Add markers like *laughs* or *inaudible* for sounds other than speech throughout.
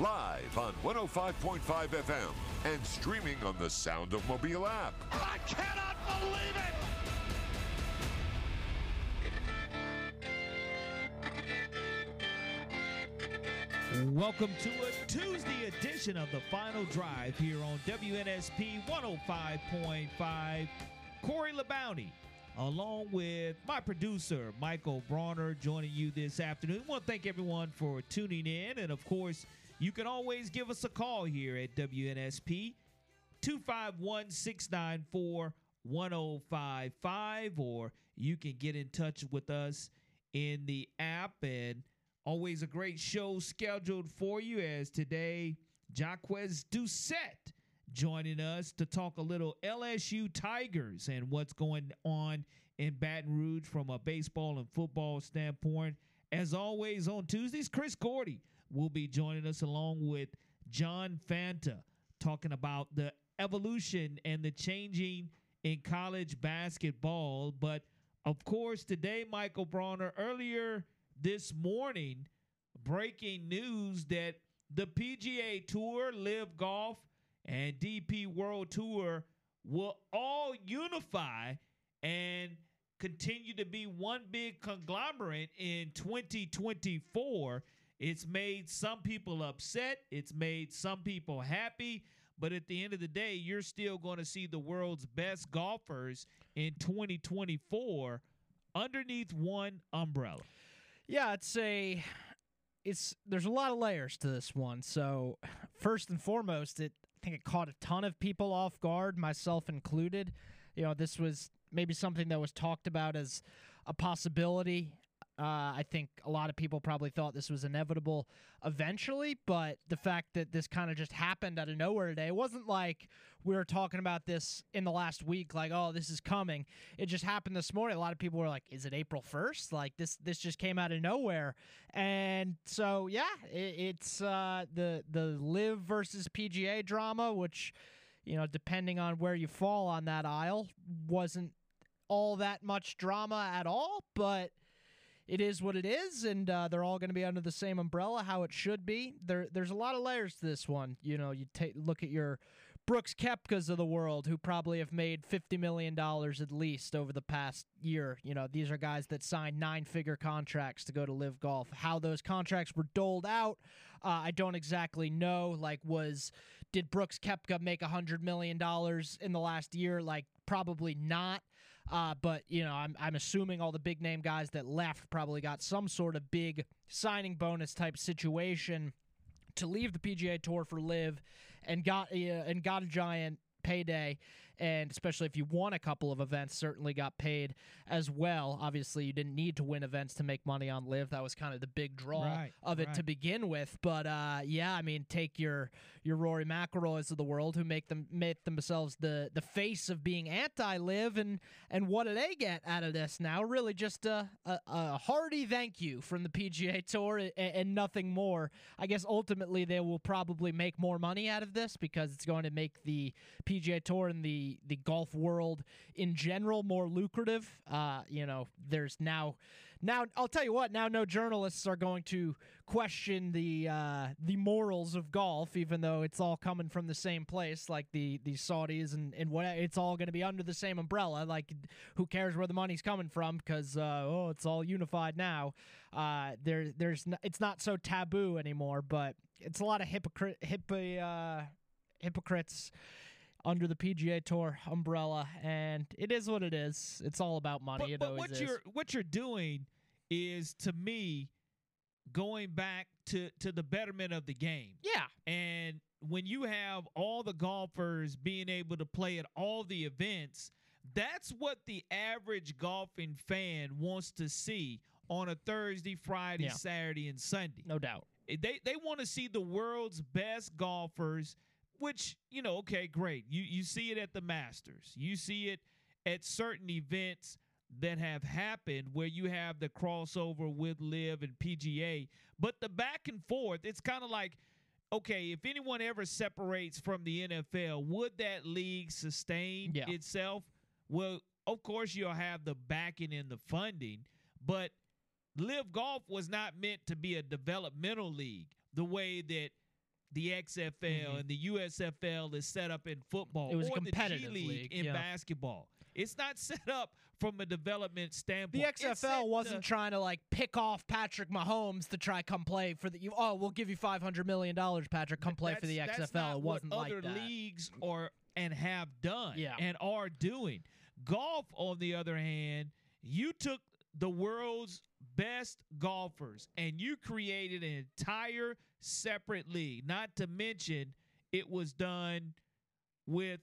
Live on 105.5 FM and streaming on the Sound of Mobile app. I cannot believe it. Welcome to a Tuesday edition of the Final Drive here on WNSP 105.5. Corey LeBounty, along with my producer, Michael Bronner, joining you this afternoon. I want to thank everyone for tuning in. And of course, you can always give us a call here at WNSP 251 694 1055, or you can get in touch with us in the app. And always a great show scheduled for you as today, Jacques Doucet joining us to talk a little LSU Tigers and what's going on in Baton Rouge from a baseball and football standpoint. As always on Tuesdays, Chris Gordy will be joining us along with John Fanta talking about the evolution and the changing in college basketball. But of course, today, Michael Bronner, earlier this morning, breaking news that the PGA Tour, LIV Golf, and DP World Tour will all unify and continue to be one big conglomerate in 2024. It's made some people upset, it's made some people happy, but at the end of the day, you're still going to see the world's best golfers in 2024 underneath one umbrella. Yeah, it's a it's there's a lot of layers to this one. So first and foremost, it I think it caught a ton of people off guard, myself included. You know, this was maybe something that was talked about as a possibility. Uh, I think a lot of people probably thought this was inevitable eventually, but the fact that this kind of just happened out of nowhere today, it wasn't like we were talking about this in the last week, like, oh, this is coming. It just happened this morning. A lot of people were like, is it April 1st? Like, this this just came out of nowhere. And so, yeah, it, it's uh, the, the LIV versus PGA drama, which, you know, depending on where you fall on that aisle, wasn't all that much drama at all, but it is what it is, and uh, they're all going to be under the same umbrella, how it should be. There, there's a lot of layers to this one. You know, you take look at your Brooks Koepkas of the world, who probably have made fifty million dollars at least over the past year. You know, these are guys that signed nine-figure contracts to go to LIV Golf. How those contracts were doled out, uh, I don't exactly know. Like, was did Brooks Koepka make hundred million dollars in the last year? Like, probably not. Uh, but you know, I'm I'm assuming all the big name guys that left probably got some sort of big signing bonus type situation to leave the PGA Tour for LIV, and got a, and got a giant payday and especially if you won a couple of events certainly got paid as well. Obviously you didn't need to win events to make money on LIV. That was kind of the big draw Right, of it right. to begin with. But uh, yeah i mean take your your rory mcilroys of the world who make them make themselves the the face of being anti-LIV and and what do they get out of this now? Really just a, a, a hearty thank you from the pga tour and, and nothing more. I guess ultimately they will probably make more money out of this because it's going to make the PGA Tour and the the golf world in general more lucrative. Uh, you know, there's now now I'll tell you what. Now, no journalists are going to question the uh, the morals of golf, even though it's all coming from the same place, like the the Saudis and and what it's all going to be under the same umbrella. Like, who cares where the money's coming from? Because uh, oh, it's all unified now. Uh, there there's n- it's not so taboo anymore, but it's a lot of hypocrite hypo, uh, hypocrites under the PGA Tour umbrella, and it is what it is. It's all about money. But, it but what is. you're what you're doing is to me going back to to the betterment of the game. yeah, And when you have all the golfers being able to play at all the events, that's what the average golfing fan wants to see on a Thursday, Friday, Yeah. Saturday, and Sunday. no doubt. They they want to see the world's best golfers, which, you know, okay, great. You you see it at the Masters. You see it at certain events that have happened where you have the crossover with LIV and PGA, but the back and forth, it's kind of like okay, if anyone ever separates from the NFL, would that league sustain Yeah. itself? Well, of course, you'll have the backing and the funding, but LIV Golf was not meant to be a developmental league the way that the XFL and the USFL is set up in football Mm-hmm. It was a or the G League, league, in yeah. basketball. It's not set up from a development The standpoint. Set XFL wasn't to- trying to like pick off Patrick Mahomes to try come play for the you. Oh, we'll give you five hundred million dollars, Patrick. Come play for the XFL. not It wasn't what like other that. leagues are and have done Yeah. and are doing. Golf, on the other hand, you took the world's best golfers and you created an entire separate league. Not to mention, it was done with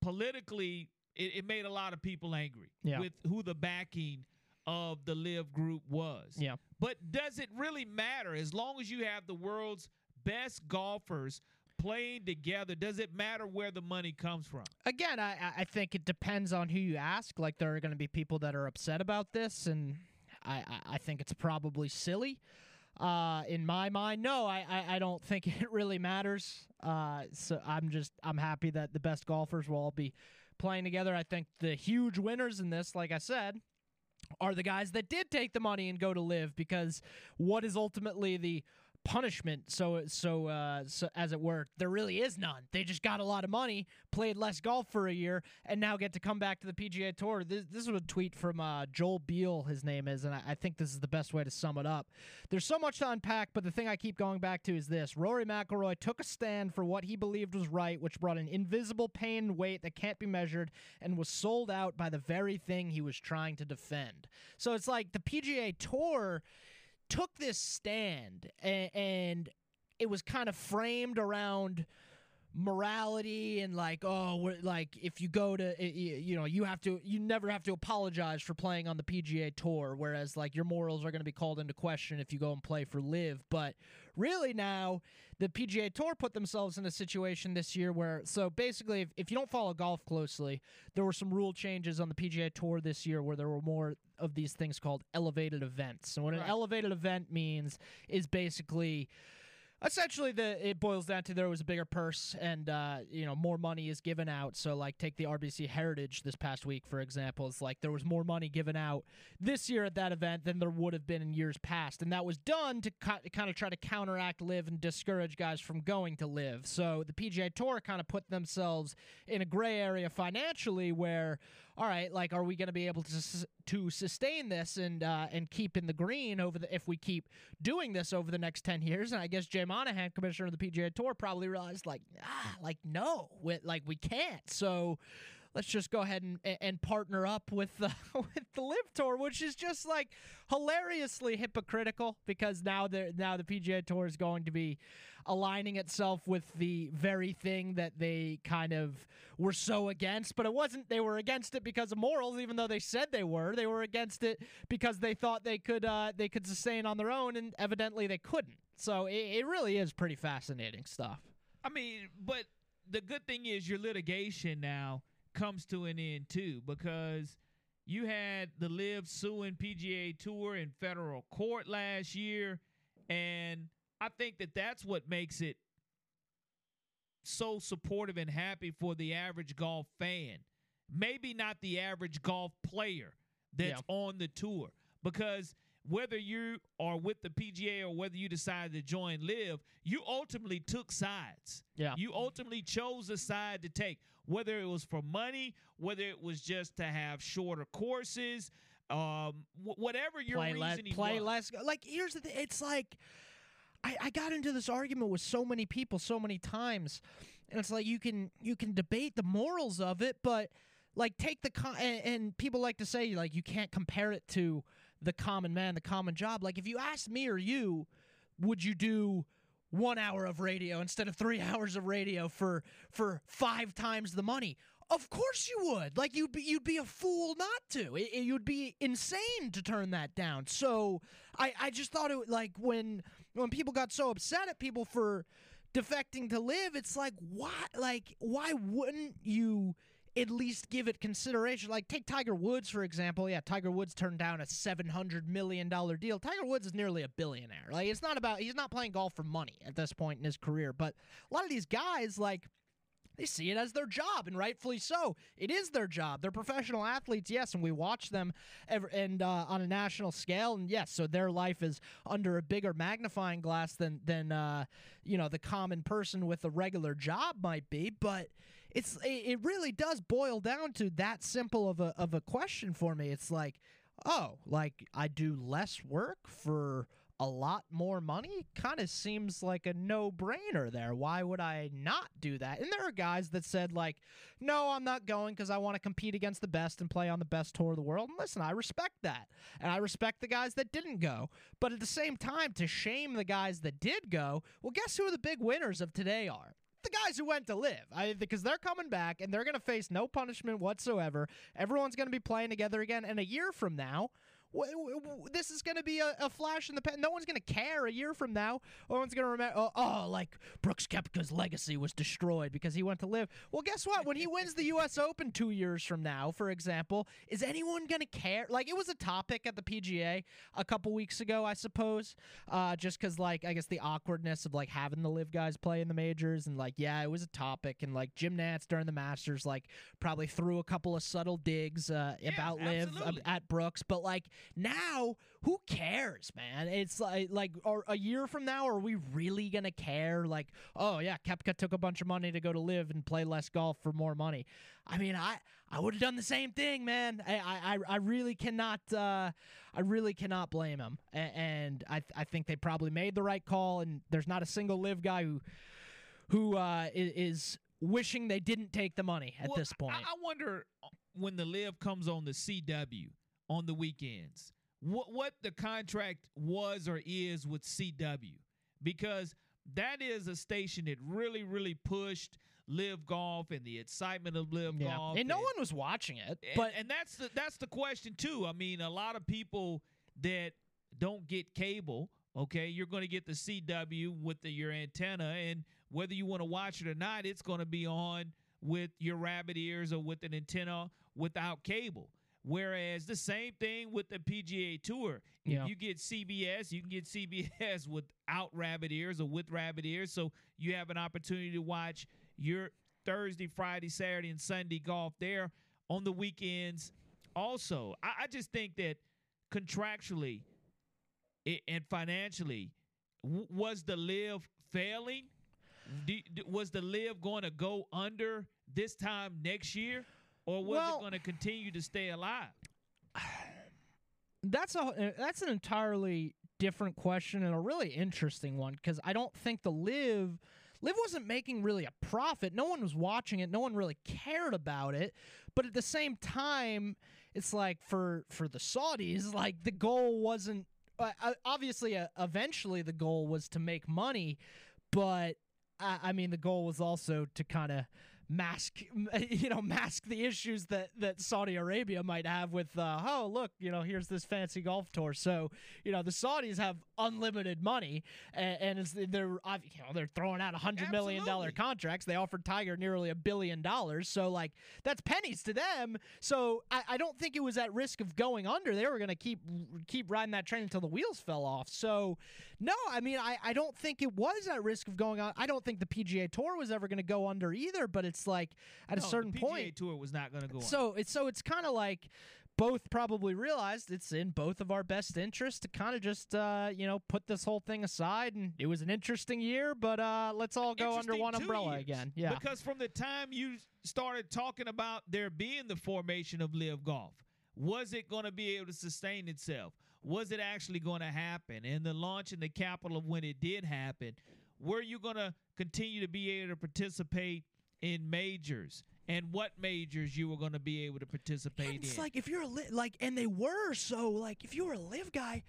politically. It, it made a lot of people angry Yeah. with who the backing of the LIV Group was. Yeah. But does it really matter as long as you have the world's best golfers playing together? Does it matter where the money comes from? Again, I I- think it depends on who you ask. Like there are going to be people that are upset about this, and I, I think it's probably silly. Uh, in my mind, no, I, I I don't think *laughs* it really matters. Uh, so I'm just I'm happy that the best golfers will all be playing together. I think the huge winners in this, like I said, are the guys that did take the money and go to LIV because what is ultimately the punishment so so uh so as it were there really is none. They just got a lot of money played less golf for a year and now get to come back to the pga tour. This, this is a tweet from uh joel beall his name is and I, I think this is the best way to sum it up. There's so much to unpack but the thing i keep going back to is this. Rory mcilroy took a stand for what he believed was right which brought an invisible pain and weight that can't be measured and was sold out by the very thing he was trying to defend. So it's like the pga tour took this stand and, and it was kind of framed around morality and like oh we're like if you go to you know you have to you never have to apologize for playing on the PGA tour whereas like your morals are going to be called into question if you go and play for LIV. But really now the PGA tour put themselves in a situation this year where so basically if, if you don't follow golf closely there were some rule changes on the PGA tour this year where there were more of these things called elevated events. And what an elevated event means is basically essentially the it boils down to there was a bigger purse and uh, you know more money is given out. So like take the rbc heritage this past week for example. It's like there was more money given out this year at that event than there would have been in years past. And that was done to ki- kind of try to counteract LIV and discourage guys from going to LIV so the pga tour kind of put themselves in a gray area financially where all right, like, are we going to be able to to sustain this and uh, and keep in the green over the if we keep doing this over the next ten years? And I guess Jay Monahan, commissioner of the PGA Tour, probably realized like, ah, like no, we, like we can't. So let's just go ahead and and partner up with the *laughs* with the LIV Tour, which is just like hilariously hypocritical because now the now the PGA Tour is going to be aligning itself with the very thing that they kind of were so against. But it wasn't they were against it because of morals even though they said they were. They were against it because they thought they could uh, they could sustain on their own and evidently they couldn't. So it, it really is pretty fascinating stuff. I mean, but the good thing is your litigation now comes to an end too because you had the LIV suing PGA Tour in federal court last year, and I think that that's what makes it so supportive and happy for the average golf fan. Maybe not the average golf player that's Yeah. on the tour because whether you are with the PGA or whether you decided to join LIV, you ultimately took sides. Yeah. You ultimately chose a side to take, whether it was for money, whether it was just to have shorter courses, um, wh- whatever your play less play was. less like here's the thing it's like I, I got into this argument with so many people so many times and it's like you can you can debate the morals of it but like take the con- and, and people like to say like you can't compare it to the common man the common job. Like if you asked me or you would you do one hour of radio instead of three *laughs* hours of radio for for five times the money? Of course you would. Like you'd be you'd be a fool not to. It, it- you'd be insane to turn that down. So i i just thought it like when when people got so upset at people for defecting to LIV it's like why like why wouldn't you at least give it consideration. Like take Tiger Woods for example. Yeah, Tiger Woods turned down a seven hundred million dollar deal. Tiger Woods is nearly a billionaire. Like it's not about he's not playing golf for money at this point in his career. But a lot of these guys like they see it as their job, and rightfully so. It is their job. They're professional athletes, yes, and we watch them ever, and uh, on a national scale, and yes, so their life is under a bigger magnifying glass than than uh, you know the common person with a regular job might be. But it's it really does boil down to that simple of a of a question for me. It's like, oh, like I do less work for a lot more money kind of seems like a no-brainer there. Why would I not do that? And there are guys that said like, "No, I'm not going because I want to compete against the best and play on the best tour of the world." And listen, I respect that. And I respect the guys that didn't go. But at the same time to shame the guys that did go, well, guess who the big winners of today are? The guys who went to LIV I, because they're coming back and they're going to face no punishment whatsoever. Everyone's going to be playing together again. And a year from now, this is going to be a, a, flash in the pan. No one's going to care a year from now. No one's going to remember, oh, oh, like Brooks Koepka's legacy was destroyed because he went to LIV. Well, guess what? When he wins the U.S. Open two years from now, for example, is anyone going to care? Like, it was a topic at the PGA a couple weeks ago, I suppose, uh, just because, like, I guess the awkwardness of, like, having the LIV guys play in the majors. And, like, yeah, it was a topic. And, like, Jim Nantz during the Masters, like, probably threw a couple of subtle digs uh, yeah, about absolutely. LIV at Brooks. But, like, now, who cares, man? It's like like are, a year from now, are we really gonna care? Like, oh yeah, Koepka took a bunch of money to go to LIV and play less golf for more money. I mean, I I would have done the same thing, man. I I, I really cannot uh, I really cannot blame him, and I I think they probably made the right call. And there's not a single LIV guy who who uh, is wishing they didn't take the money at well, this point. I, I wonder uh, when the LIV comes on the CW on the weekends. What what the contract was or is with CW because that is a station that really really pushed LIV golf and the excitement of LIV yeah. golf and no one was watching it and, but and that's the that's the question too i mean a lot of people that don't get cable okay you're going to get the cw with the, your antenna and whether you want to watch it or not it's going to be on with your rabbit ears or with an antenna without cable Whereas the same thing with the PGA Tour. Yeah. If you get CBS, you can get CBS *laughs* without rabbit ears or with rabbit ears. So you have an opportunity to watch your Thursday, Friday, Saturday, and Sunday golf there on the weekends. Also, I, I just think that contractually and financially, w- was the LIV failing? was the LIV going to go under this time next year? Or was well, it going to continue to stay alive? That's a that's an entirely different question and a really interesting one because I don't think the LIV LIV wasn't making really a profit. No one was watching it. No one really cared about it. But at the same time, it's like for for the Saudis, *laughs* like the goal wasn't uh, obviously uh, eventually the goal was to make money, but uh, I mean the goal was also to kind of mask *laughs* you know mask the issues that that Saudi Arabia might have with uh, oh look you know here's this fancy golf tour. So you know the Saudis have unlimited money and, and they're you know they're throwing out a hundred million dollar contracts. They offered Tiger nearly a billion dollars. So like that's pennies to them. So I, I don't think it was at risk of going under. They were gonna keep keep riding that train until the wheels fell off. So no I mean I, I don't think it was at risk of going on. I don't think the PGA Tour was ever gonna go under either but it's like at no, a certain point, tour was not going to go. So on. it's so it's kind of like both probably realized it's in both of our best interests to kind of just uh, you know put this whole thing aside and it was an interesting year but uh, let's all go under one umbrella years. again yeah because from the time you started talking about there being the formation of LIV golf was it going to be able to sustain itself was it actually going to happen and the launch and the capital of when it did happen were you going to continue to be able to participate in majors and what majors you were going to be able to participate it's in. It's like if you're a li- like, and they were so like if you were a LIV guy,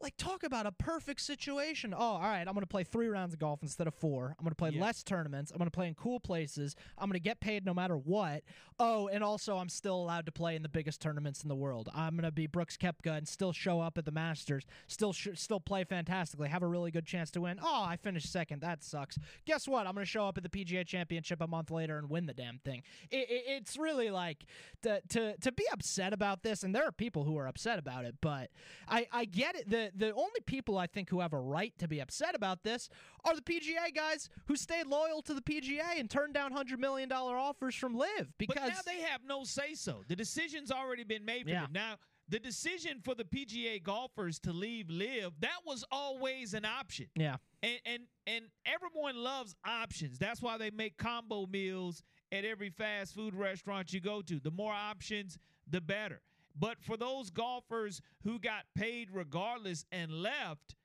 like talk about a perfect situation. Oh, all right, I'm going to play 3 rounds of golf instead of 4. I'm going to play Yeah. less tournaments. I'm going to play in cool places. I'm going to get paid no matter what. Oh, and also I'm still allowed to play in the biggest tournaments in the world. I'm going to be Brooks Koepka and still show up at the Masters. Still sh- still play fantastically. Have a really good chance to win. Oh, I finished second. That sucks. Guess what? I'm going to show up at the PGA Championship a month later and win the damn thing. It, it, it's really like to, to to be upset about this and there are people who are upset about it, but I I get it. The the only people I think who have a right to be upset about this are the PGA guys who stayed loyal to the PGA and turned down 100 million dollar offers from LIV because But now they have no say so. The decision's already been made for Yeah. them. Now, the decision for the PGA golfers to leave LIV, that was always an option. yeah. And and and everyone loves options. That's why they make combo meals at every fast food restaurant you go to. The more options, the better. But for those golfers who got paid regardless and left,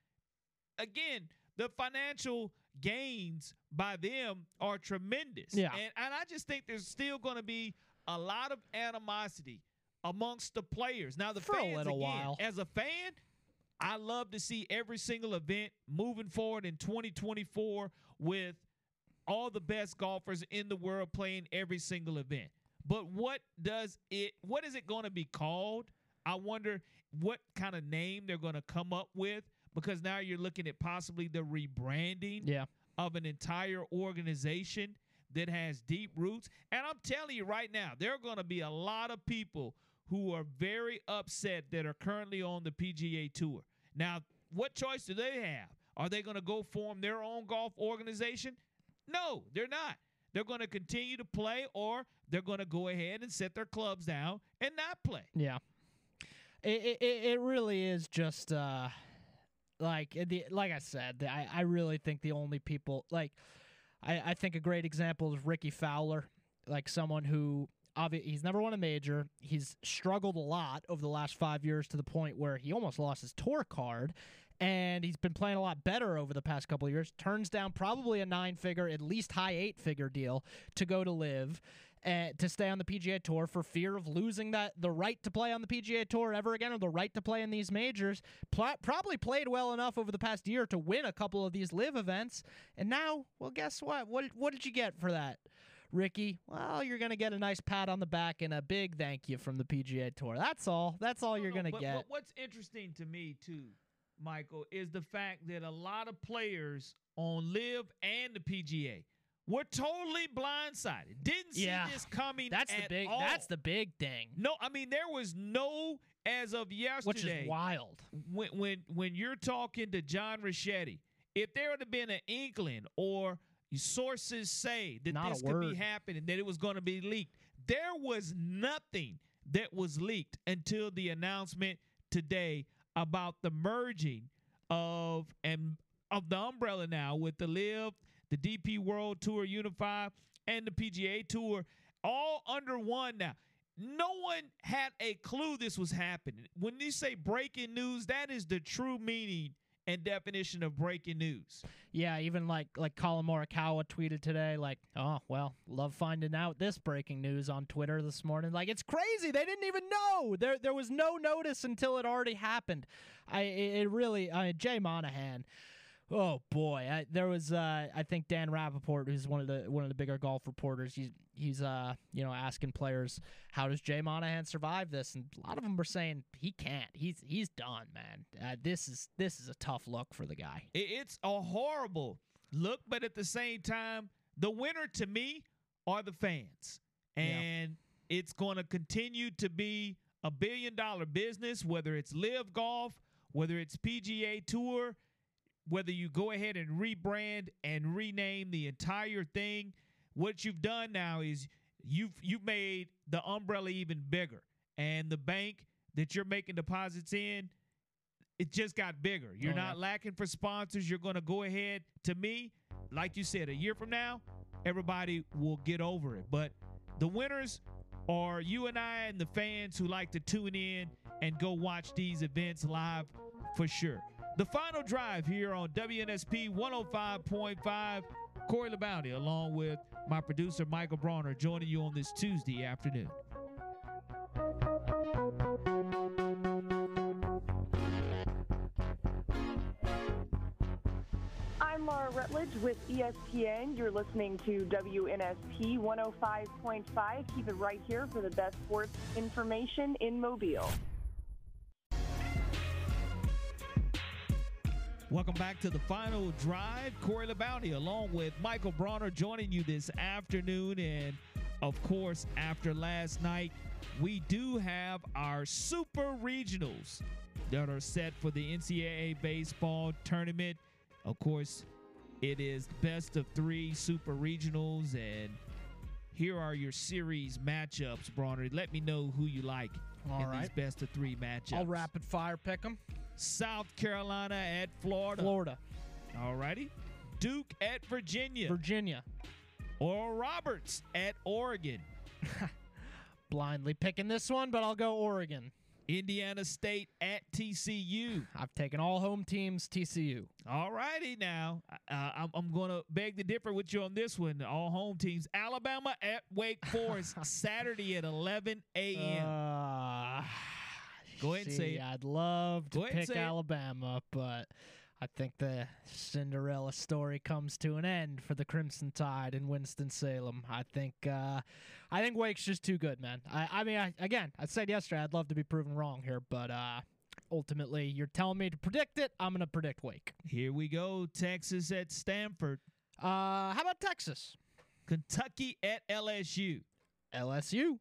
again, the financial gains by them are tremendous. Yeah. And, and I just think there's still going to be a lot of animosity amongst the players. Now, the For a fans, little again, while. as a fan, I love to see every single event moving forward in 2024 with all the best golfers in the world playing every single event. But what does it what is it going to be called? I wonder what kind of name they're going to come up with because now you're looking at possibly the rebranding Yeah. of an entire organization that has deep roots. And I'm telling you right now, there are going to be a lot of people who are very upset that are currently on the PGA Tour. Now, what choice do they have? Are they going to go form their own golf organization? No, they're not. They're going to continue to play or they're going to go ahead and set their clubs down and not play. Yeah. It, it, it really is just uh like the like I said, I, I really think the only people like I, I think a great example is Rickie Fowler, like someone who he's never won a major. He's struggled a lot over the last five years to the point where he almost lost his tour card. And he's been playing a lot better over the past couple of years. Turns down probably a nine figure, at least high eight figure deal to go to LIV and to stay on the PGA Tour for fear of losing that the right to play on the PGA Tour ever again or the right to play in these majors. Pl- probably played well enough over the past year to win a couple of these LIV events, and now, well, guess what? What what did you get for that? Rickie, well, you're gonna get a nice pat on the back and a big thank you from the PGA Tour. That's all. That's all No, you're no, gonna but, get. But what's interesting to me too, Michael, is the fact that a lot of players on LIV and the PGA were totally blindsided. Didn't see Yeah. this coming. that's the big. all. That's the big thing, no. I mean, there was no as of yesterday. which is wild. when when when you're talking to John Rachetti, if there would have been an inkling or sources say that Not this could be happening, that it was going to be leaked, there was nothing that was leaked until the announcement today about the merging of and of the umbrella now with the LIV, the DP World Tour Unify, and the PGA Tour, all under one now. No one had a clue this was happening. When you say breaking news, that is the true meaning and definition of breaking news. Yeah, even like like Collin Morikawa tweeted today, like, "Oh well, love finding out this breaking news on Twitter this morning." Like, it's crazy. They didn't even know. There there was no notice until it already happened. I it it really. I Jay Monahan. Oh boy, I, there was uh, I think Dan Rapaport, who's one of the one of the bigger golf reporters. He's he's uh you know asking players how does Jay Monahan survive this, and a lot of them were saying he can't. He's he's done, man. Uh, this is this is a tough look for the guy. It's a horrible look, but at the same time, the winner to me are the fans. Yeah. And it's going to continue to be a billion dollar business, whether it's LIV golf, whether it's PGA Tour, whether you go ahead and rebrand and rename the entire thing. What you've done now is you've you've made the umbrella even bigger. And the bank that you're making deposits in, it just got bigger. You're Oh, yeah. not lacking for sponsors. You're going to go ahead. To me, like you said, a year from now, everybody will get over it. But the winners are you and I and the fans who like to tune in and go watch these events live for sure. The final drive here on WNSP 105.5. Corey Labounty, along with my producer Michael Bronner, joining you on this Tuesday afternoon. I'm Laura Rutledge with ESPN. You're listening to WNSP 105.5. Keep it right here for the best sports information in Mobile. Welcome back to the final drive. Corey LeBounty along with Michael Bronner joining you this afternoon. And of course, after last night, we do have our super regionals that are set for the NCAA baseball tournament. Of course, it is best of three super regionals, and here are your series matchups, Bronner. Let me know who you like All in right. these best of three matchups. I'll rapid fire pick them. South Carolina at Florida. Florida, All righty. Duke at Virginia. Virginia, Oral Roberts at Oregon. *laughs* blindly picking this one, but I'll go Oregon. Indiana State at TCU. I've taken all home teams TCU. All righty now. Uh, I'm, I'm going to beg to differ with you on this one. All home teams. Alabama at Wake Forest *laughs* Saturday at 11 a.m. Uh, Go ahead and say see, it. I'd love to Go ahead and pick. Alabama, but I think the Cinderella story comes to an end for the Crimson Tide in Winston Salem. I think uh, I think Wake's just too good, man. I, I mean, I, again, I said yesterday I'd love to be proven wrong here, but uh, ultimately, you're telling me to predict it. I'm going to predict Wake. Here we go. Texas at Stanford. Uh, how about Texas? Kentucky at LSU. LSU.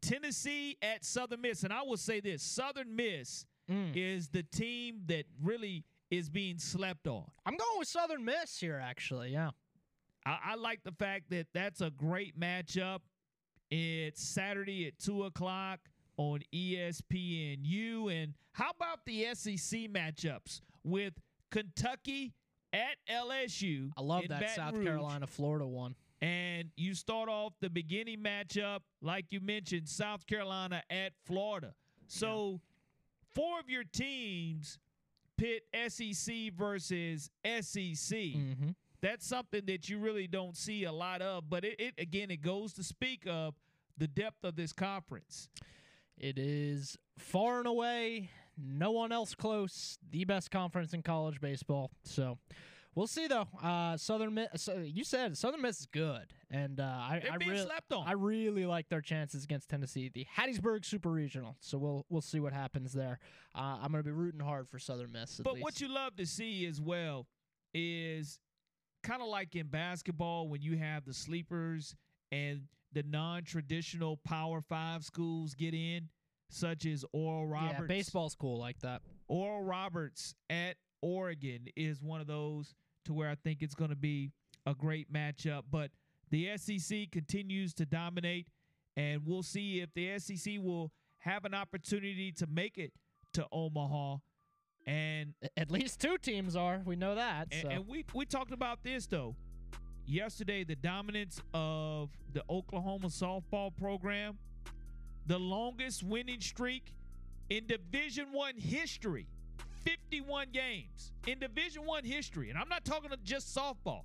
Tennessee at Southern Miss. And I will say this Southern Miss Mm. is the team that really is being slept on. I'm going with Southern Miss here, actually. Yeah. I, I like the fact that that's a great matchup. It's Saturday at 2 o'clock on ESPNU. And how about the SEC matchups with Kentucky at LSU? I love that Baton South Rouge, Carolina Florida one. And you start off the beginning matchup, like you mentioned, South Carolina at Florida. So four of your teams pit SEC versus SEC. Mm-hmm. That's something that you really don't see a lot of. But it, it again, it goes to speak of the depth of this conference. It is far and away no one else close. The best conference in college baseball. So we'll see though. Uh, Southern Miss. So you said Southern Miss is good, and uh, I They're I being really slept on. I really like their chances against Tennessee, the Hattiesburg Super Regional. So we'll we'll see what happens there. Uh, I'm going to be rooting hard for Southern Miss. But least. what you love to see as well is kind of like in basketball when you have the sleepers and the non-traditional Power Five schools get in, such as Oral Roberts. yeah, baseball's cool like that. Oral Roberts at Oregon is one of those to where I think it's going to be a great matchup. But the SEC continues to dominate, and we'll see if the SEC will have an opportunity to make it to Omaha. And At least two teams are. We know that. and, so. and we we talked about this though yesterday. The dominance of the Oklahoma softball program, the longest winning streak in Division One history, fifty-one games in Division One history, and I'm not talking just softball,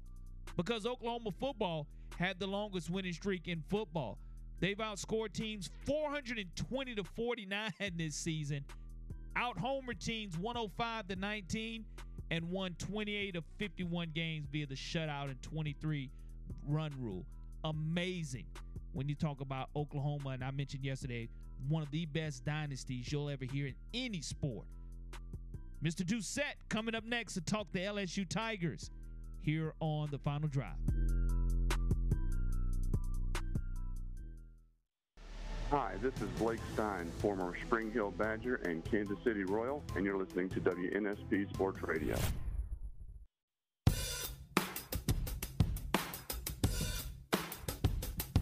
because Oklahoma football had the longest winning streak in football. They've outscored teams 420 to 49 *laughs* this season out homer teams 105 to 19 and won 28 of 51 games via the shutout and 23 run rule. Amazing when you talk about Oklahoma, and I mentioned yesterday, one of the best dynasties you'll ever hear in any sport. Mr. Doucet coming up next to talk the LSU Tigers here on the final drive. Hi, this is Blake Stein, former Spring Hill Badger and Kansas City Royal, and you're listening to WNSP Sports Radio.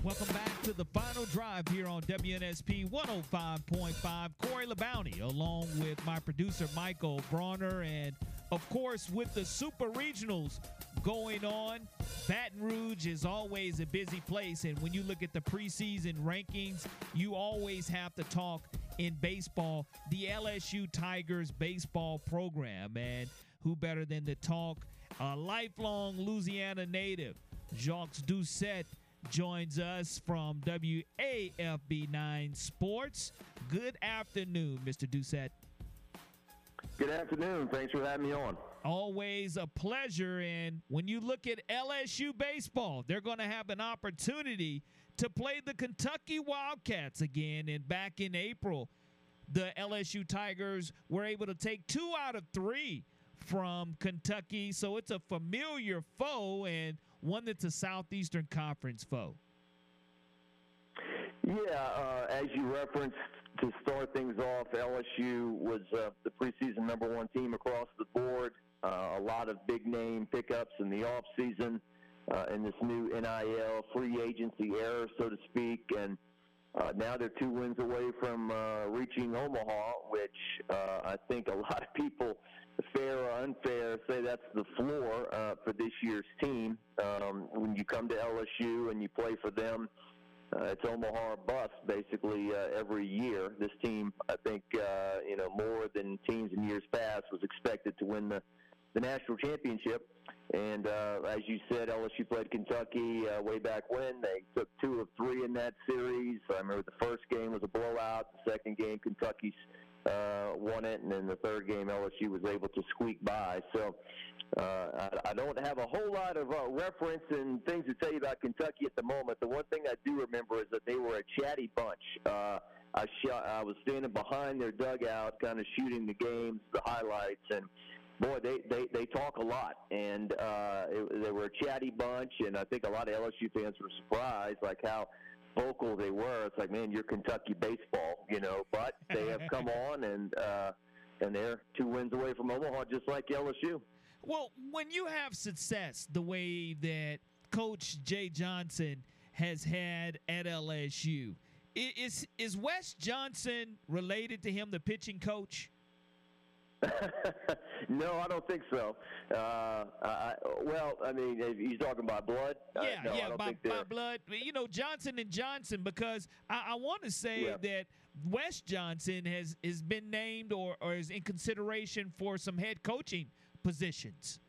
Welcome back to the final drive here on WNSP 105.5. Corey LeBounty, along with my producer Michael Bronner, and of course with the Super Regionals going on. Baton Rouge is always a busy place, and when you look at the preseason rankings, you always have to talk in baseball, the LSU Tigers baseball program, and who better than to talk a lifelong Louisiana native, Jacques Doucet joins us from WAFB9 Sports. Good afternoon, Mr. Doucet. Good afternoon. Thanks for having me on. Always a pleasure. And when you look at LSU baseball, they're going to have an opportunity to play the Kentucky Wildcats again. And back in April, the LSU Tigers were able to take two out of three from Kentucky. So it's a familiar foe and one that's a Southeastern Conference foe. Yeah, uh, as you referenced to start things off, LSU was uh, the preseason number one team across the board. Uh, a lot of big name pickups in the off season uh, in this new NIL free agency era, so to speak, and uh, now they're two wins away from uh, reaching Omaha, which uh, I think a lot of people, fair or unfair, say that's the floor uh, for this year's team. Um, when you come to LSU and you play for them, uh, it's Omaha bust basically uh, every year. This team, I think, uh, you know, more than teams in years past, was expected to win the the national championship. And uh, as you said, LSU played Kentucky uh, way back when. They took two of three in that series. I remember the first game was a blowout. The second game, Kentucky uh, won it, and then the third game, LSU was able to squeak by. So uh, I, I don't have a whole lot of uh, reference and things to tell you about Kentucky at the moment. The one thing I do remember is that they were a chatty bunch. Uh, I shot, I was standing behind their dugout, kind of shooting the games, the highlights, and boy, they, they, they talk a lot, and uh, it, they were a chatty bunch, and I think a lot of LSU fans were surprised, like how vocal they were. It's like, man, you're Kentucky baseball, you know. But they have come *laughs* on, and uh, and they're two wins away from Omaha, just like LSU. Well, when you have success the way that Coach Jay Johnson has had at LSU, is is Wes Johnson related to him, the pitching coach? *laughs* no, I don't think so. Uh, I, well, I mean, he's talking about blood. Yeah, uh, no, yeah, by, by blood. You know, Johnson and Johnson, because I, I want to say yeah. that Wes Johnson has has been named or, or is in consideration for some head coaching positions.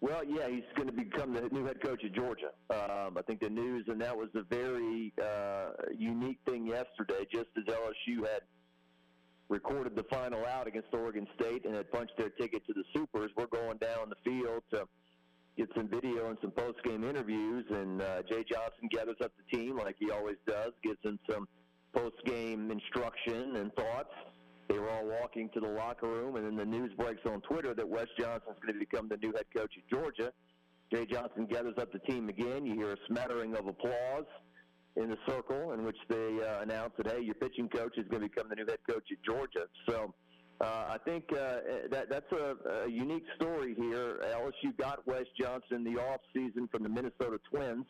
Well, yeah, he's going to become the new head coach of Georgia. Um, I think the news, and that was a very uh, unique thing yesterday. Just as LSU had recorded the final out against Oregon State and had punched their ticket to the Supers. We're going down the field to get some video and some post-game interviews, and uh, Jay Johnson gathers up the team like he always does, gives them some post-game instruction and thoughts. They were all walking to the locker room, and then the news breaks on Twitter that Wes Johnson's going to become the new head coach of Georgia. Jay Johnson gathers up the team again. You hear a smattering of applause in the circle in which they uh, announced that hey, your pitching coach is going to become the new head coach at Georgia. So uh, I think uh, that that's a, a unique story here. LSU got Wes Johnson the off season from the Minnesota Twins.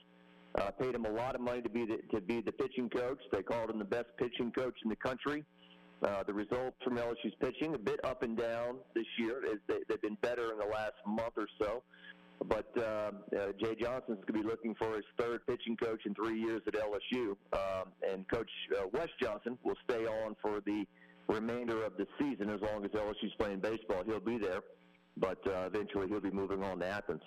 Uh, paid him a lot of money to be the, to be the pitching coach. They called him the best pitching coach in the country. Uh, the results from LSU's pitching a bit up and down this year. They, they've been better in the last month or so. But uh, uh, Jay going to be looking for his third pitching coach in three years at LSU. Um, and Coach uh, Wes Johnson will stay on for the remainder of the season as long as LSU's playing baseball. He'll be there, but uh, eventually he'll be moving on to Athens.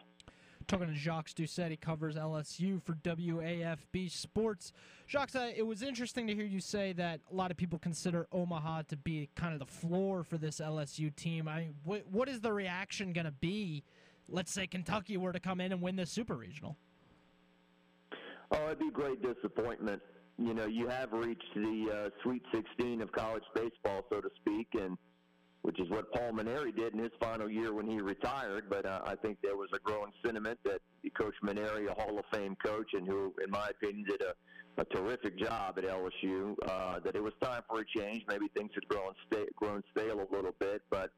Talking to Jacques Doucet, he covers LSU for WAFB Sports. Jacques, uh, it was interesting to hear you say that a lot of people consider Omaha to be kind of the floor for this LSU team. I what is the reaction going to be let's say Kentucky were to come in and win this super regional? Oh, it'd be a great disappointment. You know, you have reached the uh, Sweet 16 of college baseball, so to speak, and which is what Paul Mainieri did in his final year when he retired. But uh, I think there was a growing sentiment that Coach Mainieri, a Hall of Fame coach, and who, in my opinion, did a, a terrific job at LSU, uh, that it was time for a change. Maybe things had grown, sta- grown stale a little bit, but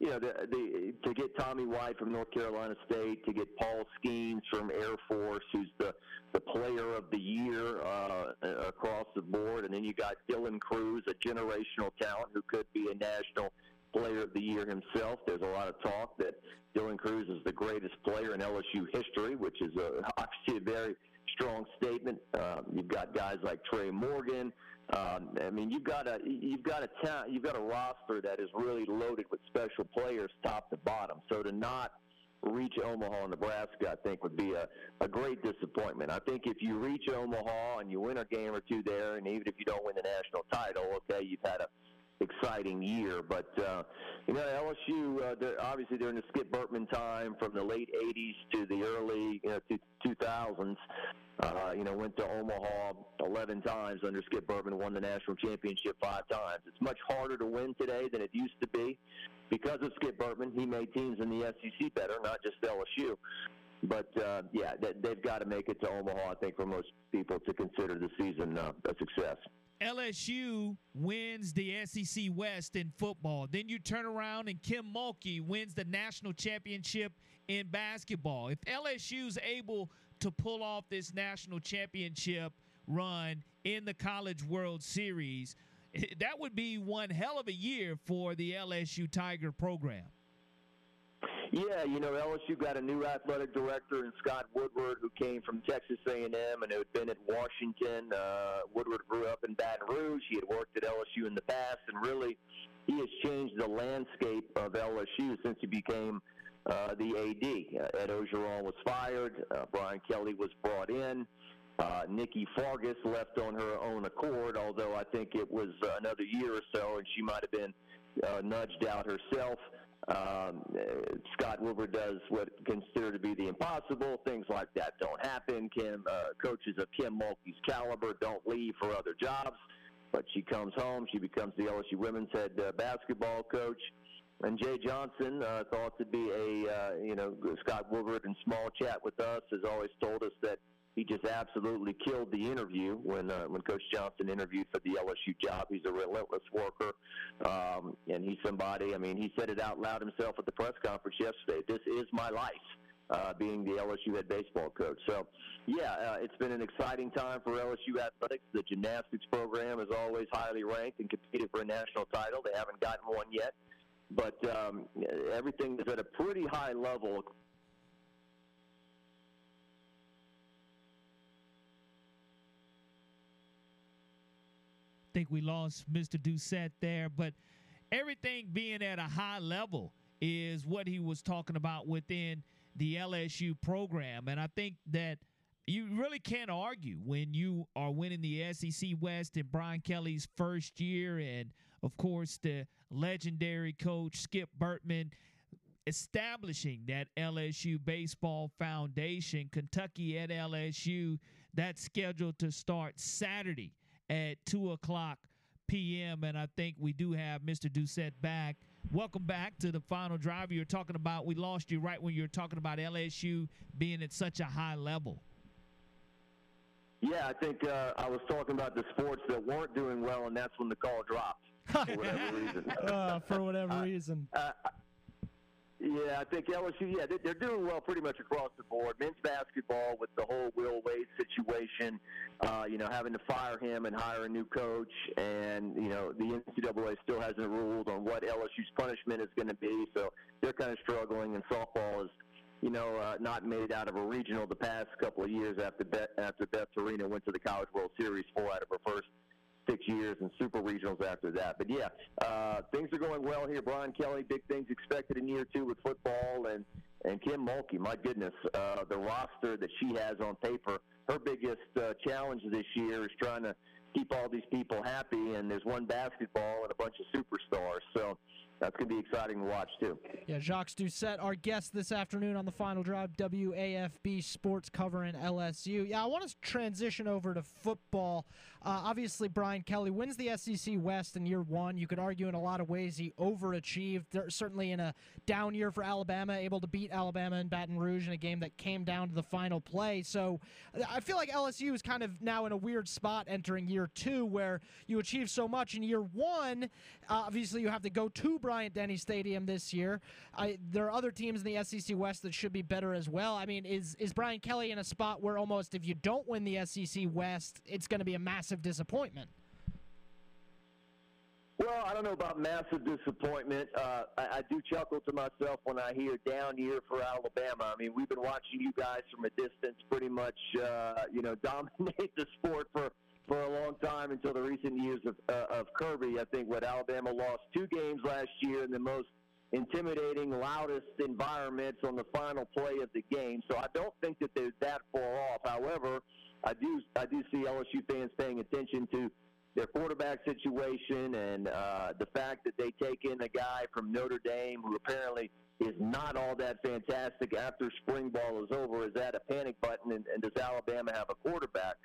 you know, the, the, to get Tommy White from North Carolina State, to get Paul Skenes from Air Force, who's the, the player of the year uh, across the board, and then you got Dylan Crews, a generational talent who could be a national player of the year himself. There's a lot of talk that Dylan Crews is the greatest player in LSU history, which is a, *laughs* obviously a very strong statement. Um, you've got guys like Trey Morgan. Um, I mean, you've got a you've got a ta- you've got a roster that is really loaded with special players, top to bottom. So to not reach Omaha, Nebraska, I think would be a, a great disappointment. I think if you reach Omaha and you win a game or two there, and even if you don't win the national title, okay, you've had a exciting year. But uh, you know, LSU uh, obviously during the Skip Bertman time from the late '80s to the early you know, 2000s. Uh, you know, went to Omaha 11 times under Skip Bertman, won the national championship five times. It's much harder to win today than it used to be because of Skip Bertman. He made teams in the SEC better, not just LSU. But uh, yeah, they've got to make it to Omaha, I think, for most people to consider the season uh, a success. LSU wins the SEC West in football. Then you turn around and Kim Mulkey wins the national championship in basketball. If LSU is able to pull off this national championship run in the College World Series, *laughs* that would be one hell of a year for the LSU Tiger program. Yeah, you know LSU got a new athletic director in Scott Woodward, who came from Texas A&M and had been at Washington. Uh, Woodward grew up in Baton Rouge. He had worked at LSU in the past, and really, he has changed the landscape of LSU since he became uh, the AD. Uh, Ed Orgeron was fired. Uh, Brian Kelly was brought in. Uh, Nikki Fargas left on her own accord, although I think it was uh, another year or so, and she might have been uh, nudged out herself. Um, uh, Scott Woodward does what considered to be the impossible. Things like that don't happen. Kim uh, coaches of Kim Mulkey's caliber don't leave for other jobs, but she comes home. She becomes the LSU women's head uh, basketball coach. And Jay Johnson uh, thought to be a uh, you know Scott Woodward in small chat with us has always told us that he just absolutely killed the interview when uh, when Coach Johnson interviewed for the LSU job. He's a relentless worker, um, and he's somebody. I mean, he said it out loud himself at the press conference yesterday. This is my life. Uh, being the LSU head baseball coach. So, yeah, uh, it's been an exciting time for LSU athletics. The gymnastics program is always highly ranked and competed for a national title. They haven't gotten one yet, but um, everything is at a pretty high level think we lost Mr. Doucet there, but everything being at a high level is what he was talking about within the LSU program. And I think that you really can't argue when you are winning the SEC West in Brian Kelly's first year, and of course, the legendary coach Skip Bertman establishing that LSU baseball foundation. Kentucky at LSU, that's scheduled to start Saturday at 2 o'clock p.m. And I think we do have Mr. Doucet back. Welcome back to the final drive. You're talking about, we lost you right when you were talking about LSU being at such a high level. Yeah, I think uh, I was talking about the sports that weren't doing well, and that's when the call dropped *laughs* for whatever reason. *laughs* Uh, for whatever reason. Uh, yeah, I think LSU. Yeah, they're doing well pretty much across the board. Men's basketball with the whole Will Wade situation, uh, you know, having to fire him and hire a new coach, and you know, the NCAA still hasn't ruled on what LSU's punishment is going to be, so they're kind of struggling. And softball is, you know, uh, not made out of a regional the past couple of years after Beth, after Beth Torina went to the College World Series four out of her first six years and super regionals after that. But yeah, uh, things are going well here. Brian Kelly, big things expected in year two with football, and and Kim Mulkey. My goodness, uh, the roster that she has on paper. Her biggest uh, challenge this year is trying to keep all these people happy, and there's one basketball and a bunch of superstars. So that's going to be exciting to watch too. Yeah, Jacques Doucet, our guest this afternoon on the Final Drive, WAFB Sports covering LSU. Yeah, I want to transition over to football. Uh, obviously, Brian Kelly wins the SEC West in year one. You could argue in a lot of ways he overachieved. They're certainly in a down year for Alabama, able to beat Alabama in Baton Rouge in a game that came down to the final play. So I feel like LSU is kind of now in a weird spot entering year two, where you achieve so much in year one. Uh, obviously, you have to go to Denny Stadium this year. I, there are other teams in the SEC West that should be better as well. I mean, is is Brian Kelly in a spot where almost if you don't win the SEC West, it's going to be a massive disappointment? Well, I don't know about massive disappointment. Uh, I, I do chuckle to myself when I hear down year for Alabama. I mean, we've been watching you guys from a distance, pretty much, uh, you know, *laughs* dominate the sport for for a long time until the recent years of, uh, of Kirby. I think what Alabama lost two games last year in the most intimidating, loudest environments on the final play of the game. So I don't think that they're that far off. However, I do I do see LSU fans paying attention to their quarterback situation and uh, the fact that they take in a guy from Notre Dame who apparently is not all that fantastic after spring ball is over. Is that a panic button? And, and does Alabama have a quarterback?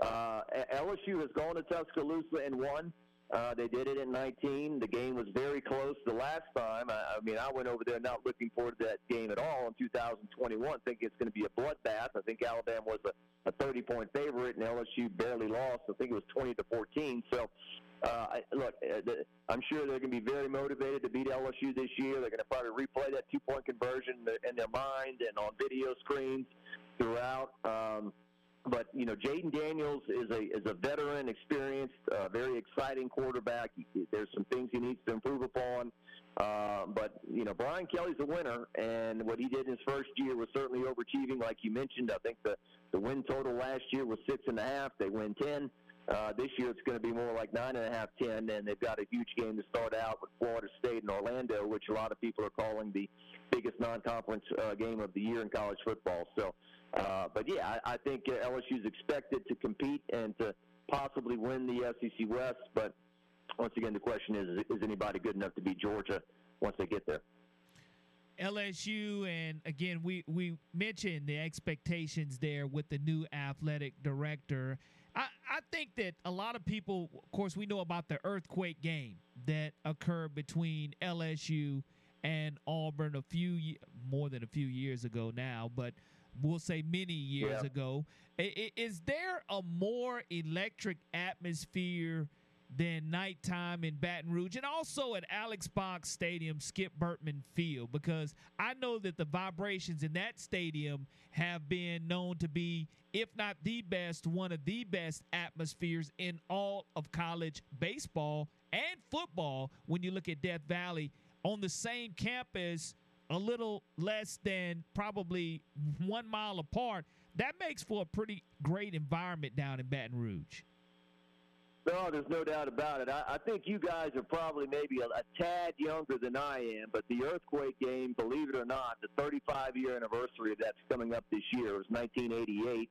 Uh, LSU has gone to Tuscaloosa and won. Uh, they did it in 19. The game was very close the last time. I, I mean, I went over there not looking forward to that game at all in 2021, thinking it's going to be a bloodbath. I think Alabama was a, a 30 point favorite, and LSU barely lost. I think it was 20 to 14. So, uh, look, uh, I'm sure they're going to be very motivated to beat LSU this year. They're going to probably replay that two point conversion in their mind and on video screens throughout. Um, but you know, Jayden Daniels is a is a veteran, experienced, uh, very exciting quarterback. There's some things he needs to improve upon. Uh, but you know, Brian Kelly's a winner, and what he did in his first year was certainly overachieving. Like you mentioned, I think the the win total last year was six and a half. They win ten. Uh, this year it's going to be more like nine and a half, ten, and they've got a huge game to start out with Florida State and Orlando, which a lot of people are calling the biggest non-conference uh, game of the year in college football. So uh, but yeah, I, I think LSU is expected to compete and to possibly win the SEC West. But once again, the question is: Is anybody good enough to beat Georgia once they get there? LSU, and again, we we mentioned the expectations there with the new athletic director. I, I think that a lot of people, of course, we know about the earthquake game that occurred between LSU and Auburn a few more than a few years ago now, but we'll say many years yeah. ago. Is there a more electric atmosphere than nighttime in Baton Rouge and also at Alex Box Stadium, Skip Bertman Field? Because I know that the vibrations in that stadium have been known to be, if not the best, one of the best atmospheres in all of college baseball and football when you look at Death Valley on the same campus a little less than probably one mile apart, that makes for a pretty great environment down in Baton Rouge. No, there's no doubt about it. I, I think you guys are probably maybe a, a tad younger than I am, but the earthquake game, believe it or not, the 35 year anniversary of that's coming up this year. It was 1988.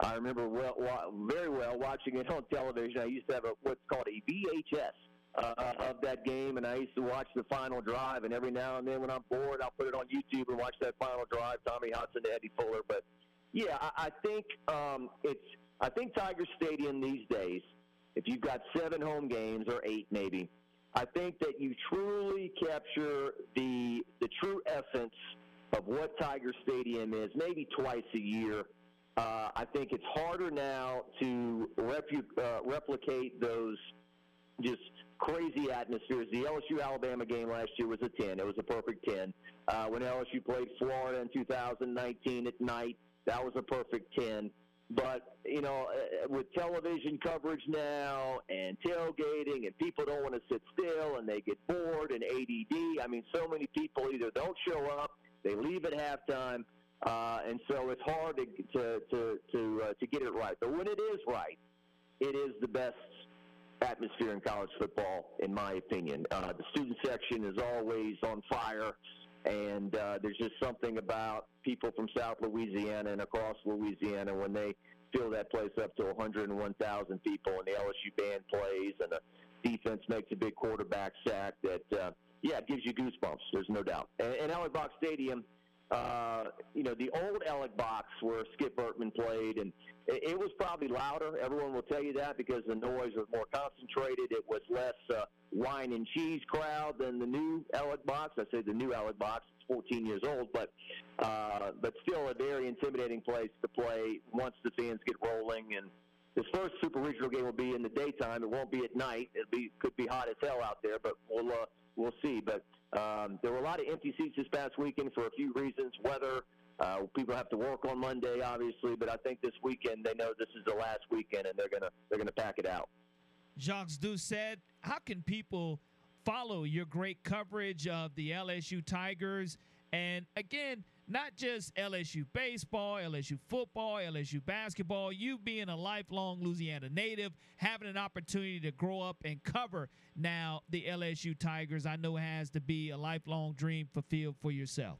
I remember well, very well watching it on television. I used to have a what's called a VHS uh, of that game, and I used to watch the final drive. And every now and then, when I'm bored, I'll put it on YouTube and watch that final drive. Tommy Hudson to Eddie Fuller. But yeah, I, I think um, it's. I think Tiger Stadium these days, if you've got seven home games or eight maybe, I think that you truly capture the the true essence of what Tiger Stadium is. Maybe twice a year. Uh, I think it's harder now to repu- uh, replicate those just crazy atmospheres. The LSU Alabama game last year was a 10. It was a perfect 10. Uh, when LSU played Florida in 2019 at night, that was a perfect 10. But, you know, uh, with television coverage now and tailgating and people don't want to sit still and they get bored and ADD, I mean, so many people either don't show up, they leave at halftime, uh, and so it's hard to to to to, uh, to get it right. But when it is right, it is the best atmosphere in college football, in my opinion. Uh, the student section is always on fire, and uh, there's just something about people from South Louisiana and across Louisiana when they fill that place up to 101,000 people, and the LSU band plays, and the defense makes a big quarterback sack. That uh, yeah, it gives you goosebumps. There's no doubt. And, and Box Stadium uh, you know, the old Alex box where Skip Bertman played, and it, it was probably louder. Everyone will tell you that because the noise was more concentrated. It was less uh, wine and cheese crowd than the new Alex box. I say the new Alex box. It's 14 years old, but uh, but still a very intimidating place to play once the fans get rolling. And this first Super Regional game will be in the daytime. It won't be at night. It be could be hot as hell out there, but we'll uh, we'll see. But um, there were a lot of empty seats this past weekend for a few reasons. Weather, uh, people have to work on Monday, obviously, but I think this weekend they know this is the last weekend and they're gonna they're gonna pack it out. Jacques Doucet, how can people follow your great coverage of the LSU Tigers? And again, not just LSU baseball, LSU football, LSU basketball, you being a lifelong Louisiana native, having an opportunity to grow up and cover now the LSU Tigers, I know has to be a lifelong dream fulfilled for yourself.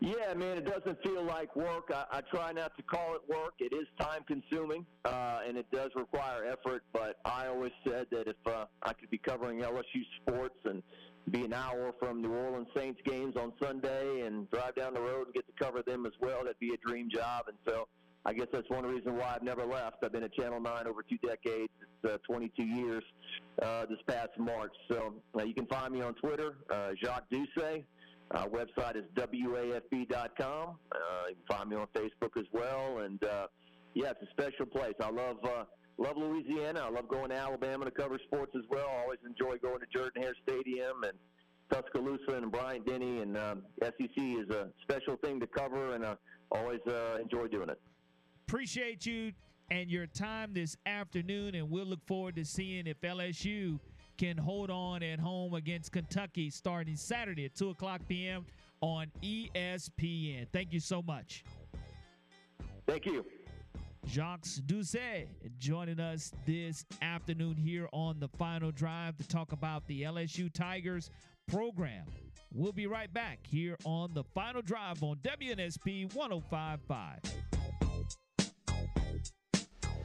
Yeah, man, it doesn't feel like work. I, I try not to call it work. It is time consuming, uh, and it does require effort. But I always said that if uh, I could be covering LSU sports and be an hour from New Orleans Saints games on Sunday and drive down the road and get to cover them as well, that'd be a dream job. And so I guess that's one reason why I've never left. I've been at Channel 9 over two decades. It's uh, 22 years uh, this past March. So uh, you can find me on Twitter, uh, Jacques Doucet. Uh, website is wafb.com. Uh, you can find me on Facebook as well. And uh, yeah, it's a special place. I love uh, love Louisiana. I love going to Alabama to cover sports as well. I always enjoy going to Jordan Hare Stadium and Tuscaloosa and Bryant Denny. And um, SEC is a special thing to cover, and I always uh, enjoy doing it. Appreciate you and your time this afternoon, and we'll look forward to seeing if LSU can hold on at home against Kentucky starting Saturday at 2 o'clock p.m. on ESPN. Thank you so much. Thank you. Jacques Doucet joining us this afternoon here on the final drive to talk about the LSU Tigers program. We'll be right back here on the final drive on WNSP 1055.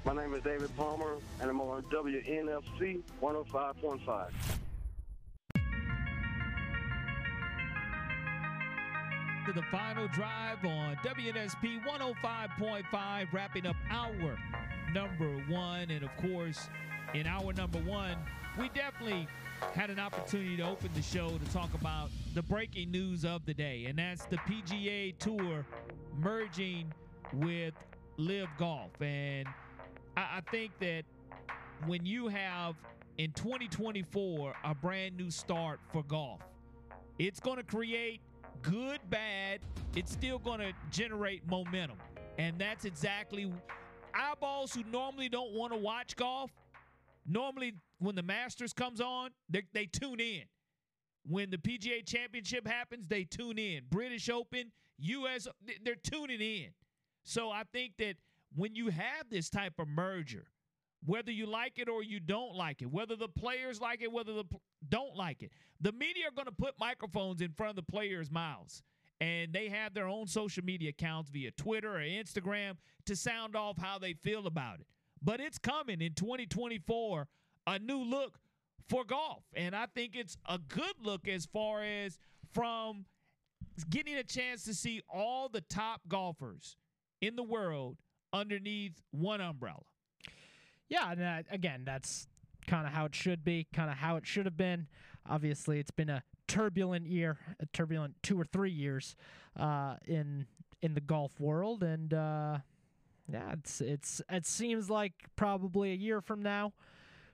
My name is David Palmer, and I'm on WNFC 105.5. To the final drive on WNSP 105.5, wrapping up our number one. And of course, in our number one, we definitely had an opportunity to open the show to talk about the breaking news of the day, and that's the PGA Tour merging with LIV Golf. And I, I think that when you have in 2024 a brand new start for golf, it's going to create good, bad. It's still going to generate momentum. And that's exactly eyeballs who normally don't want to watch golf. Normally, when the Masters comes on, they, they tune in. When the PGA Championship happens, they tune in. British Open, US, they're tuning in. So I think that when you have this type of merger, whether you like it or you don't like it, whether the players like it, whether the pl- don't like it, the media are going to put microphones in front of the players' mouths. And they have their own social media accounts via Twitter or Instagram to sound off how they feel about it. But it's coming in 2024, a new look for golf. And I think it's a good look as far as from getting a chance to see all the top golfers in the world underneath one umbrella. Yeah, and that, again, that's kind of how it should be, kind of how it should have been. Obviously, it's been a turbulent year, a turbulent two or three years uh, in in the golf world, and uh, yeah, it's it's it seems like probably a year from now,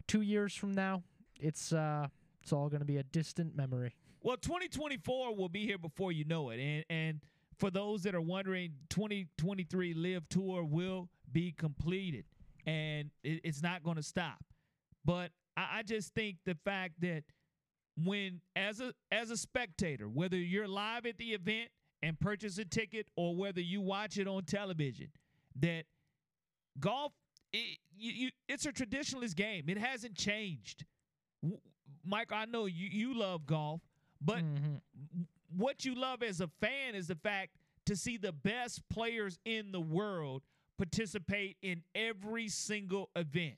two years from now, it's uh, it's all going to be a distant memory. Well, 2024 will be here before you know it, and and for those that are wondering, 2023 LIV Tour will be completed, and it, it's not going to stop. But I, I just think the fact that when as a as a spectator, whether you're live at the event and purchase a ticket or whether you watch it on television, that golf it, you, you, it's a traditionalist game. It hasn't changed. Mike, I know you you love golf, but mm-hmm. what you love as a fan is the fact to see the best players in the world participate in every single event.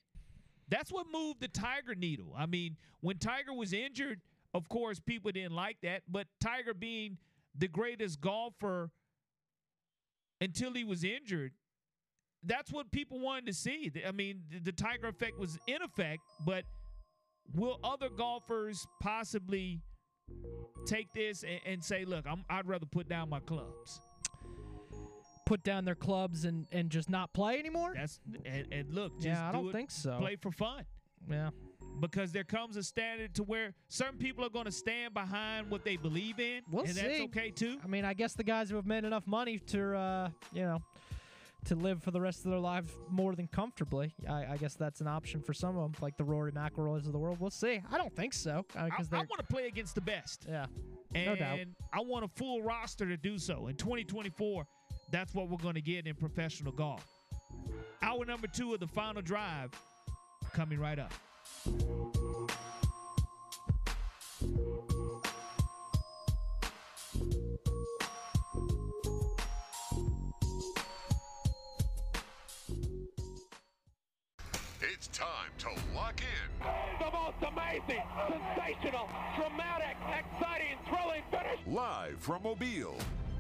That's what moved the Tiger needle. I mean, when Tiger was injured, of course, people didn't like that, but Tiger being the greatest golfer until he was injured, that's what people wanted to see. I mean, the, the Tiger effect was in effect, but will other golfers possibly take this and, and say, look, I'm, I'd rather put down my clubs? Put down their clubs and, and just not play anymore? That's and, and look, just yeah, I do don't it, think so. Play for fun. Yeah. Because there comes a standard to where certain people are going to stand behind what they believe in, we'll and see. that's okay too. I mean, I guess the guys who have made enough money to, uh, you know, to live for the rest of their life more than comfortably. I, I, guess that's an option for some of them, like the Rory McIlroys of the world. We'll see. I don't think so. I, I, I want to play against the best. Yeah, and no doubt. I want a full roster to do so. In 2024, that's what we're going to get in professional golf. Hour number two of the final drive coming right up. It's time to lock in. The most amazing, sensational, dramatic, exciting, thrilling finish. Live from Mobile.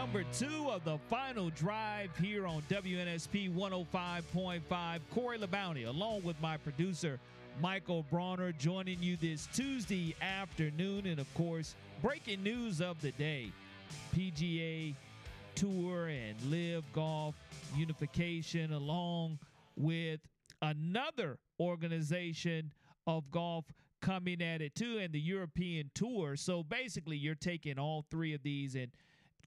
Number two of the final drive here on WNSP 105.5. Corey LeBounty, along with my producer, Michael Bronner, joining you this Tuesday afternoon. And of course, breaking news of the day PGA Tour and LIV Golf unification, along with another organization of golf coming at it too, and the European Tour. So basically, you're taking all three of these and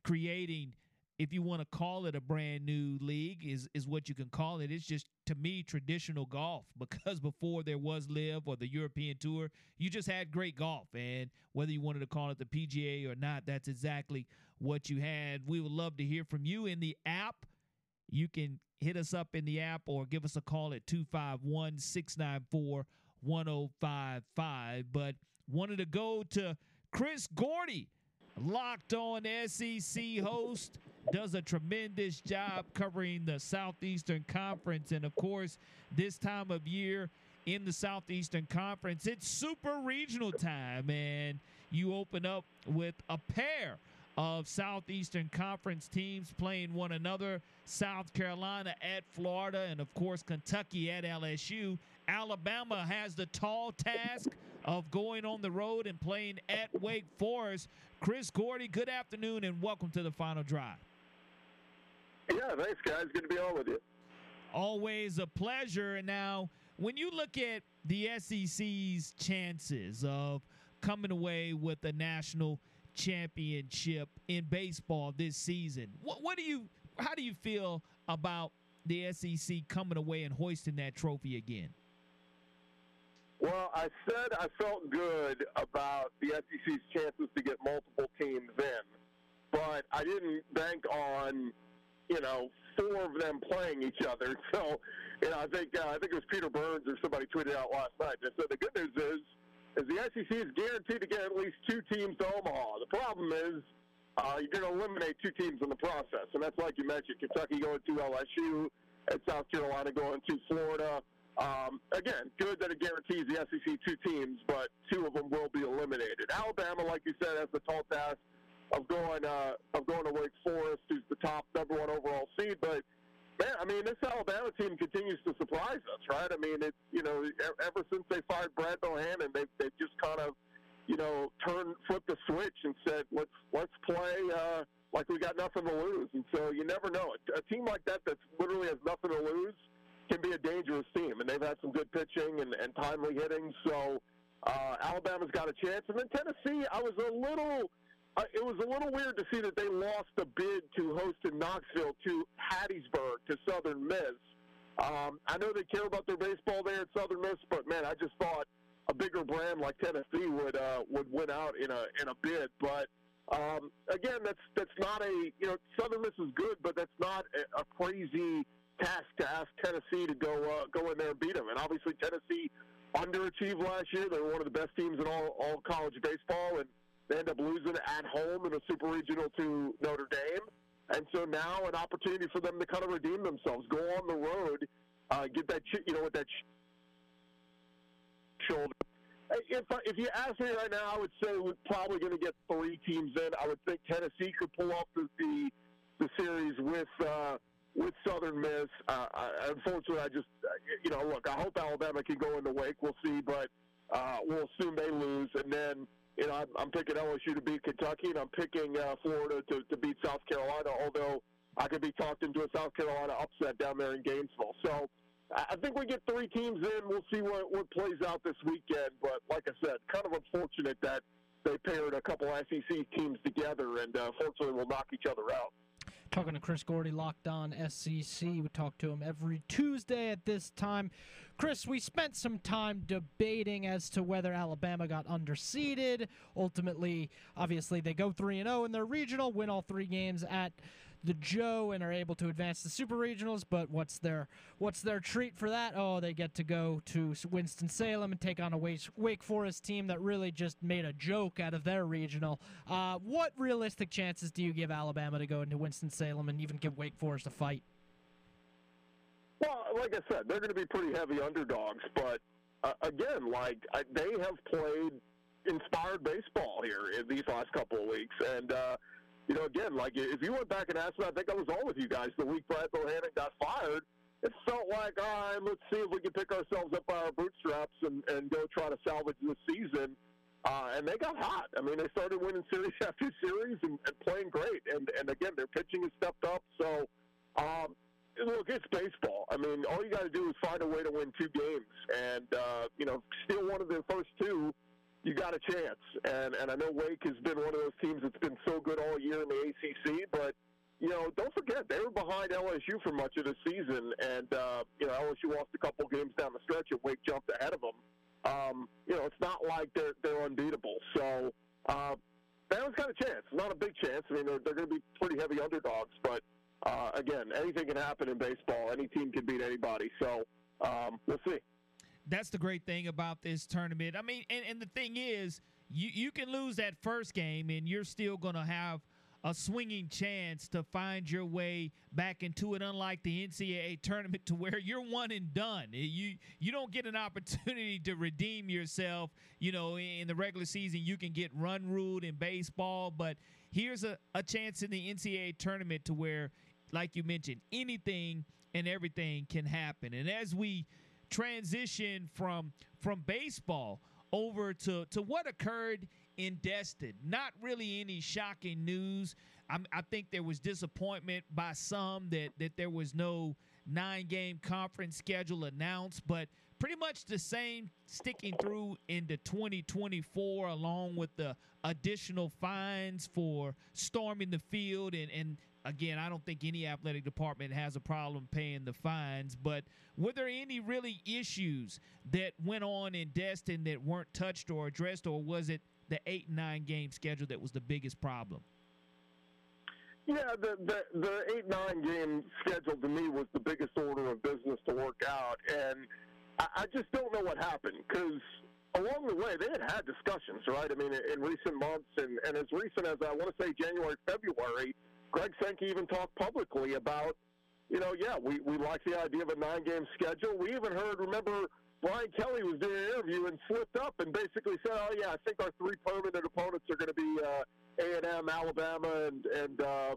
creating if you want to call it a brand new league is is what you can call it. It's just to me traditional golf *laughs* because before there was LIV or the european tour you just had great golf. And whether you wanted to call it the pga or not that's exactly what you had. We would love to hear from you in the app. You can hit us up in the app or give us a call at 251 694 1055 but wanted to go to chris gordy Locked on SEC host does a tremendous job covering the Southeastern Conference. And of course, this time of year in the Southeastern Conference, it's super regional time. And you open up with a pair of Southeastern Conference teams playing one another South Carolina at Florida, and of course, Kentucky at LSU. Alabama has the tall task of going on the road and playing at Wake Forest. Chris Gordy, good afternoon and welcome to the final drive. Yeah, thanks, guys. Good to be on with you. Always a pleasure. And now, when you look at the SEC's chances of coming away with a national championship in baseball this season, what, what do you, how do you feel about the SEC coming away and hoisting that trophy again? Well, I said I felt good about the SEC's chances to get multiple teams in, but I didn't bank on, you know, four of them playing each other. *laughs* So, you know, I think uh, I think it was Peter Burns or somebody tweeted out last night. They said the good news is is the SEC is guaranteed to get at least two teams to Omaha. The problem is uh, you're going to eliminate two teams in the process, and that's like you mentioned, Kentucky going to LSU and South Carolina going to Florida. Um, again, good that it guarantees the SEC two teams, but two of them will be eliminated. Alabama, like you said, has the tall task of going uh, of going to Wake Forest, who's the top number one overall seed. But man, I mean, this Alabama team continues to surprise us, right? I mean, it's you know, ever since they fired Brad Bohannon, they've they've just kind of you know turned flipped the switch and said let's let's play. Uh, like we got nothing to lose, and so you never know. A, a team like that that literally has nothing to lose can be a dangerous team, and they've had some good pitching and, and timely hitting. So uh, Alabama's got a chance, and then Tennessee. I was a little. Uh, it was a little weird to see that they lost a bid to host in Knoxville to Hattiesburg to Southern Miss. Um, I know they care about their baseball there at Southern Miss, but man, I just thought a bigger brand like Tennessee would uh, would win out in a in a bid. But um, again, that's that's not a you know Southern Miss is good, but that's not a, a crazy task to ask Tennessee to go uh, go in there and beat them. And obviously, Tennessee underachieved last year. They were one of the best teams in all, all college baseball, and they end up losing at home in a super regional to Notre Dame. And so now an opportunity for them to kind of redeem themselves, go on the road, uh, get that you know with that shoulder. If if you ask me right now, I would say we're probably going to get three teams in. I would think Tennessee could pull off the the, the series with. Uh, with Southern Miss. Uh, I, unfortunately, I just, uh, you know, look, I hope Alabama can go in the wake. We'll see, but uh, we'll assume they lose. And then, you know, I'm, I'm picking LSU to beat Kentucky, and I'm picking uh, Florida to, to beat South Carolina, although I could be talked into a South Carolina upset down there in Gainesville. So I think we get three teams in. We'll see what, what plays out this weekend. But like I said, kind of unfortunate that they paired a couple SEC teams together, and uh, fortunately, will knock each other out. Talking to Chris Gordy, locked on SEC. We talk to him every Tuesday at this time. Chris, we spent some time debating as to whether Alabama got underseeded. Ultimately, obviously, they go 3 0 in their regional, win all three games at the Joe and are able to advance to super regionals. But what's their what's their treat for that? Oh, they get to go to Winston Salem and take on a Wake Forest team that really just made a joke out of their regional. Uh, what realistic chances do you give Alabama to go into Winston Salem and even give Wake Forest a fight? Well, like I said, they're going to be pretty heavy underdogs, but uh, again, like I, they have played inspired baseball here in these last couple of weeks, and uh, you know, again, like if you went back and asked me, I think I was on with you guys the week Brad Bohannon got fired. It felt like, all right, let's see if we can pick ourselves up by our bootstraps and, and go try to salvage this season. Uh, and they got hot. I mean, they started winning series *laughs* after series and, and playing great. And and again, their pitching has stepped up. So, um, look, it's baseball. I mean, all you got to do is find a way to win two games, and uh, you know, steal one of the first two you got a chance. And and I know Wake has been one of those teams that's been so good all year in the ACC, but you know, don't forget they were behind LSU for much of the season, and uh, you know LSU lost a couple games down the stretch, and Wake jumped ahead of them. Um, you know, it's not like they're they're unbeatable. So uh, Bama's got a chance, not a big chance. I mean, they're, they're going to be pretty heavy underdogs, but uh, again, anything can happen in baseball. Any team can beat anybody. So um, we'll see that's the great thing about this tournament. I mean, and, and the thing is, you, you can lose that first game and you're still going to have a swinging chance to find your way back into it unlike the NCAA tournament *laughs* to where you're one and done. You you don't get an opportunity to redeem yourself you know in the regular season. You can get run ruled in baseball but here's a, a chance in the NCAA tournament to where like you mentioned anything and everything can happen. And as we transition from from baseball over to to what occurred in Destin. Not really any shocking news. I'm, i think there was disappointment by some that that there was no nine game conference schedule announced, but pretty much the same sticking through into 2024 along with the additional fines for storming the field and and again, I don't think any athletic department has a problem paying the fines, but were there any really issues that went on in Destin that weren't touched or addressed, or was it the eight nine game schedule that was the biggest problem? Yeah, the, the the eight nine game schedule to me was the biggest order of business to work out, and I, I just don't know what happened because along the way they had had discussions, right? I mean, in recent months and, and as recent as I want to say January, February, Greg Sankey even talked publicly about, you know, yeah, we, we like the idea of a nine game schedule. We even heard, remember, Brian Kelly was doing an interview and slipped up and basically said, oh, yeah, I think our three permanent opponents are going to be uh, A&M, Alabama, and, and um,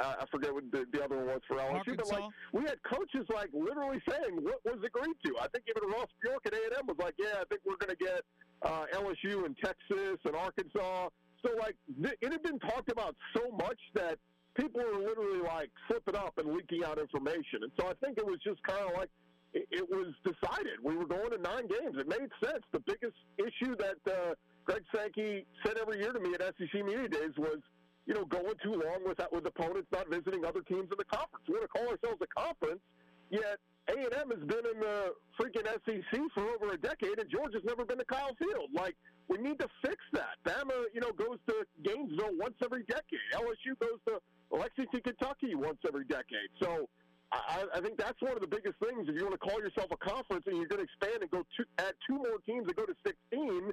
I forget what the, the other one was for LSU. Arkansas? But, like, we had coaches, like, literally saying what was agreed to. I think even Ross Bjork at A&M was like, yeah, I think we're going to get uh, LSU and Texas and Arkansas. So, like, th- it had been talked about so much that – people were literally like slipping up and leaking out information. And so I think it was just kind of like it, was decided. We were going to nine games. It made sense. The biggest issue that uh, Greg Sankey said every year to me at SEC Media Days was, you know, going too long with with opponents not visiting other teams in the conference. We want to call ourselves a conference, yet A&M has been in the freaking SEC for over a decade, and Georgia's never been to Kyle Field. Like, we need to fix that. Bama, you know, goes to Gainesville once every decade. LSU goes to Lexington, Kentucky once every decade. So I, I think that's one of the biggest things. If you want to call yourself a conference and you're going to expand and go to, add two more teams and go to 16,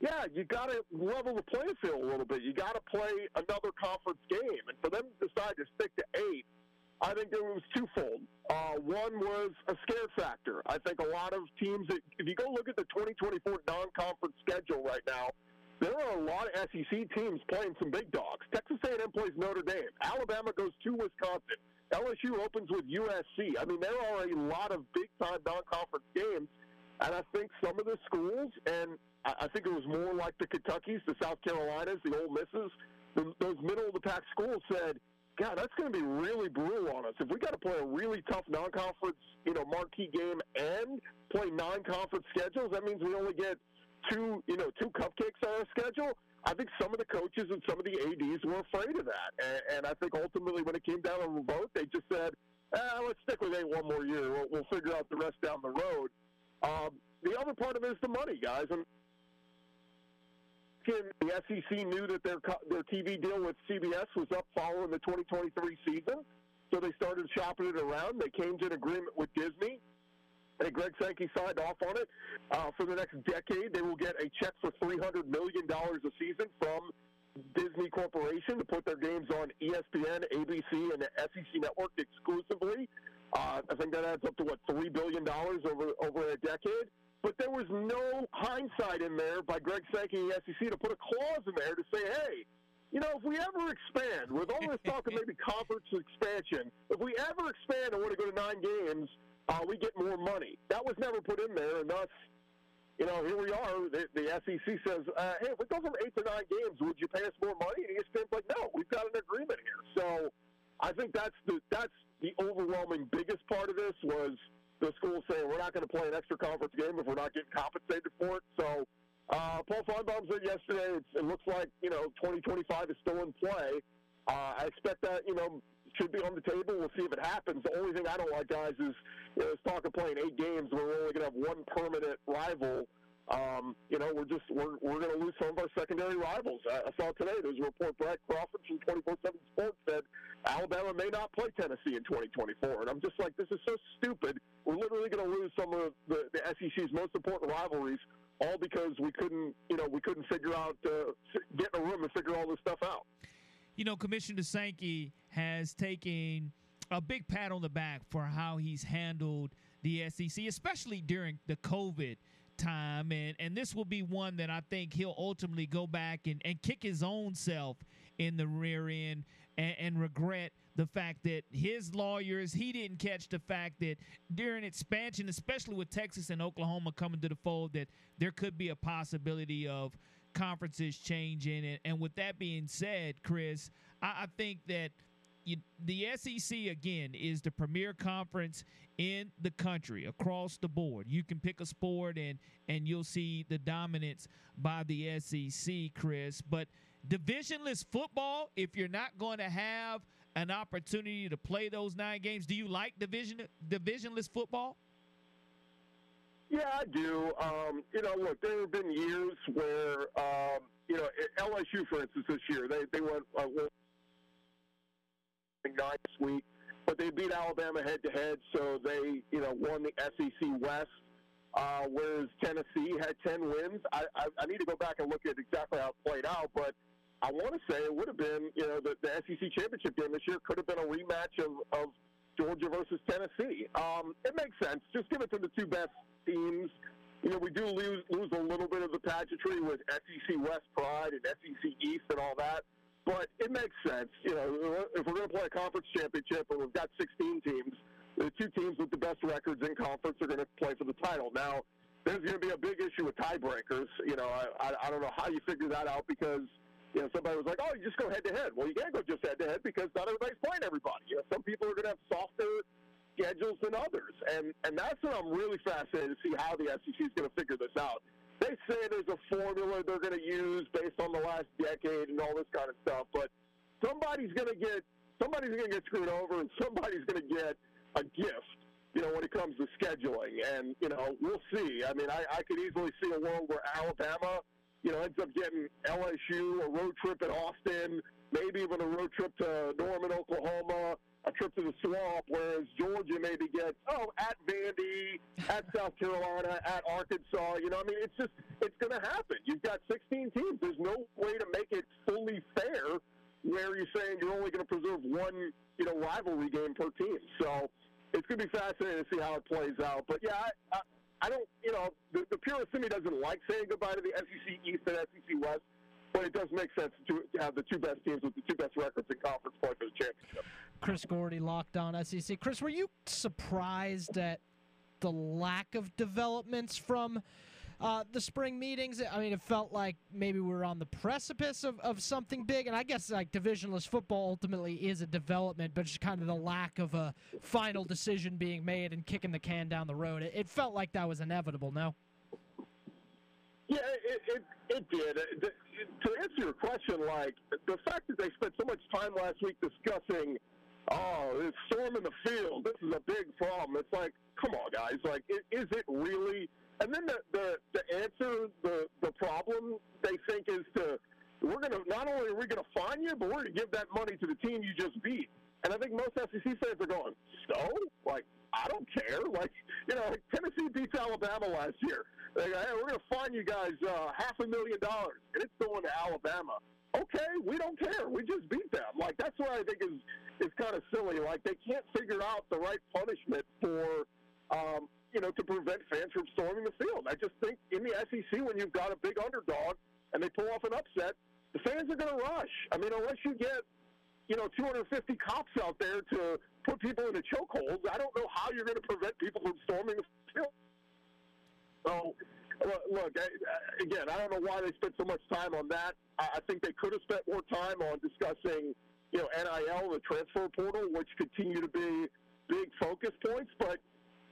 yeah, you got to level the playing field a little bit. You got to play another conference game. And for them to decide to stick to eight, I think it was twofold. Uh, one was a scare factor. I think a lot of teams, if you go look at the 2024 non-conference schedule right now, there are a lot of SEC teams playing some big dogs. Texas A&M plays Notre Dame. Alabama goes to Wisconsin. LSU opens with USC. I mean, there are a lot of big-time non-conference games, and I think some of the schools, and I think it was more like the Kentuckys, the South Carolinas, the Ole Misses, those middle-of-the-pack schools said, God, that's going to be really brutal on us. If we got to play a really tough non-conference, you know, marquee game and play non-conference schedules, that means we only get two, you know, two cupcakes on our schedule. I think some of the coaches and some of the ads were afraid of that, and, and I think ultimately when it came down to a vote, they just said, eh, "Let's stick with eight one more year. We'll, we'll figure out the rest down the road." Um, the other part of it is the money, guys. And the SEC knew that their their TV deal with CBS was up following the 2023 season, so they started shopping it around. They came to an agreement with Disney and Greg Sankey signed off on it. Uh, for the next decade, they will get a check for $300 million a season from Disney Corporation to put their games on ESPN, ABC, and the SEC Network exclusively. Uh, I think that adds up to, what, $3 billion over, over a decade. But there was no hindsight in there by Greg Sankey and the SEC to put a clause in there to say, hey, you know, if we ever expand, with all this talk of maybe *laughs* conference expansion, if we ever expand and want to go to nine games – uh, we get more money. That was never put in there, and thus, you know, here we are. The, the SEC says, uh, hey, if we go from eight to nine games, would you pay us more money? And ESPN's like, no, we've got an agreement here. So I think that's the that's the overwhelming biggest part of this was the school saying we're not going to play an extra conference game if we're not getting compensated for it. So uh, Paul Finebaum said yesterday it looks like you know 2025 is still in play. Uh, I expect that you know should be on the table. We'll see if it happens. The only thing I don't like, guys, is you know, talk of playing eight games we're only going to have one permanent rival. Um, you know, we're just we're, we're going to lose some of our secondary rivals. I, I saw today there was a report Brad Crawford from 24/7 Sports said Alabama may not play Tennessee in 2024, and I'm just like, this is so stupid. We're literally going to lose some of the, the SEC's most important rivalries, all because we couldn't, you know, we couldn't figure out uh, get in a room and figure all this stuff out you know, Commissioner Sankey has taken a big pat on the back for how he's handled the SEC, especially during the COVID time. And, and this will be one that I think he'll ultimately go back and, and kick his own self in the rear end and, and regret the fact that his lawyers, he didn't catch the fact that during expansion, especially with Texas and Oklahoma coming to the fold, that there could be a possibility of – conferences changing. And, and with that being said, Chris, I, I think that you, the SEC again is the premier conference in the country across the board. You can pick a sport and and you'll see the dominance by the SEC, Chris. But divisionless football, if you're not going to have an opportunity to play those nine games, do you like division divisionless football? Yeah, I do. Um, you know, look, there have been years where, um, you know, LSU, for instance, this year they they went uh, this week, but they beat Alabama head to head, so they you know won the SEC West. Uh, whereas Tennessee had 10 wins. I, I, I need to go back and look at exactly how it played out, but I want to say it would have been, you know, the, the SEC championship game this year could have been a rematch of, of Georgia versus Tennessee. Um, it makes sense. Just give it to the two best teams. You know, we do lose, lose a little bit of the pageantry with SEC West pride and SEC East and all that, but it makes sense. You know, if we're going to play a conference championship and we've got 16 teams, the two teams with the best records in conference are going to play for the title. Now, there's going to be a big issue with tiebreakers. You know, I, I, I don't know how you figure that out because you know, somebody was like, "Oh, you just go head to head." Well, you can't go just head to head because not everybody's playing everybody. You know, some people are going to have softer schedules than others. And, and that's what I'm really fascinated to see how the SEC is going to figure this out. They say there's a formula they're going to use based on the last decade and all this kind of stuff, but somebody's going to get somebody's going to get screwed over, and *laughs* somebody's going to get a gift. You know, when it comes to scheduling, and you know, we'll see. I mean, I, I could easily see a world where Alabama, you know, ends up getting LSU a road trip at Austin, maybe even a road trip to Norman, Oklahoma, a trip to the swamp, whereas Georgia maybe gets, oh, at Vandy, at *laughs* South Carolina, at Arkansas. You know, I mean, it's just, it's going to happen. You've got 16 teams. There's no way to make it fully fair where you're saying you're only going to preserve one, you know, rivalry game per team. So it's going to be fascinating to see how it plays out. But yeah, I, I, I don't, you know, the, the purist in me doesn't like saying goodbye to the SEC East and SEC West but it does make sense to, to have the two best teams with the two best records in conference play for the championship. Chris Gordy, Locked On SEC. Chris, were you surprised at the lack of developments from uh, the spring meetings? I mean, it felt like maybe we were on the precipice of, of something big, and I guess like divisionless football ultimately is a development, but just kind of the lack of a final decision being made and kicking the can down the road. It, it felt like that was inevitable. No. Yeah, it, it, it did. To answer your question, like the fact that they spent so much time last week discussing, oh, this storm in the field, this is a big problem. It's like, come on, guys. Like, is it really? And then the the, the answer, the the problem they think is to we're gonna not only are we gonna fine you, but we're gonna give that money to the team you just beat. And I think most SEC fans are going, so like I don't care. *laughs* Like you know, Tennessee beats Alabama last year. They go, hey, we're gonna fine you guys uh, half a million dollars, and it's going to Alabama. Okay, we don't care. We just beat them. Like that's what I think is is kind of silly. Like they can't figure out the right punishment for um, you know, to prevent fans from storming the field. I just think in the SEC, when you've got a big underdog and they pull off an upset, the fans are going to rush. I mean, unless you get, you know, 250 cops out there to put people into chokeholds, I don't know how you're going to prevent people from storming the field. So, look, again, I don't know why they spent so much time on that. I think they could have spent more time on discussing, you know, NIL, the transfer portal, which continue to be big focus points. But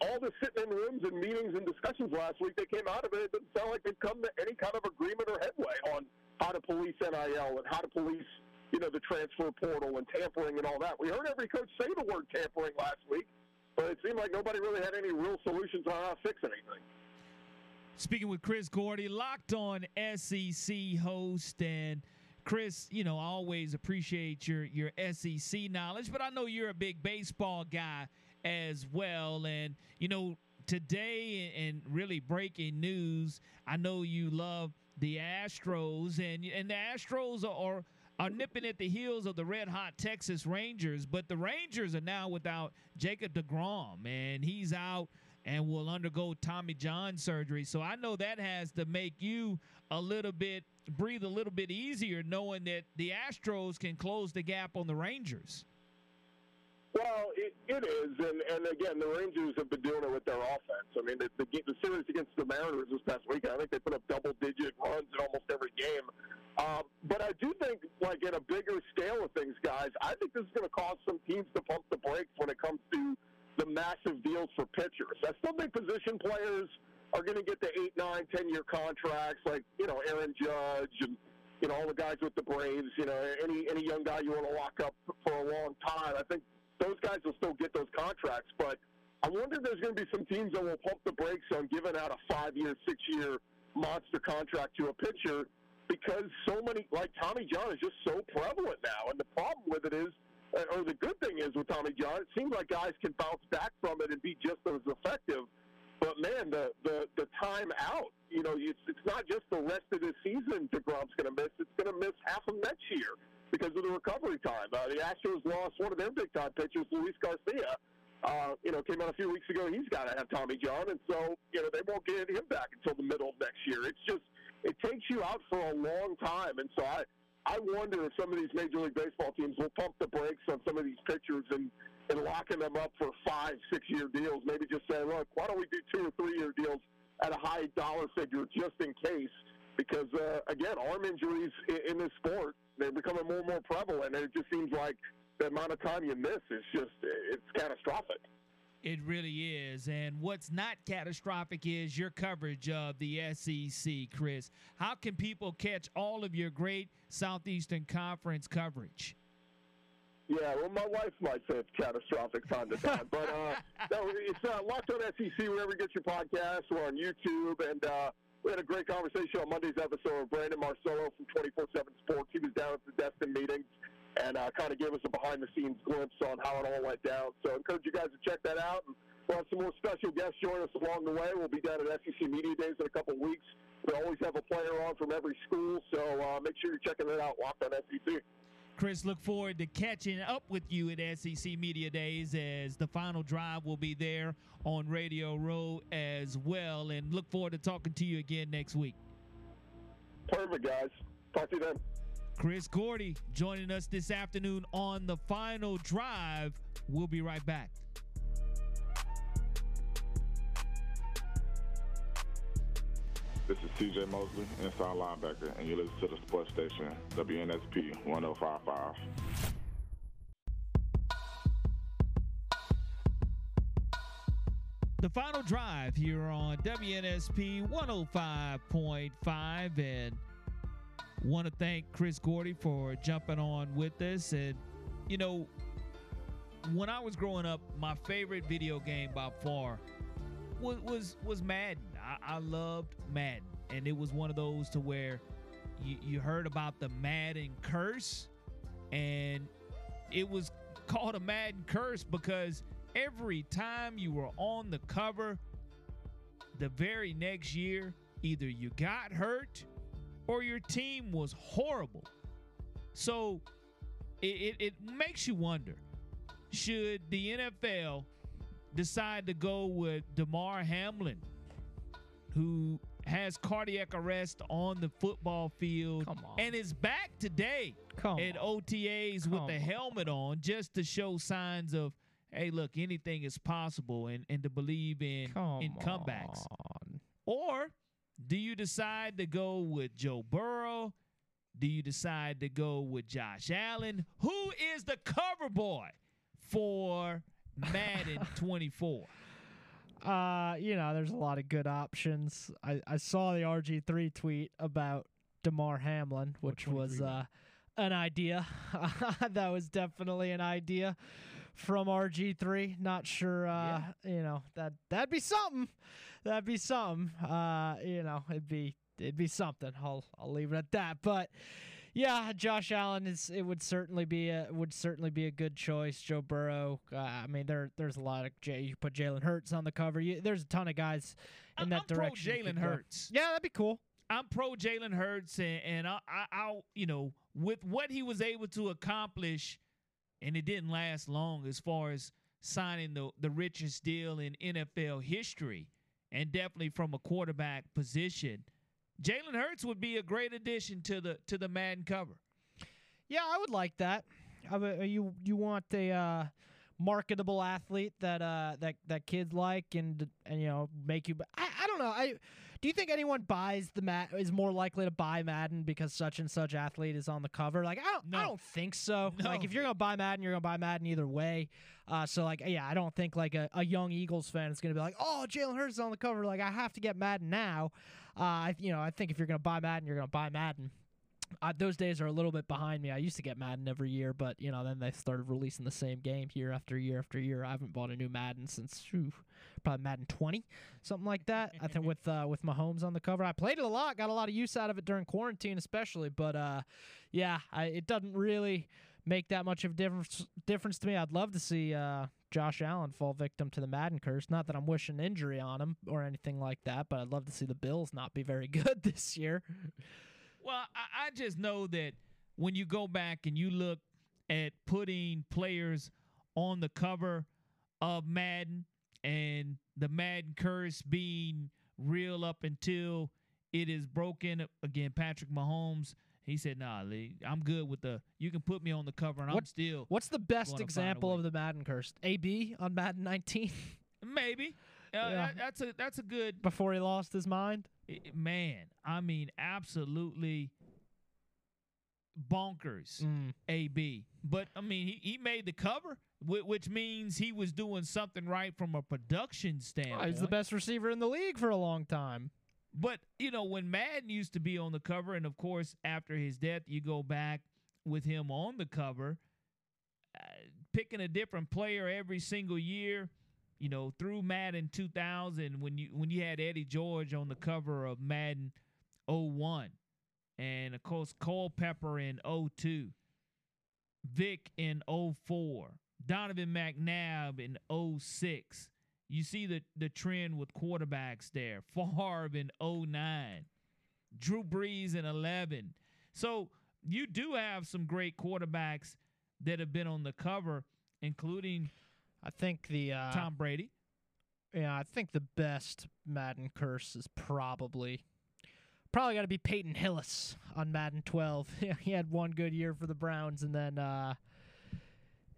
all the sitting in rooms and meetings and discussions last week that came out of it, it didn't sound like they've come to any kind of agreement or headway on how to police NIL and how to police, you know, the transfer portal and tampering and all that. We heard every coach say the word tampering last week, but it seemed like nobody really had any real solutions on how to fix anything. Speaking with Chris Gordy, locked on SEC host and Chris, you know, I always appreciate your your SEC knowledge, but I know you're a big baseball guy as well. And, you know, today and really breaking news, I know you love the Astros, and and the Astros are, are nipping at the heels of the red hot Texas Rangers, but the Rangers are now without Jacob DeGrom, and he's out and will undergo Tommy John surgery. So I know that has to make you a little bit breathe a little bit easier knowing that the Astros can close the gap on the Rangers. Well, it, it is, and and again, the Rangers have been doing it with their offense. I mean, the, the, the series against the Mariners this past weekend, I think they put up double-digit runs in almost every game. Um, but I do think, like in a bigger scale of things, guys, I think this is going to cause some teams to pump the brakes when it comes to the massive deals for pitchers. I still think position players are going to get the eight, nine, ten-year contracts, like you know Aaron Judge and you know all the guys with the Braves. You know any any young guy you want to lock up for a long time. I think those guys will still get those contracts. But I wonder if there's going to be some teams that will pump the brakes on giving out a five-year, six-year monster contract to a pitcher because so many, like Tommy John, is just so prevalent now. And the problem with it is, or the good thing is with Tommy John, it seems like guys can bounce back from it and be just as effective. But man, the the the time out, you know, it's it's not just the rest of the season DeGrom's going to miss; it's going to miss half of next year because of the recovery time. Uh, the Astros lost one of their big time pitchers, Luis Garcia. Uh, you know, came out a few weeks ago. He's got to have Tommy John, and so you know they won't get him back until the middle of next year. It's just it takes you out for a long time, and so I I wonder if some of these Major League Baseball teams will pump the brakes on some of these pitchers and and locking them up for five, six year deals. Maybe just say, look, why don't we do two or three year deals at a high dollar figure just in case? Because uh, again, arm injuries in, in this sport they're becoming more and more prevalent, and it just seems like the amount of time you miss is just it's catastrophic. It really is. And what's not catastrophic is your coverage of the SEC, Chris. How can people catch all of your great Southeastern Conference coverage? Yeah, well, my wife might say it's catastrophic time to time, but uh, *laughs* no, it's uh, Locked On SEC wherever you get your podcasts. We're on YouTube, and uh, we had a great conversation on Monday's episode with Brandon Marcello from 24 7 Sports. He was down at the Destin meetings and uh, kind of gave us a behind the scenes glimpse on how it all went down. So I encourage you guys to check that out. And we'll have some more special guests join us along the way. We'll be down at SEC Media Days in a couple of weeks. We always have a player on from every school, so uh, make sure you're checking it out. Locked on SEC. Chris, look forward to catching up with you at SEC Media Days as the final drive will be there on Radio Row as well. And look forward to talking to you again next week. Perfect, guys. Talk to you then. Chris Gordy joining us this afternoon on the final drive. We'll be right back. This is CJ Mosley, inside linebacker, and you listen to the sports station, WNSP 1055. The final drive here on WNSP 105.5 and want to thank Chris Gordy for jumping on with us and you know when I was growing up my favorite video game by far was was, was Madden. I, I loved Madden and it was one of those to where you, you heard about the Madden curse and it was called a Madden curse because every time you were on the cover the very next year, either you got hurt or your team was horrible. So it, it, it makes you wonder should the NFL decide to go with Damar Hamlin, who has cardiac arrest on the football field and is back today Come at on. OTAs with Come the helmet on just to show signs of hey look anything is possible and, and to believe in Come in comebacks on. or do you decide to go with Joe Burrow? Do you decide to go with Josh Allen? Who is the cover boy for Madden *laughs* 24 Uh, you know, there's a lot of good options. I, I saw the RG3 tweet about Damar Hamlin, which was uh, an idea. *laughs* that was definitely an idea from RG3. Not sure, uh, you know, that that'd be something. That'd be something. Uh, you know, it'd be it'd be something. I'll I'll leave it at that. But yeah, Josh Allen is it would certainly be a would certainly be a good choice. Joe Burrow. Uh, I mean, there there's a lot of J, you put Jalen Hurts on the cover. You, there's a ton of guys in that I'm pro direction. Jalen. Hurts. Yeah, that'd be cool. I'm pro Jalen Hurts, and, and I, I, I'll, you know, with what he was able to accomplish, and it didn't last long as far as signing the, the richest deal in NFL history, and definitely from a quarterback position. Jalen Hurts would be a great addition to the to the Madden cover. Yeah, I would like that. I uh, you you want a uh, marketable athlete that uh that that kids like and and you know make you. I, I don't know. I do you think anyone buys the mat is more likely to buy Madden because such and such athlete is on the cover? Like I don't I don't think so. *laughs* No. Like if you're gonna buy Madden, you're gonna buy Madden either way. Uh, so like yeah, I don't think like a, a young Eagles fan is gonna be like, oh Jalen Hurts is on the cover. Like I have to get Madden now. Uh, I you know I think if you're gonna buy Madden, you're gonna buy Madden. Uh, those days are a little bit behind me. I used to get Madden every year, but you know, then they started releasing the same game year after year after year. I haven't bought a new Madden since phew, probably Madden 20, something like that. I think *laughs* with uh, with Mahomes on the cover, I played it a lot, got a lot of use out of it during quarantine, especially. But uh, yeah, I, it doesn't really make that much of a difference difference to me. I'd love to see uh, Josh Allen fall victim to the Madden curse. Not that I'm wishing injury on him or anything like that, but I'd love to see the Bills not be very *laughs* good this year. Well, I, I just know that when you go back and you look at putting players on the cover of Madden and the Madden curse being real up until it is broken. Again, Patrick Mahomes, he said, "Nah, Lee, I'm good with the. You can put me on the cover, and I'm What- still What's the best gonna find a example of the Madden curse? AB on Madden 19 *laughs* maybe." Uh, Yeah. that- that's a that's a good before he lost his mind. I- man, I mean, absolutely bonkers. Mm. AB, but I mean, he, he made the cover, which means he was doing something right from a production standpoint. He's the best receiver in the league for a long time. But you know, when Madden used to be on the cover, and of course after his death, you go back with him on the cover, uh, picking a different player every single year. You know, through Madden 2000, when you when you had Eddie George on the cover of Madden 01, and of course Culpepper in 02, Vick in 04, Donovan McNabb in 06. You see the, the trend with quarterbacks there. Favre in 09, Drew Brees in 11. So you do have some great quarterbacks that have been on the cover, including I think the uh, Tom Brady. Yeah, I think the best Madden curse is probably probably got to be Peyton Hillis on Madden 12. *laughs* he had one good year for the Browns and then uh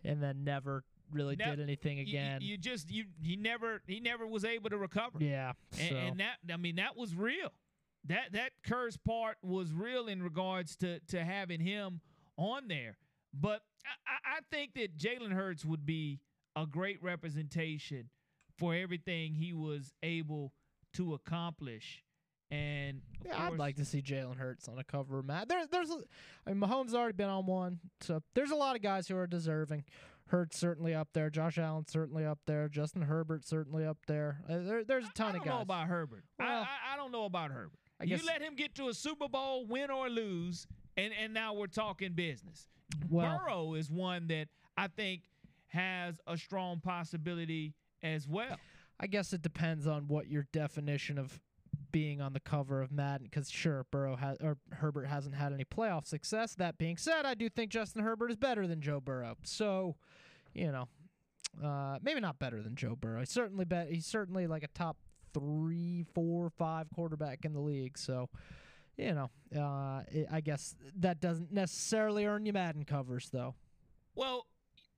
and then never really Now, did anything You- you- again. You, just you he never he never was able to recover. yeah. And, so. and that I mean that was real. That that curse part was real in regards to to having him on there. But I I think that Jalen Hurts would be a great representation for everything he was able to accomplish. And Yeah, I'd like to see Jalen Hurts on a cover of Matt. There, there's, a, I mean, Mahomes already been on one, so there's a lot of guys who are deserving. Hurts certainly up there. Josh Allen certainly up there. Justin Herbert certainly up there. Uh, there there's a ton I of don't guys. know about Herbert. I- Well, I, I don't know about Herbert. I you let him get to a Super Bowl, win or lose, and and now we're talking business. Well- Burrow is one that I think has a strong possibility as well. I guess it depends on what your definition of being on the cover of Madden. Because sure, Burrow has or Herbert hasn't had any playoff success. That being said, I do think Justin Herbert is better than Joe Burrow. So, you know, uh, maybe not better than Joe Burrow. He's certainly bet. He's certainly like a top three, four, five quarterback in the league. So, you know, uh, I- I guess that doesn't necessarily earn you Madden covers, though. Well,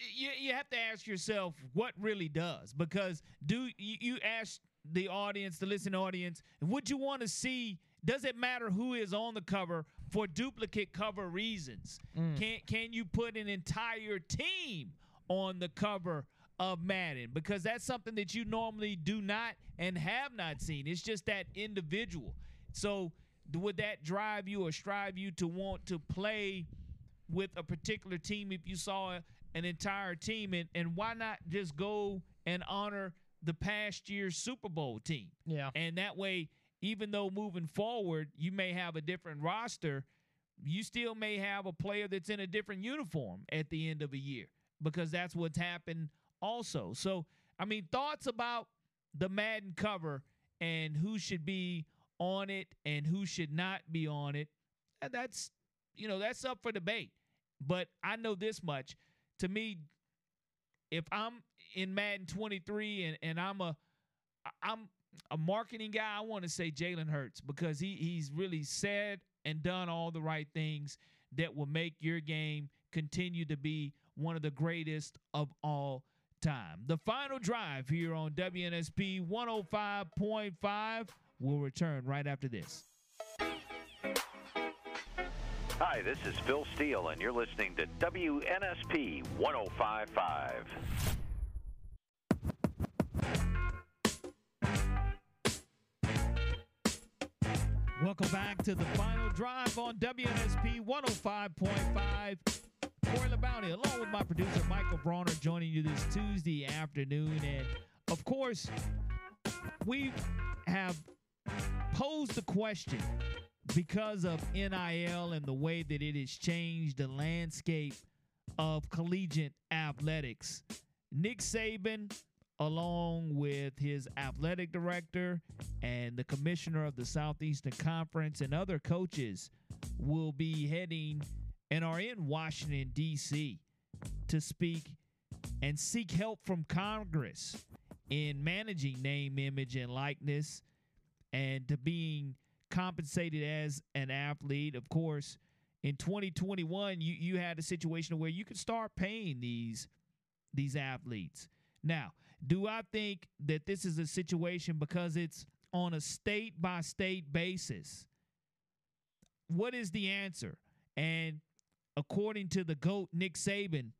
you you have to ask yourself what really does because do you, you ask the audience, the listening audience, would you want to see? Does it matter who is on the cover for duplicate cover reasons? Mm. Can can you put an entire team on the cover of Madden because that's something that you normally do not and have not seen. It's just that individual. So would that drive you or strive you to want to play with a particular team if you saw an entire team and, and why not just go and honor the past year's Super Bowl team? Yeah. And that way, even though moving forward you may have a different roster, you still may have a player that's in a different uniform at the end of a year because that's what's happened also. So, I mean, thoughts about the Madden cover and who should be on it and who should not be on it. That's, you know, that's up for debate. But I know this much. To me, if I'm in Madden 23 and, and I'm a I'm a marketing guy, I want to say Jalen Hurts because he he's really said and done all the right things that will make your game continue to be one of the greatest of all time. The final drive here on WNSP 105.5 will return right after this. Hi, this is Phil Steele, and you're listening to WNSP 1055. Welcome back to the final drive on WNSP 105.5. Corey LeBounty, along with my producer Michael Bronner, joining you this Tuesday afternoon. And of course, we have posed the question because of NIL and the way that it has changed the landscape of collegiate athletics. Nick Saban, along with his athletic director and the commissioner of the Southeastern Conference and other coaches, will be heading and are in Washington, D.C. to speak and seek help from Congress in managing name, image, and likeness and to being compensated as an athlete. Of course, in 2021, you, you had a situation where you could start paying these these athletes. Now, do I think that this is a situation because it's on a state by state basis? What is the answer? And according to the GOAT, Nick Saban,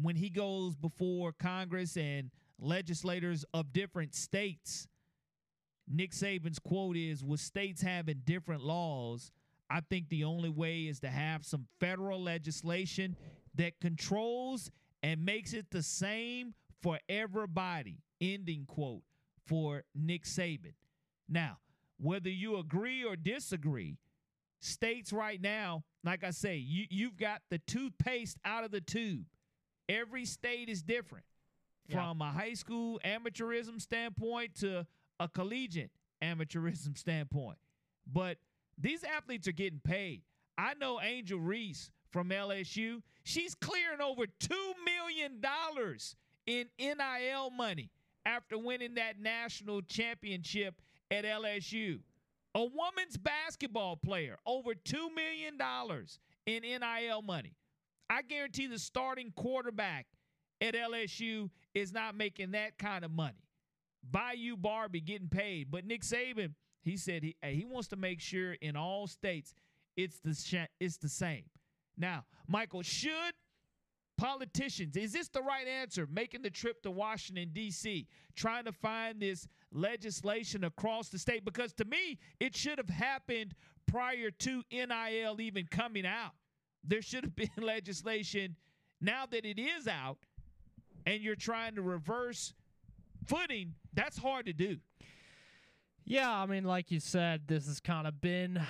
when he goes before Congress and legislators of different states, Nick Saban's quote is with states having different laws, I think the only way is to have some federal legislation that controls and makes it the same for everybody. Ending quote for Nick Saban. Now, whether you agree or disagree, states right now, like I say, you, you've got the toothpaste out of the tube. Every state is different from a high school amateurism standpoint to a collegiate amateurism *laughs* standpoint. But these athletes are getting paid. I know Angel Reese from LSU, she's clearing over $2 million in NIL money after winning that national championship at LSU. A woman's basketball player, over $2 million in NIL money. I guarantee the starting quarterback at LSU is not making that kind of money. Bayou Barbie getting paid, but Nick Saban, he said he he wants to make sure in all states it's the sh- it's the same. Now, Michael, should politicians, is this the right answer? Making the trip to Washington, D.C., trying to find this legislation across the state? Because to me, it should have happened prior to NIL even coming out. There should have *laughs* been legislation now that it is out and you're trying to reverse footing. That's hard to do. Yeah, I mean, like you said, this has kind of been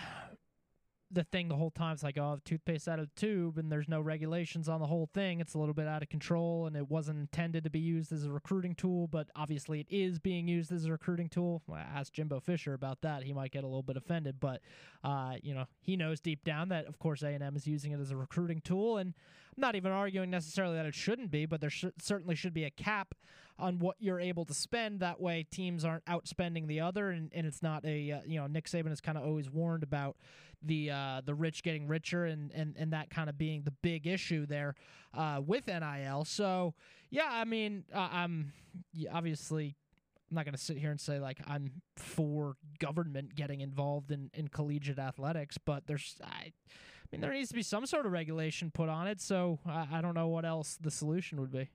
the thing the whole time. It's like, oh, toothpaste out of the tube, and there's no regulations on the whole thing. It's a little bit out of control, and it wasn't intended to be used as a recruiting tool, but obviously it is being used as a recruiting tool. Well, ask Jimbo Fisher about that; he might get a little bit offended, but uh, you know, he knows deep down that, of course, A and M is using it as a recruiting tool, and I'm not even arguing necessarily that it shouldn't be, but there sh- certainly should be a cap on what you're able to spend. That way, teams aren't outspending the other, and, and it's not a uh, you know Nick Saban has kind of always warned about the uh, the rich getting richer and and and that kind of being the big issue there uh, with NIL. So yeah, I mean, uh, I'm obviously. I'm not going to sit here and say like I'm for government getting involved in, in collegiate athletics, but there's I, I mean there needs to be some sort of regulation put on it. So I, I don't know what else the solution would be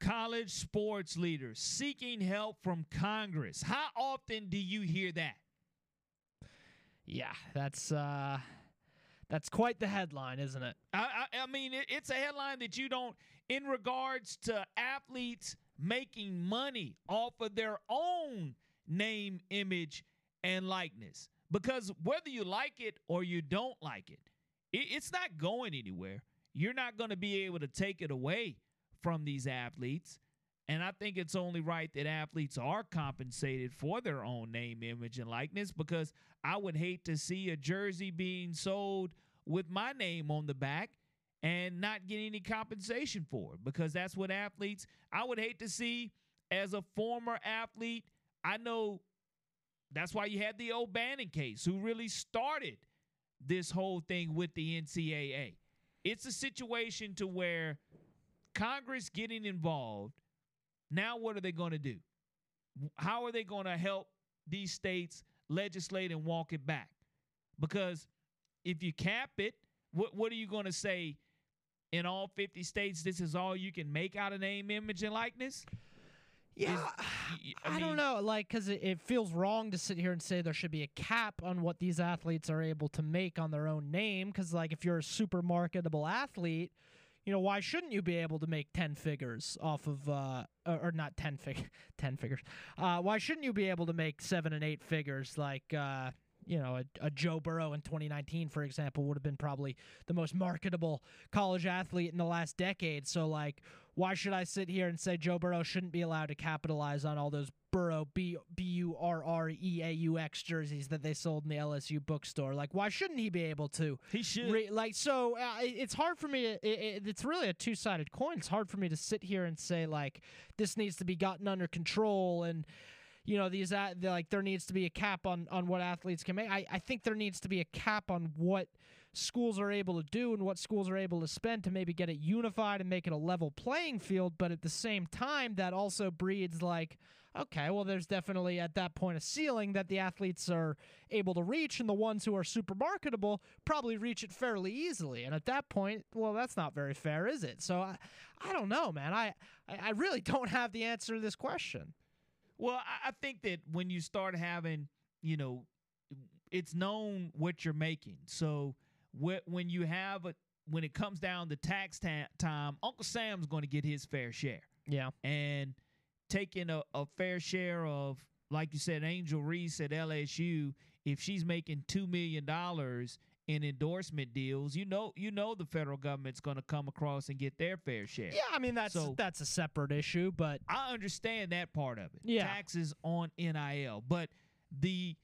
college sports leaders seeking help from Congress. How often do you hear that? Yeah, that's uh that's quite the headline, isn't it? I, I, I mean, it, it's a headline that you don't, in regards to athletes making money off of their own name, image, and likeness. Because whether you like it or you don't like it, it it's not going anywhere. You're not going to be able to take it away from these athletes. And I think it's only right that athletes are compensated for their own name, image, and likeness because I would hate to see a jersey being sold with my name on the back and not get any compensation for it because that's what athletes, I would hate to see as a former athlete. I know that's why you had the O'Bannon case, who really started this whole thing with the NCAA. It's a situation to where Congress getting involved, now what are they going to do? How are they going to help these states legislate and walk it back? Because if you cap it, what what are you going to say in all 50 states this is all you can make out of name, image and likeness? Yeah, Is, I, I, don't know, like because it, it, feels wrong to sit here and say there should be a cap on what these athletes are able to make on their own name. Because like if you're a super marketable athlete, you know, why shouldn't you be able to make 10 figures off of, uh, or not 10, fig- *laughs* 10 figures? Uh, why shouldn't you be able to make seven and eight figures like, uh, you know, a, a, Joe Burrow in 2019, for example, would have been probably the most marketable college athlete in the last decade. So, like, why should I sit here and say Joe Burrow shouldn't be allowed to capitalize on all those Burrow B B U R R E A U X jerseys that they sold in the LSU bookstore? Like, why shouldn't he be able to? He should. Re- like, so uh, it's hard for me. it, it, it's really a two sided coin. It's hard for me to sit here and say like this needs to be gotten under control and you know these like there needs to be a cap on on what athletes can make. I I think there needs to be a cap on what schools are able to do and what schools are able to spend to maybe get it unified and make it a level playing field. But at the same time, that also breeds like, okay, well, there's definitely at that point a ceiling that the athletes are able to reach, and the ones who are super marketable probably reach it fairly easily. And at that point, well, that's not very fair, is it? So I, I don't know, man. I, I really *laughs* don't have the answer to this question. Well, I think that when you start having, you know, it's known what you're making. So when you have a when it comes down to tax ta- time, Uncle Sam's going to get his fair share. Yeah, and taking a, a fair share of, like you said, Angel Reese at LSU. If she's making two million dollars in endorsement deals, you know, you know the federal government's going to come across and get their fair share. Yeah, I mean that's so, that's a separate issue, but I understand that part of it. Yeah, taxes on NIL, but the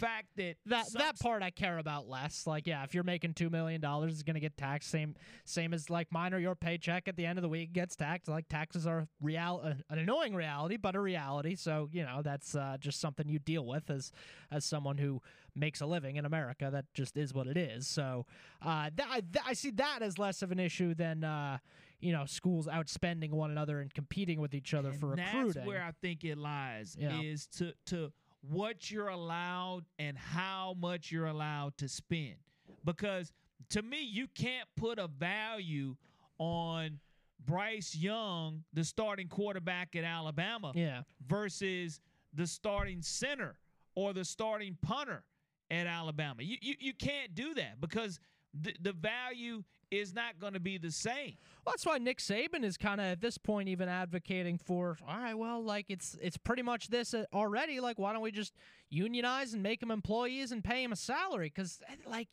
fact that that that part I care about less. Like, yeah, if you're making two million dollars, it's gonna get taxed. Same same as like mine or your paycheck at the end of the week gets taxed. Like taxes are real an annoying reality, but a reality. So you know that's uh, just something you deal with as as someone who makes a living in America. That just is what it is. So uh, that, I, I see that as less of an issue than. Uh, you know, schools outspending one another and competing with each other and for recruiting. That's where I think it lies. Yeah. Is to to what you're allowed and how much you're allowed to spend. Because to me, you can't put a value on Bryce Young, the starting quarterback at Alabama, Yeah. versus the starting center or the starting punter at Alabama. You you, you can't do that because the, the value is not going to be the same. Well, that's why Nick Saban is kind of at this point even advocating for. All right, well, like it's it's pretty much this uh, already. Like, why don't we just unionize and make them employees and pay them a salary? Because like.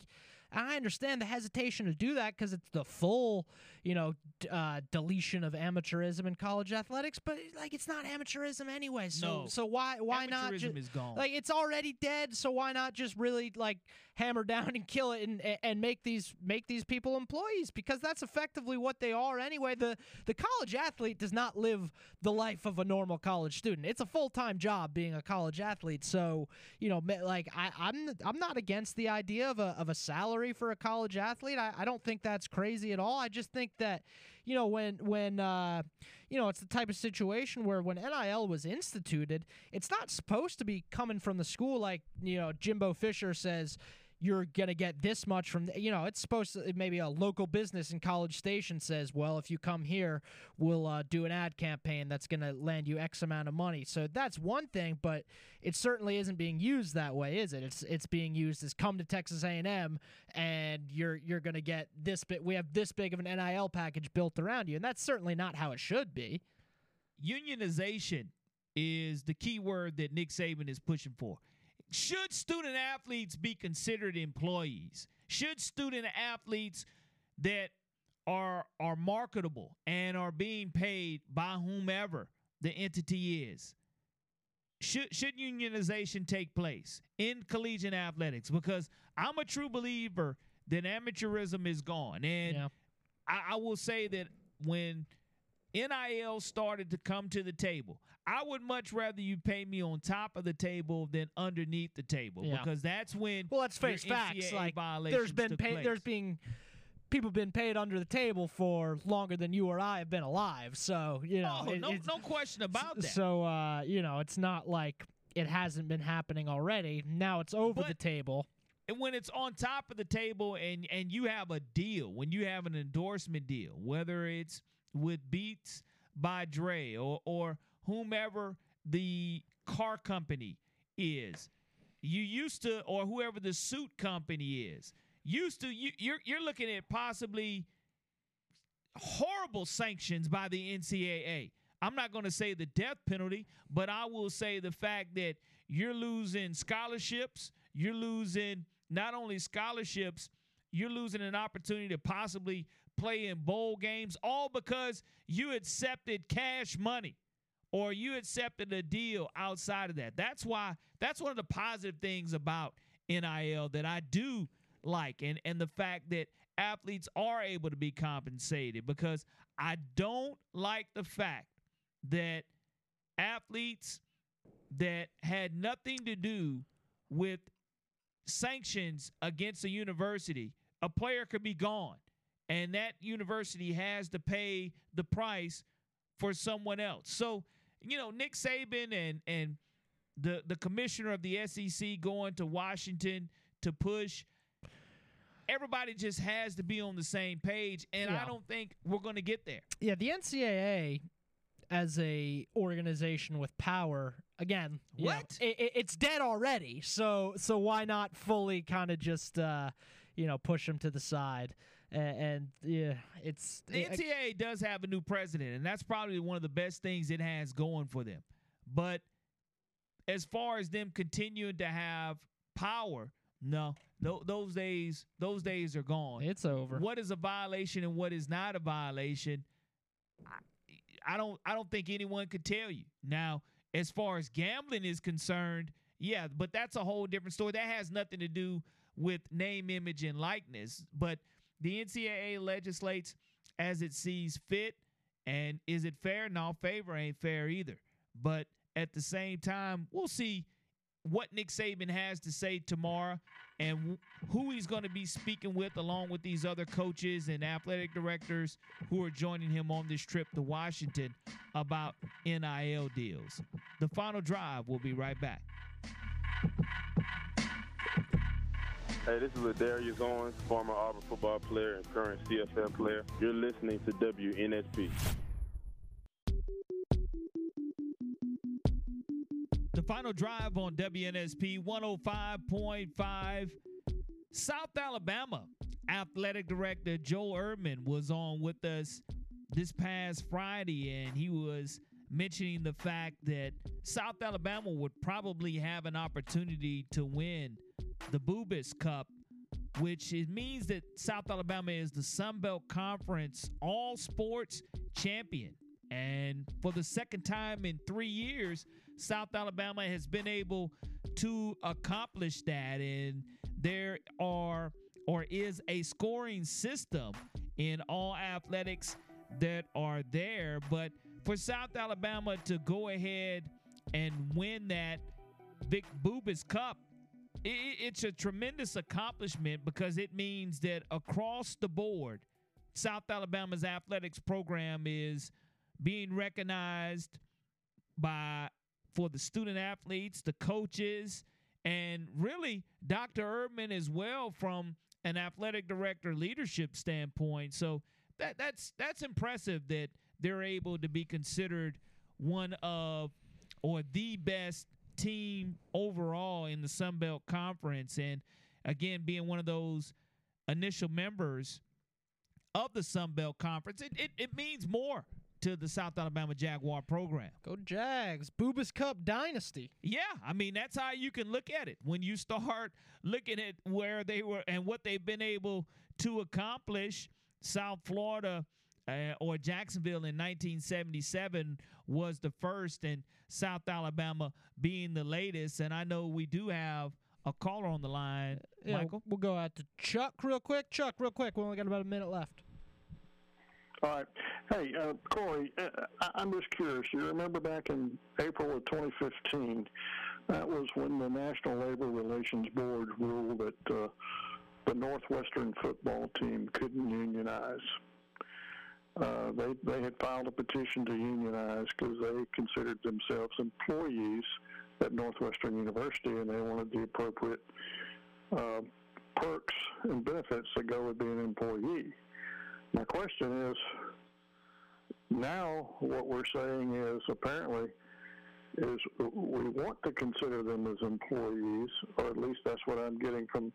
I understand the hesitation to do that because it's the full, you know, d- uh, deletion of amateurism in college athletics. But like, it's not amateurism anyway. So, No. so why why not? Amateurism is gone. Like, it's already dead. So why not just really like hammer down and kill it and and make these make these people employees because that's effectively what they are anyway. The the college athlete does not live the life of a normal college student. It's a full time job being a college athlete. So you know, like I, I'm I'm not against the idea of a of a salary for a college athlete. I, I don't think that's crazy at all. I just think that you know when when uh, you know it's the type of situation where when NIL was instituted, it's not supposed to be coming from the school like you know Jimbo Fisher says you're gonna get this much from you know it's supposed to maybe a local business in college station says well if you come here we'll uh, do an ad campaign that's gonna land you x amount of money. So that's one thing but it certainly isn't being used that way is it? It's it's being used as come to texas a&m and you're you're gonna get this bit we have this big of an nil package built around you and that's certainly not how it should be. Unionization is the key word that Nick Saban is pushing for. Should student athletes be considered employees? Should student athletes that are are marketable and are being paid by whomever the entity is should should unionization take place in collegiate athletics because I'm a true believer that amateurism is gone and Yeah. I, I will say that when NIL started to come to the table, I would much rather you pay me on top of the table than underneath the table Yeah. because that's when well let's face facts like there's been pay, place. there's being people been paid under the table for longer than you or I have been alive so you know oh, it- no, no question about that. So uh, you know, it's not like it hasn't been happening already. Now it's over the table. and when it's on top of the table and and you have a deal when you have an endorsement deal whether it's with beats by dre or or whomever the car company is you used to or whoever the suit company is used to you you're you're looking at possibly horrible sanctions by the NCAA. I'm not going to say the death penalty, but I will say the fact that you're losing scholarships, you're losing not only scholarships, you're losing an opportunity to possibly play in bowl games, all because you accepted cash money or you accepted a deal outside of that. That's why that's one of the positive things about NIL that I do like and and the fact that athletes are able to be compensated because I don't like the fact that athletes that had nothing to do with sanctions against a university, a player could be gone and that university has to pay the price for someone else. So, you know, Nick Saban and and the the commissioner of the SEC going to Washington to push everybody just has to be on the same page and Yeah. I don't think we're going to get there. Yeah, the NCAA as a organization with power again you know, What? it- it's dead already so so why not fully kind of just uh you know push them to the side and, and yeah it's The it- NCAA does have a new president, and that's probably one of the best things it has going for them. But as far as them continuing to have power, no, tho- those days, those days are gone. it's over What is a violation and what is not a violation? I, I don't, I don't think anyone could tell you. Now, as far as gambling is concerned, yeah, but that's a whole different story. That has nothing to do with name, image, and likeness. But the NCAA legislates as it sees fit. And is it fair? No, favor ain't fair either. But at the same time, we'll see what Nick Saban has to say tomorrow and who he's going to be speaking with, along with these other coaches and athletic directors who are joining him on this trip to Washington about NIL deals. The final drive will be right back. Hey, this is Ladarius Owens, former Auburn football player and current CFL player. You're listening to WNSP. The final drive on WNSP 105.5. South Alabama athletic director Joel Erdmann was on with us this past Friday, and he was mentioning the fact that South Alabama would probably have an opportunity to win the Bubas Cup, which it means that South Alabama is the Sun Belt Conference all sports champion. And for the second time in three years, South Alabama has been able to accomplish that. And there are or is a scoring system in all athletics that are there. But for South Alabama to go ahead and win that Vic Bubas Cup, it's a tremendous accomplishment because it means that across the board, South Alabama's athletics program is being recognized by for the student athletes, the coaches, and really Dr. Erdmann as well from an athletic director leadership standpoint. So that that's that's impressive that they're able to be considered one of or the best team overall in the Sun Belt Conference. And again, being one of those initial members of the Sun Belt Conference, it, it, it means more to the South Alabama Jaguar program. Go Jags. Bubas Cup dynasty. Yeah, I mean that's how you can look at it. When you start *laughs* looking at where they were and what they've been able to accomplish, South Florida uh, or Jacksonville in 1977 was the first, and South Alabama being the latest. And I know we do have a caller on the line. Yeah, Michael, we'll go out to Chuck real quick. Chuck, real quick. We only got about a minute left. All right. Hey, uh, Corey, uh, I- am just curious. You remember back in April of 2015, that was when the National Labor Relations Board ruled that uh, the Northwestern football team couldn't unionize. Uh, they they had filed a petition to unionize because they considered themselves employees at Northwestern University, and they wanted the appropriate uh, perks and benefits that go with being an employee. My question is, now what we're saying is apparently is we want to consider them as employees, or at least that's what I'm getting from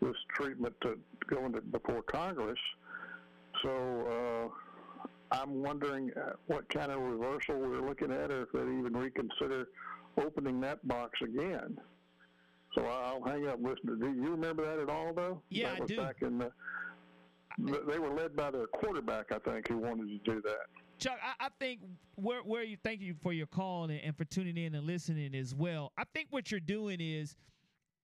this treatment to going to before Congress. So uh, I'm wondering uh, what kind of reversal we're looking at, or if they'd even reconsider opening that box again. So I'll hang up listening. Do you remember that at all, though? Yeah, that was I do. Back in the, they were led by their quarterback, I think, who wanted to do that. Chuck, I, I, think where where you thank you for your call and, and, for tuning in and listening as well. I think what you're doing is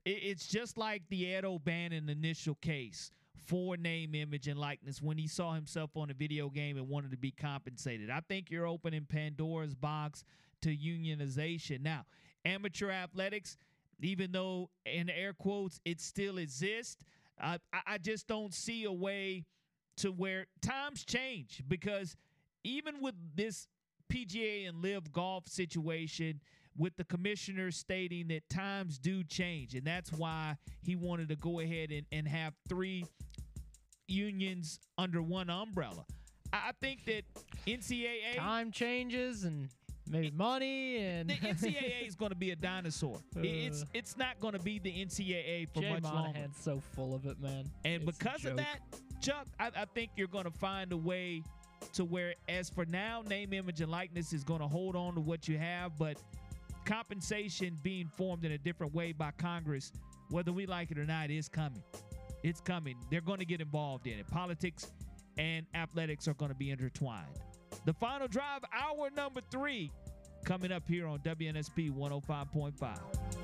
it, it's just like the Ed O'Bannon initial case for name, image, and likeness when he saw himself on a video game and wanted to be compensated. I think you're opening Pandora's box to unionization. Now, amateur athletics, even though in air quotes it still exists, I, I just don't see a way to where times change because even with this PGA and live golf situation, with the commissioner stating that times do change, and that's why he wanted to go ahead and, and have three unions under one umbrella. I think that NCAA time changes and maybe money and the *laughs* NCAA is going to be a dinosaur. Uh, it's it's not going to be the NCAA for Jay much Monahan's longer. so full of it, man. And It's because of that, Chuck, I, I think you're going to find a way to where, as for now, name, image, and likeness is going to hold on to what you have, but compensation being formed in a different way by Congress, whether we like it or not, is coming. It's coming. They're going to get involved in it. Politics and athletics are going to be intertwined. The final drive, hour number three, coming up here on WNSP 105.5.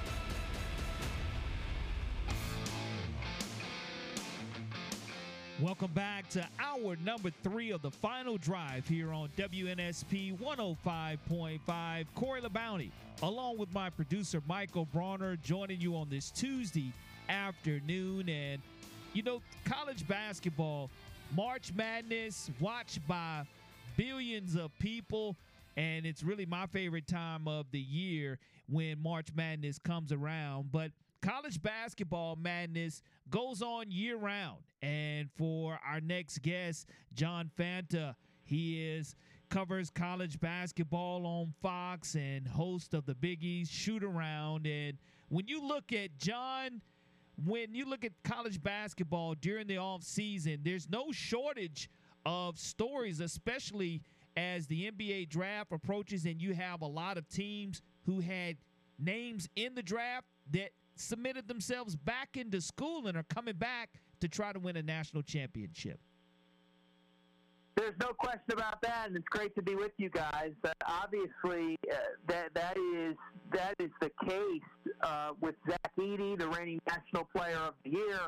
Welcome back to hour number three of the final drive here on WNSP 105.5. Corey LeBounty, along with my producer Michael Bronner, joining you on this Tuesday afternoon. And, you know, college basketball, March Madness, watched by billions of people. And it's really my favorite time of the year when March Madness comes around. But college basketball madness goes on year round. And for our next guest, John Fanta, he is covers college basketball on Fox and host of the Big East Shoot Around. And when you look at John, when you look at college basketball during the off season, there's no shortage of stories, especially as the NBA draft approaches and you have a lot of teams who had names in the draft that submitted themselves back into school and are coming back to try to win a national championship. There's no question about that, and it's great to be with you guys. Uh, obviously, uh, that that is that is the case uh, with Zach Edey, the reigning National Player of the Year,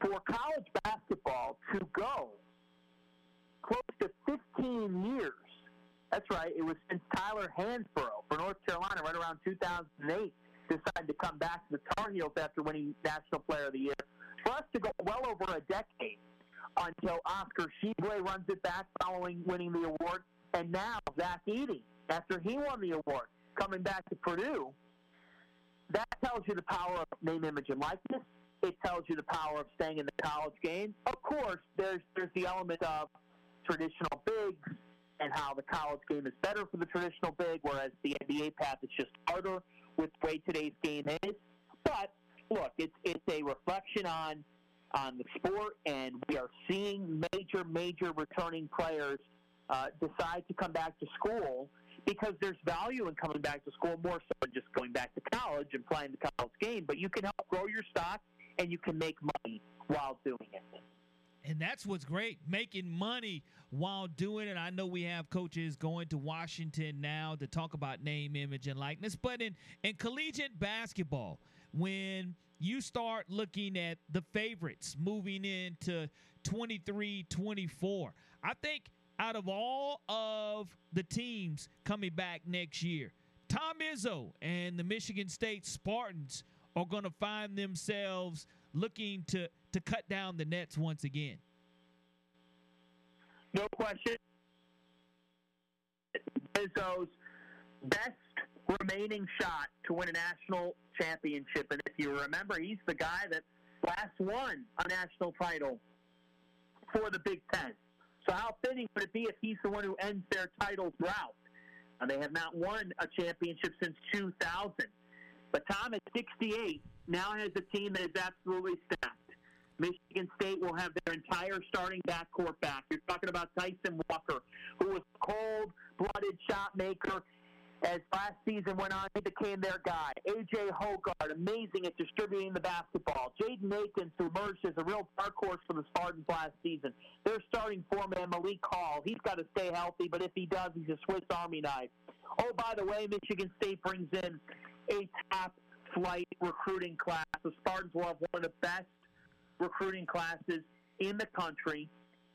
for college basketball to go close to 15 years. That's right. It was since Tyler Hansbrough for North Carolina, right around 2008, decided to come back to the Tar Heels after winning National Player of the Year. For us to go well over a decade until Oscar Tshiebwe runs it back following winning the award, and now Zach Edey, after he won the award, coming back to Purdue. That tells you the power of name, image, and likeness. It tells you the power of staying in the college game. Of course, there's there's the element of traditional bigs and how the college game is better for the traditional big, whereas the NBA path is just harder with the way today's game is. But look, it's it's a reflection on on the sport, and we are seeing major, major returning players uh, decide to come back to school because there's value in coming back to school more so than just going back to college and playing the college game. But you can help grow your stock, and you can make money while doing it. And that's what's great, making money while doing it. I know we have coaches going to Washington now to talk about name, image, and likeness. But in, in collegiate basketball, when you start looking at the favorites moving into 23 24, I think out of all of the teams coming back next year, Tom Izzo and the Michigan State Spartans are going to find themselves looking to to cut down the nets once again. No question. Izzo's best remaining shot to win a national championship. And if you remember, he's the guy that last won a national title for the Big Ten. So how fitting would it be if he's the one who ends their title drought? And they have not won a championship since 2000. But Tom at 68 now has a team that is absolutely stacked. Michigan State will have their entire starting backcourt back. You're talking about Tyson Walker, who was cold-blooded shot maker as last season went on, he became their guy. A.J. Hoggard, amazing at distributing the basketball. Jaden Akins, who emerged as a real dark horse for the Spartans last season. Their starting foreman, Malik Hall, he's got to stay healthy, but if he does, he's a Swiss Army knife. Oh, by the way, Michigan State brings in a top flight recruiting class. The Spartans will have one of the best recruiting classes in the country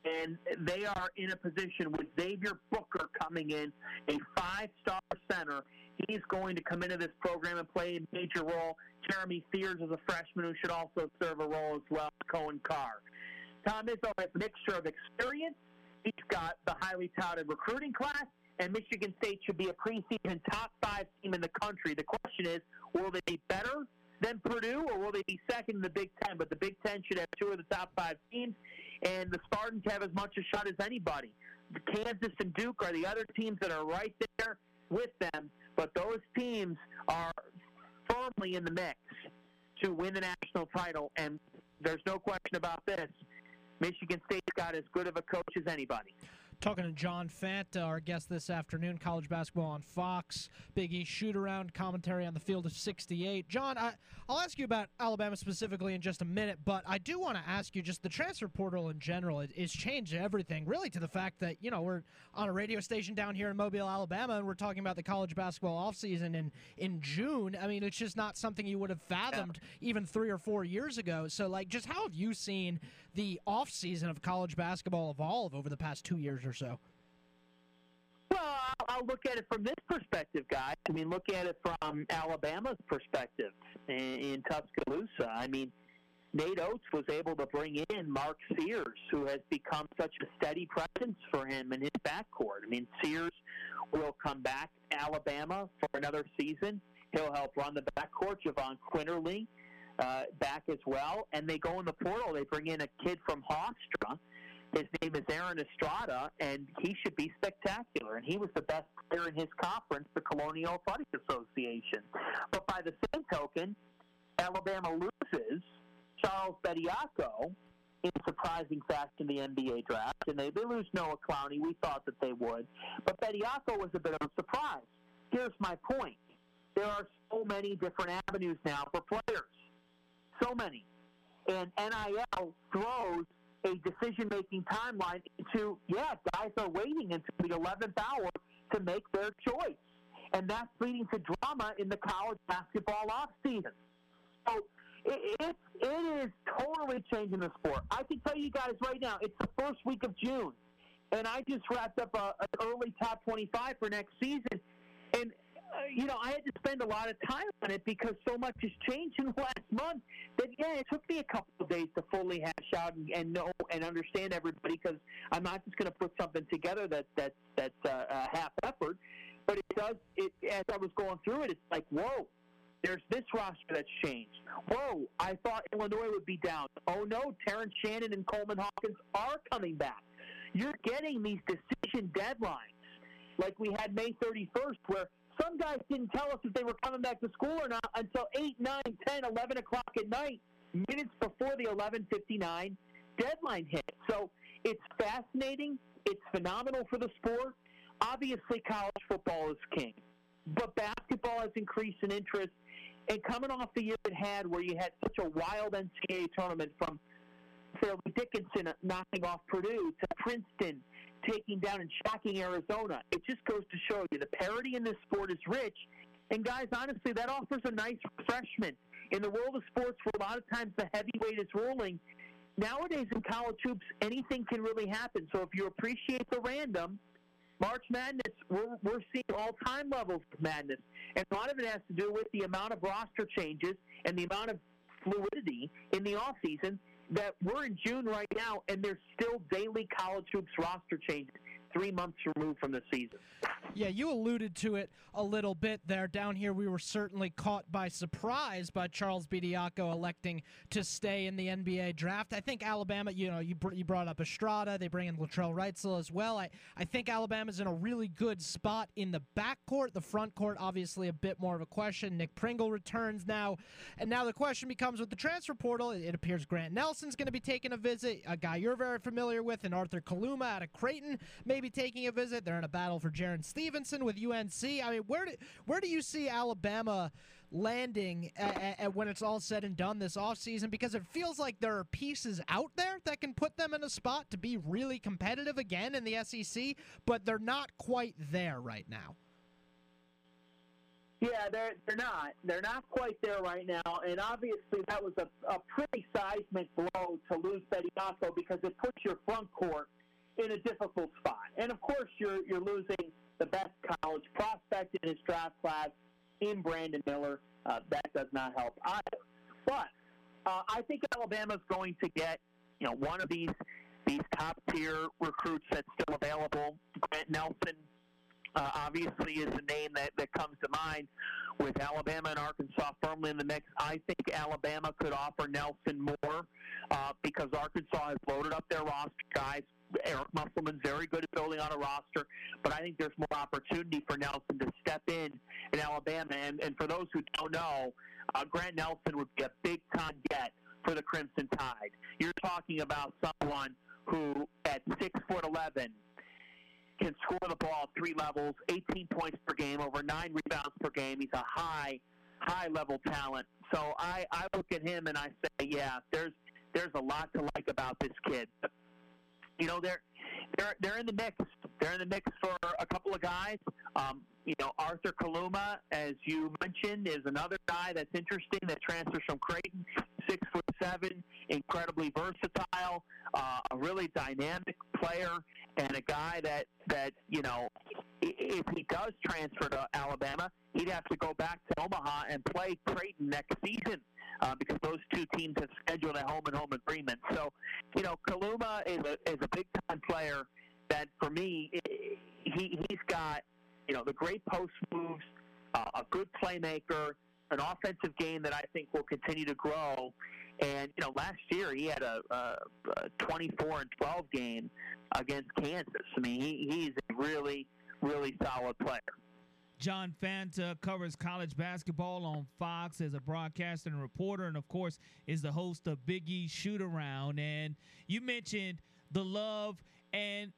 and they are in a position with Xavier Booker coming in, a five-star center. He's going to come into this program and play a major role. Jeremy Fears is a freshman who should also serve a role as well. Coen Carr. Tom Izzo has a mixture of experience. He's got the highly touted recruiting class, and Michigan State should be a preseason top five team in the country. The question is, will they be better than Purdue, or will they be second in the Big Ten? But the Big Ten should have two of the top five teams and the Spartans have as much a shot as anybody. Kansas and Duke are the other teams that are right there with them, but those teams are firmly in the mix to win the national title, and there's no question about this. Michigan State's got as good of a coach as anybody. Talking to John Fanta, uh, our guest this afternoon, college basketball on Fox, Big East shoot around, commentary on the field of 68. John, I, will ask you about Alabama specifically in just a minute, but I do want to ask you just the transfer portal in general. It, it's changed everything, really, to the fact that, you know, we're on a radio station down here in Mobile, Alabama, and we're talking about the college basketball offseason in, in June. I mean, it's just not something you would have fathomed yeah. even three or four years ago. So, like, just how have you seen the offseason of college basketball evolve over the past two years or so? Well, I'll look at it from this perspective, guys. I mean, look at it from Alabama's perspective in, Tuscaloosa. I mean, Nate Oats was able to bring in Mark Sears, who has become such a steady presence for him in his backcourt. I mean, Sears will come back Alabama for another season. He'll help run the backcourt. Jahvon Quinerly uh, back as well. And they go in the portal. They bring in a kid from Hofstra his name is Aaron Estrada, and he should be spectacular. And he was the best player in his conference, the Colonial Athletic Association. But by the same token, Alabama loses Charles Bediako in surprising fashion in the NBA draft, and they, they lose Noah Clowney. We thought that they would. But Bediako was a bit of a surprise. Here's my point. There are so many different avenues now for players. So many. And NIL throws a decision making timeline to, yeah, guys are waiting until the 11th hour to make their choice. And that's leading to drama in the college basketball offseason. So it, it, it is totally changing the sport. I can tell you guys right now, it's the first week of June. And I just wrapped up a, an early top 25 for next season. And you know, I had to spend a lot of time on it because so much has changed in the *laughs* last month that yeah, it took me a couple of days to fully hash out and, and know and understand everybody because I'm not just going to put something together that that that's uh, a half effort, but it does. It as I was going through it, it's like whoa. There's this roster that's changed. Whoa, I thought Illinois would be down. Oh no, Terrence Shannon and Coleman Hawkins are coming back. You're getting these decision deadlines like we had May 31st, where some guys didn't tell us if they were coming back to school or not until 8, 9, 10, 11 o'clock at night, minutes before the 11:59 deadline hit. So it's fascinating. It's phenomenal for the sport. Obviously, college football is king, but basketball has increased in interest. And coming off the year it had, where you had such a wild NCAA tournament from Fairleigh Dickinson knocking off Purdue to Princeton taking down and shocking Arizona. It just goes to show you the parity in this sport is rich. And guys, honestly, that offers a nice refreshment in the world of sports where a lot of times the heavyweight is rolling. Nowadays in college hoops, anything can really happen. So if you appreciate the random, March Madness, we're, we're seeing all-time levels of madness. And a lot of it has to do with the amount of roster changes and the amount of fluidity in the offseason that we're in June right now, and there's still daily college hoops roster changes three months removed from the season. Yeah, you alluded to it a little bit there. Down here, we were certainly caught by surprise by Charles Bediako electing to stay in the NBA draft. I think Alabama, you know, you, br- you brought up Estrada. They bring in Latrell Wrightsell as well. I, I think Alabama's in a really good spot in the backcourt. The front court, obviously, a bit more of a question. Nick Pringle returns now. And now the question becomes with the transfer portal, it, it appears Grant Nelson's going to be taking a visit, a guy you're very familiar with, and Arthur Kaluma out of Creighton. Maybe be taking a visit. They're in a battle for Jarin Stevenson with UNC. I mean, where do, where do you see Alabama landing at, at when it's all said and done this offseason? Because it feels like there are pieces out there that can put them in a spot to be really competitive again in the SEC, but they're not quite there right now. Yeah, they're they're not. They're not quite there right now, and obviously that was a, a pretty seismic blow to lose Bediako because it puts your front court in a difficult spot. And of course, you're you're losing the best college prospect in his draft class in Brandon Miller. Uh, that does not help either. But uh, I think Alabama's going to get you know one of these these top tier recruits that's still available. Grant Nelson uh, obviously is a name that, that comes to mind with Alabama and Arkansas firmly in the mix. I think Alabama could offer Nelson more uh, because Arkansas has loaded up their roster guys Eric Musselman's very good at building on a roster, but I think there's more opportunity for Nelson to step in in Alabama. And, and for those who don't know, uh, Grant Nelson would be a big time get for the Crimson Tide. You're talking about someone who, at six foot eleven, can score the ball three levels, 18 points per game, over nine rebounds per game. He's a high, high level talent. So I, I look at him and I say, yeah, there's there's a lot to like about this kid. You know, they're they're they're in the mix. They're in the mix for a couple of guys. Um, you know, Arthur Kaluma, as you mentioned, is another guy that's interesting that transfers from Creighton. Six foot seven, incredibly versatile, uh, a really dynamic player, and a guy that that you know, if he does transfer to Alabama, he'd have to go back to Omaha and play Creighton next season. Uh, because those two teams have scheduled a home and home agreement. So, you know, Kaluma is a is a big time player that for me he he's got you know the great post moves, uh, a good playmaker, an offensive game that I think will continue to grow. And you know, last year he had a, a, a 24 and 12 game against Kansas. I mean, he, he's a really really solid player. John Fanta covers college basketball on Fox as a broadcaster and reporter, and of course, is the host of Big Shoot Around. And you mentioned the love and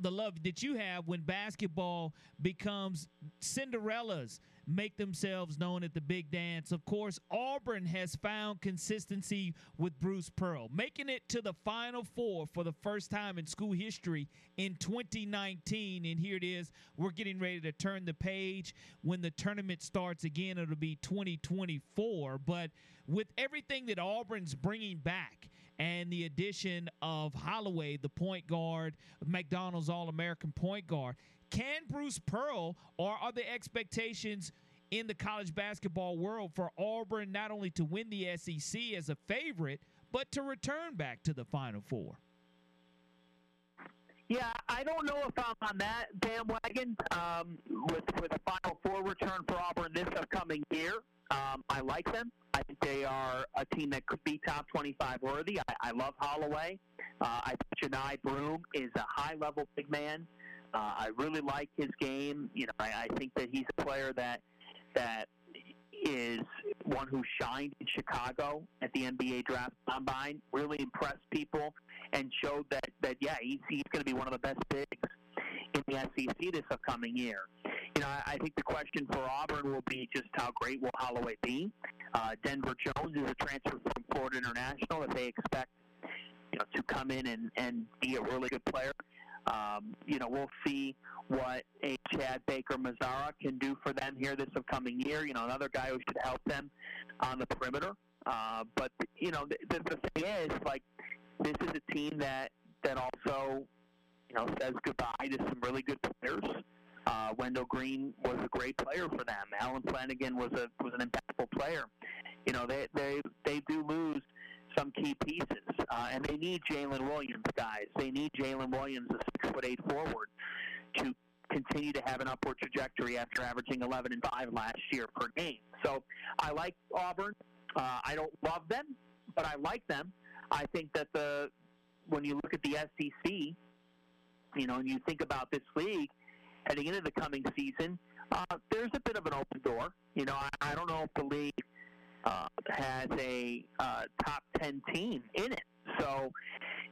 the love that you have when basketball becomes Cinderellas make themselves known at the big dance. Of course, Auburn has found consistency with Bruce Pearl, making it to the Final Four for the first time in school history in 2019. And here it is. We're getting ready to turn the page. When the tournament starts again, it'll be 2024. But with everything that Auburn's bringing back, and the addition of Holloway, the point guard, McDonald's All American point guard. Can Bruce Pearl, or are the expectations in the college basketball world for Auburn not only to win the SEC as a favorite, but to return back to the Final Four? Yeah, I don't know if I'm on that bandwagon um, with with a Final Four return for Auburn this upcoming year. Um, I like them. I think they are a team that could be top 25 worthy. I, I love Holloway. Uh, I think Johni Broom is a high level big man. Uh, I really like his game. You know, I, I think that he's a player that that is one who shined in Chicago at the NBA draft combine, really impressed people, and showed that that yeah, he's he's going to be one of the best bigs in the SEC this upcoming year. You know, I, I think the question for Auburn will be just how great will Holloway be. Uh, Denver Jones is a transfer from Florida International that they expect you know to come in and and be a really good player. Um, you know, we'll see what a Chad Baker Mazara can do for them here this upcoming year. You know, another guy who should help them on the perimeter. Uh, but you know, the, the, thing is, like, this is a team that that also, you know, says goodbye to some really good players. Uh, Wendell Green was a great player for them. Allen Flanigan was a was an impactful player. You know, they they they do lose some key pieces, uh, and they need Jaylin Williams, guys. They need Jaylin Williams, a six foot eight forward, to continue to have an upward trajectory after averaging 11 and 5 last year per game. So I like Auburn. Uh, I don't love them, but I like them. I think that the when you look at the SEC, you know, and you think about this league heading into the coming season, uh, there's a bit of an open door. You know, I, I don't know if the league uh, has a uh, top 10 team in it. So,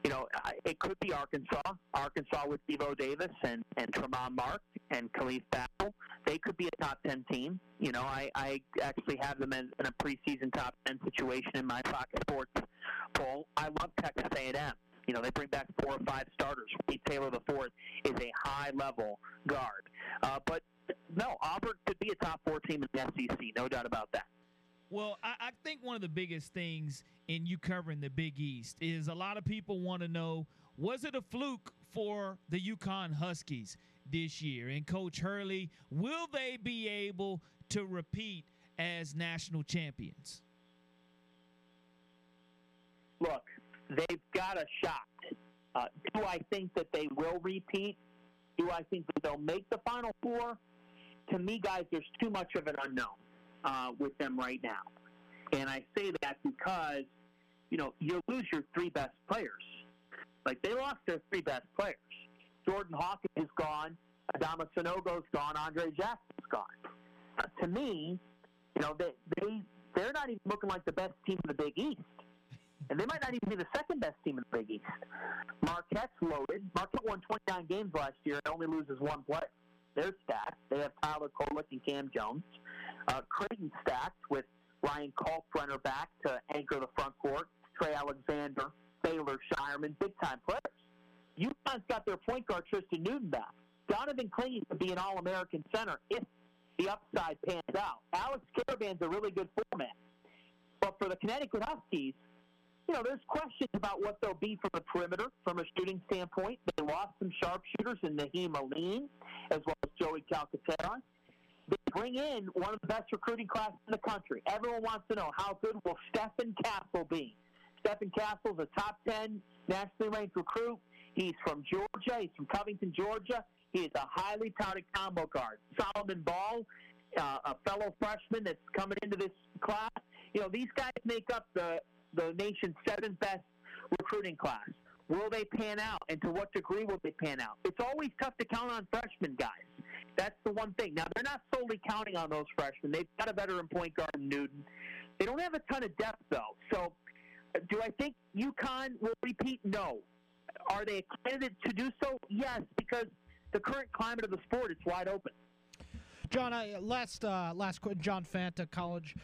you know, it could be Arkansas. Arkansas with Devo Davis and, and Tramon Mark and Khalif Battle. They could be a top 10 team. You know, I, I actually have them in, in a preseason top 10 situation in my Fox Sports poll. I love Texas A&M. You know, they bring back four or five starters. Pete Taylor the fourth is a high-level guard. Uh, but no, Auburn could be a top four team in the SEC, no doubt about that. Well, I, I, think one of the biggest things in you covering the Big East is a lot of people want to know was it a fluke for the UConn Huskies this year? And Coach Hurley, will they be able to repeat as national champions? Look, they've got a shot. Uh, do I think that they will repeat? Do I think that they'll make the Final Four? To me, guys, there's too much of an unknown uh, with them right now. And I say that because, you know, you lose your three best players. Like, they lost their three best players. Jordan Hawkins is gone. Adama Sanogo's gone. Andre Jackson's gone. Uh, to me, you know, they, they, they're not even looking like the best team in the Big East. and they might not even be the second best team in the Big East. Marquette's loaded. Marquette won 29 games last year and only loses one player. They're stacked. They have Tyler Kolek and Cam Jones. Uh, Creighton stacked with Ryan Kalkbrenner back to anchor the front court. Trey Alexander, Baylor Scheierman, big time players. UConn's got their point guard Tristan Newton back. Donovan Clingan could be an All American center if the upside pans out. Alex Karaban's a really good format. But for the Connecticut Huskies, you know, there's questions about what they'll be from the perimeter from a shooting standpoint. They lost some sharpshooters in Nahiem Alleyne as well as Joey Calcaterra. They bring in one of the best recruiting classes in the country. Everyone wants to know how good will Stephen Castle be? Stephen Castle is a top 10 nationally ranked recruit. He's from Georgia. He's from Covington, Georgia. He is a highly touted combo guard. Solomon Ball, uh, a fellow freshman that's coming into this class. You know, these guys make up the, the nation's seventh best recruiting class. Will they pan out? And to what degree will they pan out? It's always tough to count on freshman guys. That's the one thing. Now, they're not solely counting on those freshmen. They've got a veteran point guard in Newton. They don't have a ton of depth, though. So, uh, do I think UConn will repeat? No. Are they a candidate to do so? Yes, because the current climate of the sport, it's wide open. John, I, last uh, last question. John Fanta, college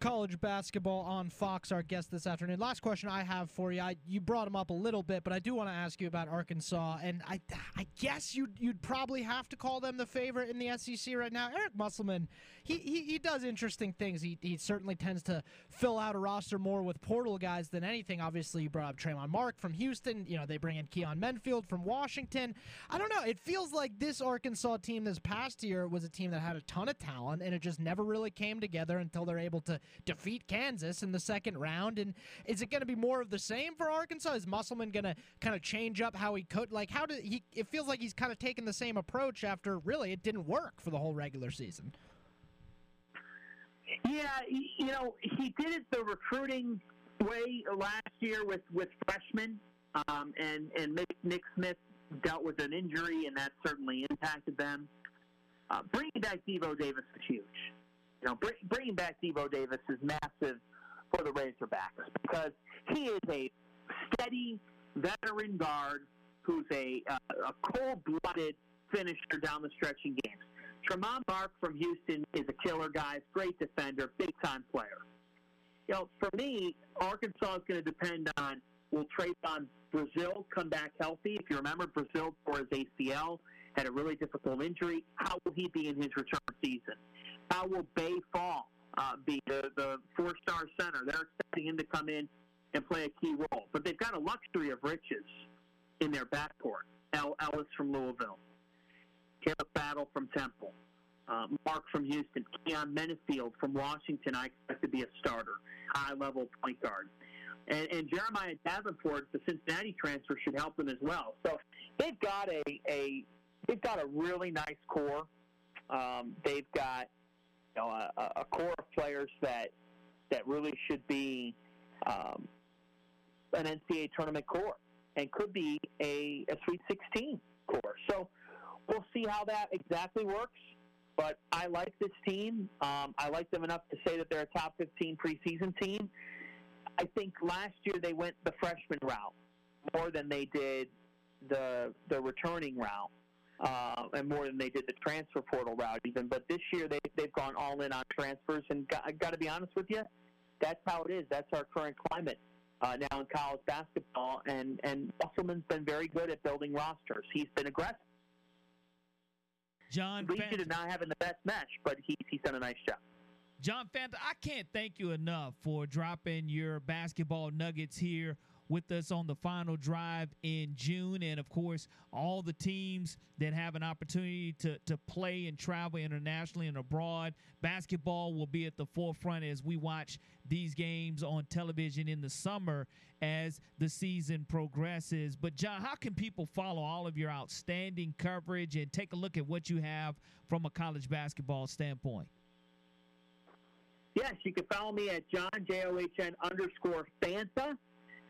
college basketball on Fox, our guest this afternoon. Last question I have for you. I, you brought him up a little bit, but I do want to ask you about Arkansas. And I, I guess you'd, you'd probably have to call them the favorite in the SEC right now. Eric Musselman, he, he, he does interesting things. He, he certainly tends to fill out a roster more with portal guys than anything. Obviously, you brought up Tramon Mark from Houston. You know, they bring in Keyon Menifield from Washington. I don't know. It feels like this Arkansas team this past year was a team that had a ton of talent, and it just never really came together until they're able to defeat Kansas in the second round. And is it going to be more of the same for Arkansas? Is Musselman going to kind of change up how he could? Like, how did he? It feels like he's kind of taken the same approach after really it didn't work for the whole regular season. Yeah, you know, he did it the recruiting way last year with with freshmen, um, and and Nick Smith dealt with an injury, and that certainly impacted them. Uh, bringing back Devo Davis is huge. You know, bring, bringing back Devo Davis is massive for the Razorbacks because he is a steady veteran guard who's a, uh, a cold-blooded finisher down the stretch in games. Tramon Mark from Houston is a killer guy, great defender, big-time player. You know, for me, Arkansas is going to depend on will Trevon Brazile come back healthy? If you remember, Brazile tore his ACL, had a really difficult injury. How will he be in his return season? How will Baye Fall uh, be the, the four-star center? They're expecting him to come in and play a key role. But they've got a luxury of riches in their backcourt. El Ellis from Louisville, Caleb Battle from Temple, uh, Mark from Houston, Keyon Menifield from Washington. I expect to be a starter, high-level point guard. And, and Jeremiah Davenport, the Cincinnati transfer, should help them as well. So they've got a, a they've got a really nice core. Um, they've got a, a, core of players that that really should be um, an NCAA tournament core and could be a, a Sweet 16 core. So we'll see how that exactly works. But I like this team. Um, I like them enough to say that they're a top 15 preseason team. I think last year they went the freshman route more than they did the the returning route uh, and more than they did the transfer portal route even. But this year they they've gone all in on transfers, and got, I got to be honest with you, that's how it is. That's our current climate uh, now in college basketball, and and Musselman's been very good at building rosters. He's been aggressive. John you to not having the best match, but he, he's done a nice job. John Fanta, I can't thank you enough for dropping your basketball nuggets here with us on the final drive in June. And of course, all the teams that have an opportunity to, to play and travel internationally and abroad. Basketball will be at the forefront as we watch these games on television in the summer as the season progresses. But, John, how can people follow all of your outstanding coverage and take a look at what you have from a college basketball standpoint? Yes, you can follow me at John, J O H N underscore Fanta.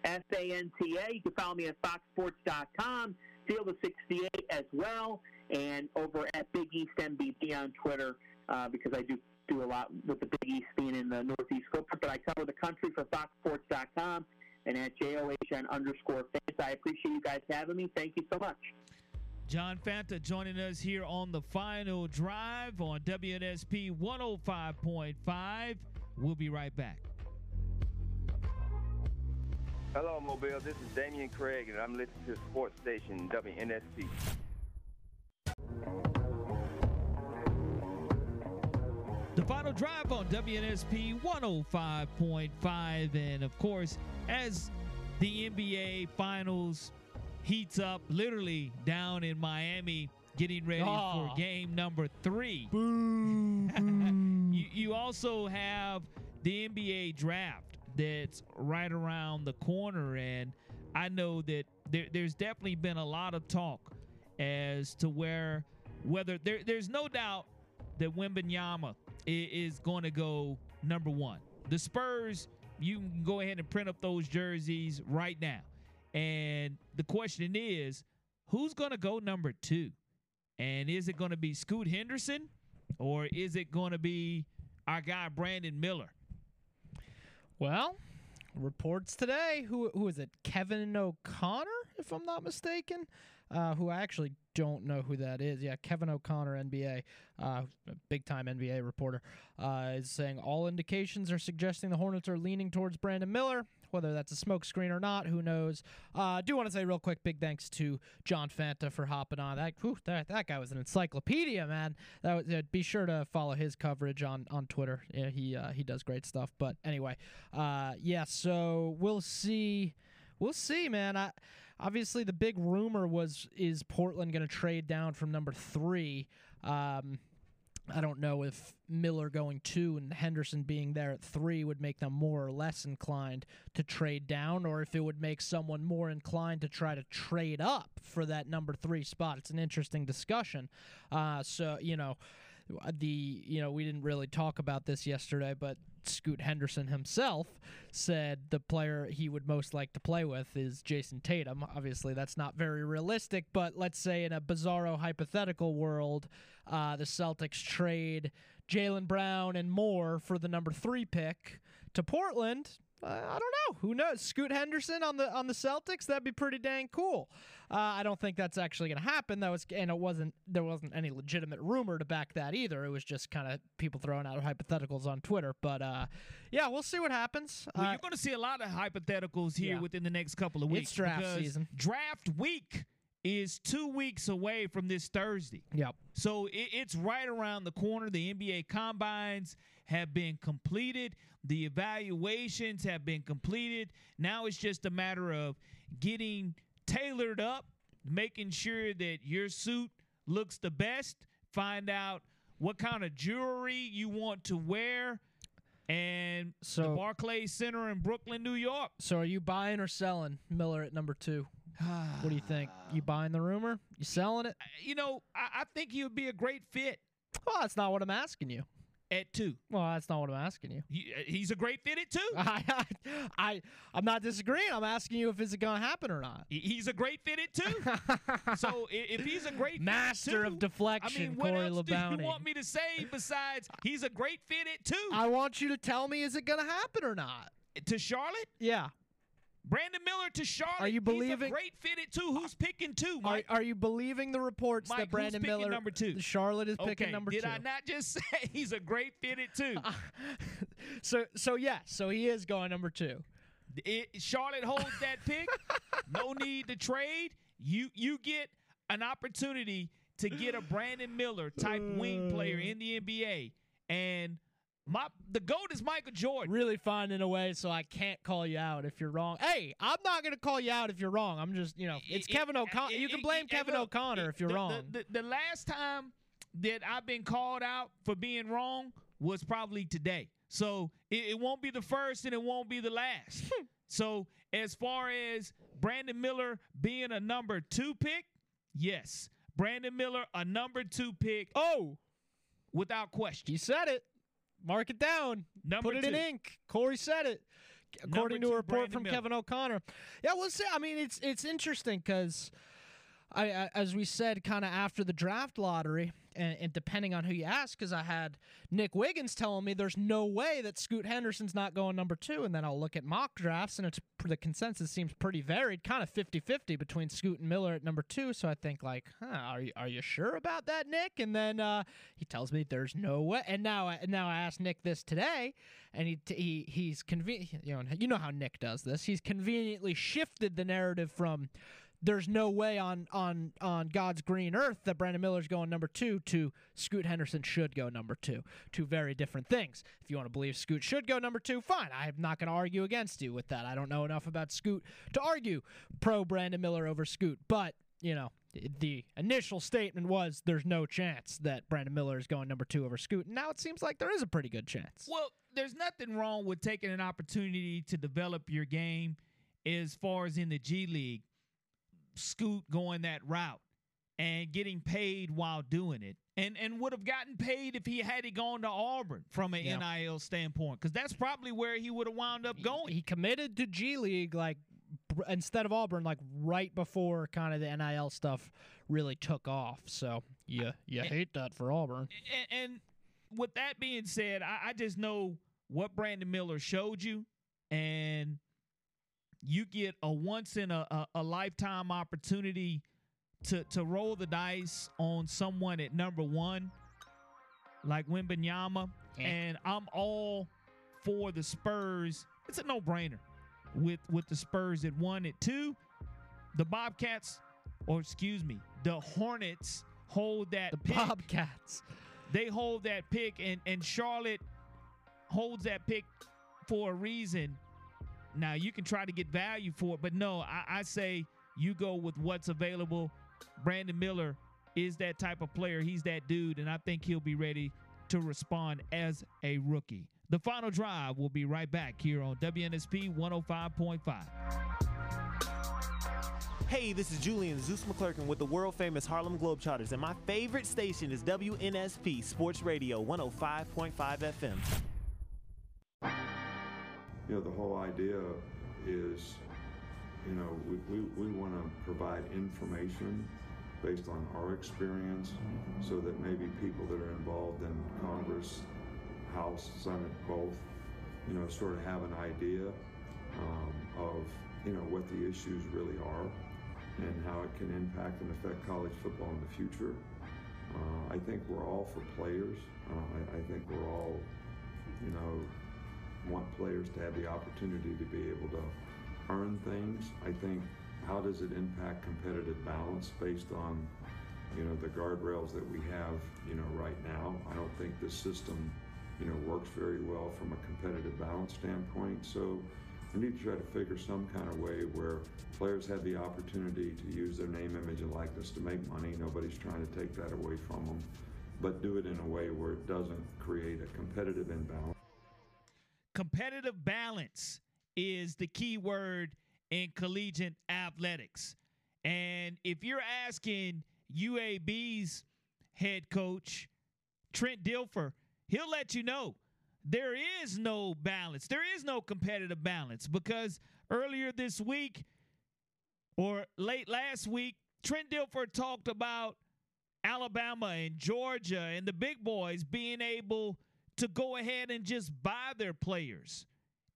S A N T A. You can follow me at foxsports.com, Field of 68 as well, and over at Big East MVP on Twitter uh, because I do do a lot with the Big East being in the Northeast footprint. But I cover the country for foxsports.com and at JOHN underscore fans. I appreciate you guys having me. Thank you so much. John Fanta joining us here on the final drive on WNSP 105.5. We'll be right back. Hello, Mobile. This is Damian Craig, and I'm listening to Sports Station WNSP. The final drive on WNSP 105.5. And of course, as the NBA Finals heats up, literally down in Miami, getting ready Aw. for game number three. *laughs* you, you also have the NBA draft that's right around the corner. And I know that there, there's definitely been a lot of talk as to where whether there, there's no doubt that Wembanyama i- is going to go number one. The Spurs, you can go ahead and print up those jerseys right now. And the question is, who's going to go number two? And is it going to be Scoot Henderson or is it going to be our guy Brandon Miller? Well, reports today. Who who is it? Kevin O'Connor, if I'm not mistaken. Uh, who I actually don't know who that is. Yeah, Kevin O'Connor, NBA, uh, big time NBA reporter, uh, is saying all indications are suggesting the Hornets are leaning towards Brandon Miller. Whether that's a smokescreen or not, who knows? Uh, I do want to say real quick, big thanks to John Fanta for hopping on. That whew, that, that guy was an encyclopedia, man. That was, uh, be sure to follow his coverage on on Twitter. Yeah, he uh, he does great stuff. But anyway, uh, yeah. So we'll see. We'll see, man. I obviously the big rumor was is Portland going to trade down from number three. Um, I don't know if Miller going two and Henderson being there at three would make them more or less inclined to trade down, or if it would make someone more inclined to try to trade up for that number three spot. It's an interesting discussion. Uh, so you know, the you know we didn't really talk about this yesterday, but Scoot Henderson himself said the player he would most like to play with is Jayson Tatum. Obviously, that's not very realistic, but let's say in a bizarro hypothetical world, uh, the Celtics trade Jaylen Brown and more for the number three pick to Portland. Uh, I don't know. Who knows? Scoot Henderson on the on the Celtics. That'd be pretty dang cool. Uh, I don't think that's actually going to happen. That was and it wasn't. There wasn't any legitimate rumor to back that either. It was just kind of people throwing out hypotheticals on Twitter. But uh, yeah, we'll see what happens. Well, Uh, you're going to see a lot of hypotheticals here Yeah. within the next couple of weeks. It's draft season. Draft week is two weeks away from this Thursday. Yep. So it, it's right around the corner. The NBA combines have been completed. The evaluations have been completed. Now it's just a matter of getting tailored up, making sure that your suit looks the best. Find out what kind of jewelry you want to wear. And so, the Barclays Center in Brooklyn, New York. so are you buying or selling Miller at number two? What do you think? You buying the rumor? You selling it? You know, I, I think he would be a great fit Well, that's not what I'm asking you. at two. Well, that's not what I'm asking you. He, uh, he's a great fit at two. *laughs* I, I, I, I'm not disagreeing. I'm asking you if it's going to happen or not. He's a great fit at two. *laughs* so if he's a great Master fit at of deflection, I mean, what Corey else do you want me to say besides he's a great fit at two? I want you to tell me is it going to happen or not? to Charlotte, Yeah. Brandon Miller to Charlotte. Are you believing- great fit at two. Who's picking two, Are, Mike? are you believing the reports Mike, that Brandon Miller number two? Charlotte is okay, picking number did two? I not just *laughs* say he's a great fit at two? *laughs* so so yes, so he is going number two. It, Charlotte holds that pick. *laughs* no need to trade. You you get an opportunity to get a Brandon Miller type wing player in the NBA, and my the goat is Michael Jordan. Really fun in a way so I can't call you out if you're wrong. Hey, I'm not going to call you out if you're wrong. I'm just, you know, it's It- Kevin O'Connor. You can blame it- Kevin look, O'Connor it- if you're the- wrong. The, the, the last time that I've been called out for being wrong was probably today. So it, it won't be the first and it won't be the last. Hmm. so as far as Brandon Miller being a number two pick, yes. Brandon Miller, a number two pick. Oh, without question. He said it. Mark it down. Number Put it in ink. Corey said it. According to a report Brandon from Miller. Kevin O'Connor. Yeah, we'll see. I mean, it's it's interesting because I, as we said, kind of after the draft lottery, and, and depending on who you ask, because I had Nick Wiggins telling me there's no way that Scoot Henderson's not going number two, and then I'll look at mock drafts, and it's the consensus seems pretty varied, kind of 50-50 between Scoot and Miller at number two. So I think like, huh, are you are you sure about that, Nick? And then uh, he tells me there's no way. And now I, now I asked Nick this today, and he he he's convenient. You know you know how Nick does this. He's conveniently shifted the narrative from there's no way on on on God's green earth that Brandon Miller's going number two to Scoot Henderson should go number two. Two very different things. If you want to believe Scoot should go number two, fine. I'm not going to argue against you with that. I don't know enough about Scoot to argue pro Brandon Miller over Scoot, but you know the initial statement was there's no chance that Brandon Miller is going number two over Scoot. Now it seems like there is a pretty good chance. Well, there's nothing wrong with taking an opportunity to develop your game as far as in the G League Scoot going that route and getting paid while doing it. And and would have gotten paid if he had he gone to Auburn from an Yeah. NIL standpoint because that's probably where he would have wound up going. He committed to G League like instead of Auburn like right before kind of the NIL stuff really took off. So yeah, you hate that for Auburn. and, and with that being said, I, I just know what Brandon Miller showed you, and you get a once in a, a, a lifetime opportunity to to roll the dice on someone at number one, like Wembanyama, and I'm all for the Spurs. It's a no brainer with with the Spurs at one at two. The Bobcats, or excuse me, the Hornets hold that The pick Bobcats. they hold that pick and and Charlotte holds that pick for a reason. Now you can try to get value for it, but no, I, I say you go with what's available. Brandon Miller is that type of player. He's that dude, and I think he'll be ready to respond as a rookie. The final drive will be right back here on WNSP 105.5. Hey, this is Julian Zeus McClurkin with the world famous Harlem Globetrotters, and my favorite station is WNSP Sports Radio 105.5 FM. You know, the whole idea is, you know, we, we, we want to provide information based on our experience so that maybe people that are involved in Congress, House, Senate, both, you know, sort of have an idea um, of, you know, what the issues really are and how it can impact and affect college football in the future. Uh, I think we're all for players. Uh, I, I think we're all, you know, want players to have the opportunity to be able to earn things. I think how does it impact competitive balance based on you know the guardrails that we have you know right now? I don't think this system you know works very well from a competitive balance standpoint. So we need to try to figure some kind of way where players have the opportunity to use their name, image, and likeness to make money. Nobody's trying to take that away from them, but do it in a way where it doesn't create a competitive imbalance. Competitive balance is the key word in collegiate athletics. And if you're asking UAB's head coach, Trent Dilfer, he'll let you know there is no balance. There is no competitive balance because earlier this week or late last week, Trent Dilfer talked about Alabama and Georgia and the big boys being able to go ahead and just buy their players.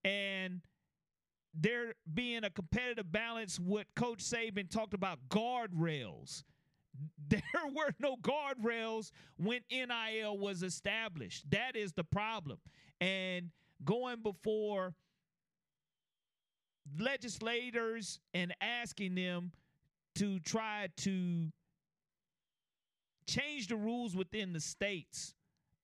And there being a competitive balance, what Coach Saban talked about guardrails. *laughs* There were no guardrails when NIL was established. That is the problem. And going before legislators and asking them to try to change the rules within the states.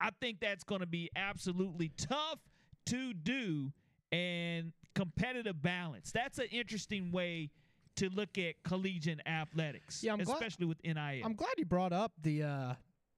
I think that's going to be absolutely tough to do and competitive balance. That's an interesting way to look at collegiate athletics, Yeah, I'm glad- especially with NIL. I'm glad you brought up the uh,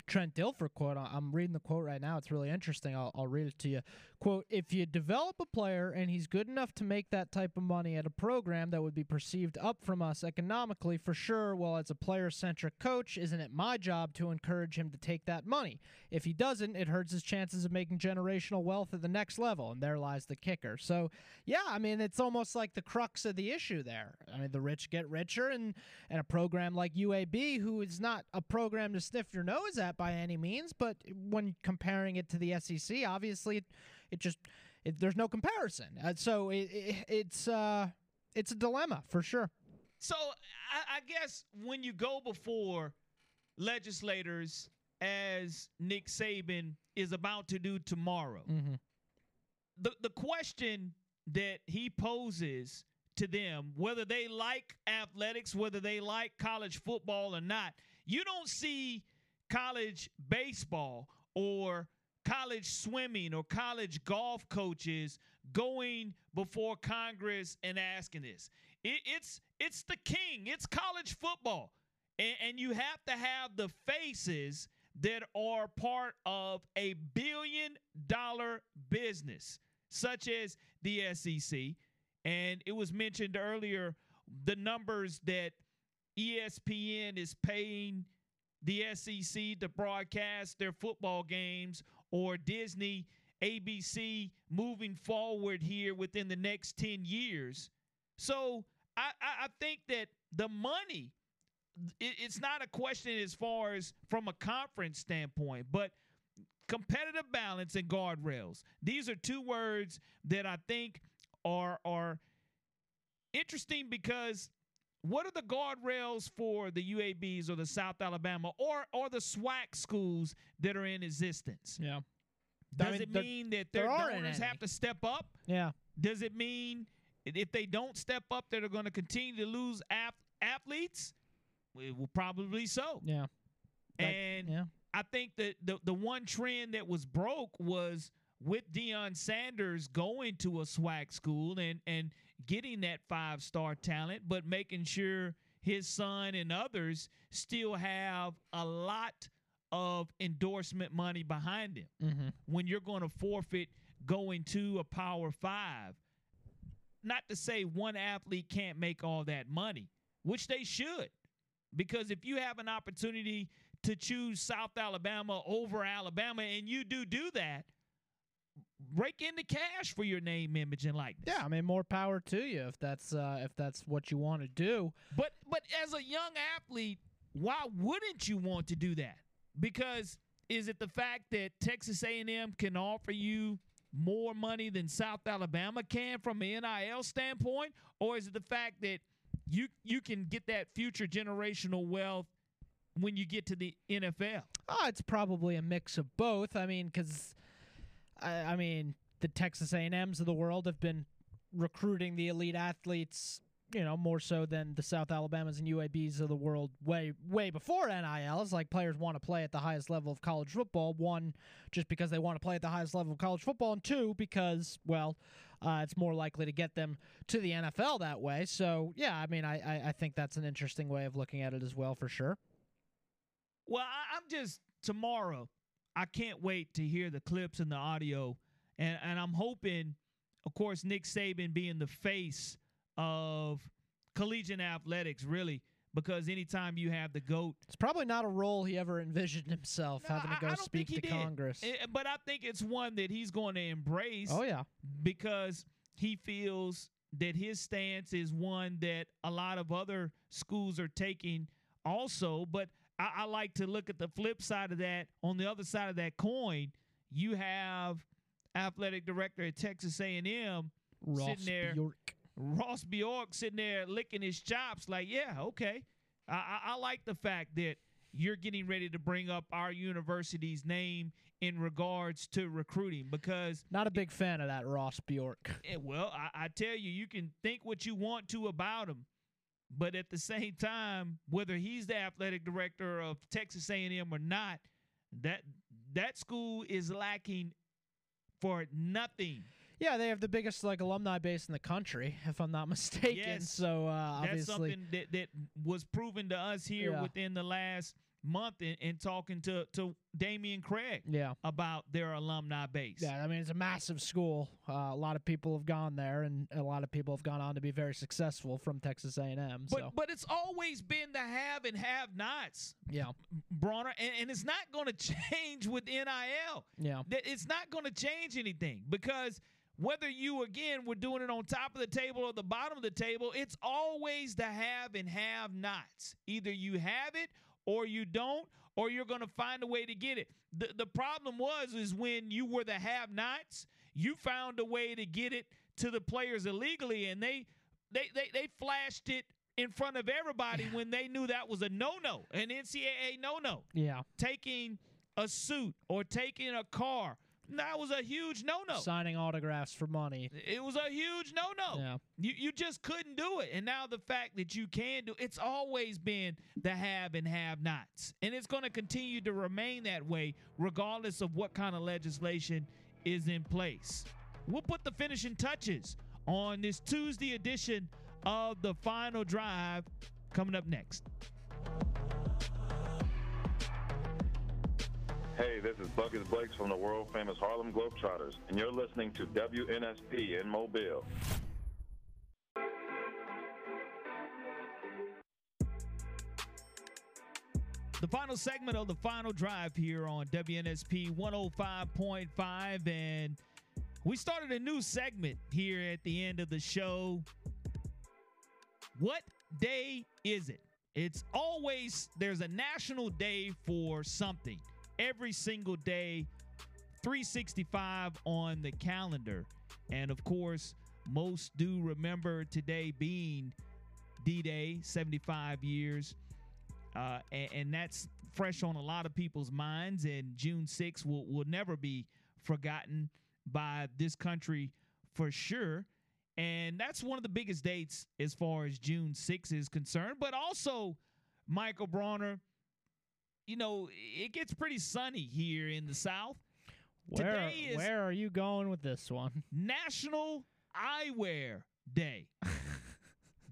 Trent Dilfer quote. I'm reading the quote right now. It's really interesting. I'll, I'll read it to you. Quote If you develop a player and he's good enough to make that type of money at a program that would be perceived up from us economically, for sure, well, as a player centric coach, isn't it my job to encourage him to take that money? If he doesn't, it hurts his chances of making generational wealth at the next level, and there lies the kicker. So, yeah, I mean, it's almost like the crux of the issue there. I mean, the rich get richer, and, and a program like UAB, who is not a program to sniff your nose at by any means, but when comparing it to the SEC, obviously it, it just it, there's no comparison. Uh, so it, it, it's uh, it's a dilemma for sure. So I, I guess when you go before legislators, as Nick Saban is about to do tomorrow, Mm-hmm. the the question that he poses to them, whether they like athletics, whether they like college football or not, you don't see college baseball or college swimming or college golf coaches going before Congress and asking this. It, it's it's the king. It's college football, and, and you have to have the faces that are part of a billion dollar business, such as the SEC. And it was mentioned earlier the numbers that ESPN is paying the SEC to broadcast their football games or Disney, ABC moving forward here within the next 10 years. So I, I, think that the money, it, it's not a question as far as from a conference standpoint, but competitive balance and guardrails. These are two words that I think are are interesting because what are the guardrails for the UABs or the South Alabama or or the SWAC schools that are in existence? Yeah. Does I mean, it mean that their donors have to step up? Yeah. Does it mean if they don't step up, that they're going to continue to lose ath- athletes? Well, well, probably so. Yeah. That- And yeah. I think that the the one trend that was broke was with Deion Sanders going to a SWAC school and and getting that five star talent, but making sure his son and others still have a lot of endorsement money behind him. Mm-hmm. When you're going to forfeit going to a Power Five, not to say one athlete can't make all that money, which they should. Because if you have an opportunity to choose South Alabama over Alabama and you do do that, rake in the cash for your name, image, and likeness. Yeah, I mean, more power to you if that's uh, if that's what you want to do. But but as a young athlete, why wouldn't you want to do that? Because is it the fact that Texas A&M can offer you more money than South Alabama can from an NIL standpoint, or is it the fact that you you can get that future generational wealth when you get to the NFL? Oh, it's probably a mix of both. I mean, because I, I mean, the Texas A&Ms of the world have been recruiting the elite athletes, you know, more so than the South Alabamas and UABs of the world way way before NIL. It's like players want to play at the highest level of college football. One, just because they want to play at the highest level of college football, and two, because well, uh, it's more likely to get them to the NFL that way. So yeah, I mean, I, I I think that's an interesting way of looking at it as well, for sure. Well, I'm just tomorrow. I can't wait to hear the clips and the audio, and and I'm hoping, of course, Nick Saban being the face of collegiate athletics, really, because anytime you have the goat, It's probably not a role he ever envisioned himself having to go speak to did. Congress. Eh, but I think it's one that he's going to embrace. Oh, yeah. because he feels that his stance is one that a lot of other schools are taking also. But I, I like to look at the flip side of that. On the other side of that coin, you have athletic director at Texas A&M Ross sitting there, Bjork. Ross Bjork sitting there licking his chops, like, yeah, okay. I, I, I like the fact that you're getting ready to bring up our university's name in regards to recruiting because Not a big fan of that Ross Bjork. Eh, well, I, I tell you, you can think what you want to about him, but at the same time, whether he's the athletic director of Texas A&M or not, that that school is lacking for nothing. Yeah, they have the biggest like alumni base in the country, if I'm not mistaken. Yes. So uh, That's obviously, something that, that was proven to us here Yeah. within the last month in, in talking to to Damian Craig Yeah. about their alumni base. Yeah, I mean it's a massive school. Uh, a lot of people have gone there, and a lot of people have gone on to be very successful from Texas A&M. But so but it's always been the have and have nots, yeah, Bronner, and, and it's not going *laughs* to change with NIL. yeah, That it's not going to change anything because whether you again were doing it on top of the table or the bottom of the table, it's always the have and have nots. Either you have it or you don't, or you're going to find a way to get it. The the problem was is when you were the have nots, you found a way to get it to the players illegally, and they they they, they flashed it in front of everybody when they knew that was a no no, an NCAA no no yeah. taking a suit or taking a car. That was a huge no no. Signing autographs for money. It was a huge no no. Yeah. You you just couldn't do it. And now the fact that you can do it's always been the have and have nots. And it's going to continue to remain that way regardless of what kind of legislation is in place. We'll put the finishing touches on this Tuesday edition of the final drive coming up next. Hey, this is Buckets Blakes from the world famous Harlem Globetrotters, and you're listening to WNSP in Mobile. The final segment of the final drive here on WNSP 105.5. And we started a new segment here at the end of the show. What day is it? It's always, there's a national day for something every single day, 365 on the calendar. And of course, most do remember today being D Day, 75 years. Uh, and, and that's fresh on a lot of people's minds. And June 6th will, will never be forgotten by this country for sure. And that's one of the biggest dates as far as June 6th is concerned. But also, Michael Bronner, you know, it gets pretty sunny here in the South. Where Today is where are you going with this one? National Eyewear Day. *laughs*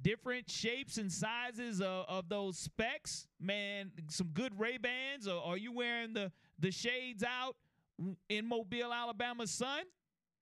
Different shapes and sizes of, of those specs, man. Some good Ray Bans. Are you wearing the the shades out in Mobile, Alabama, sun?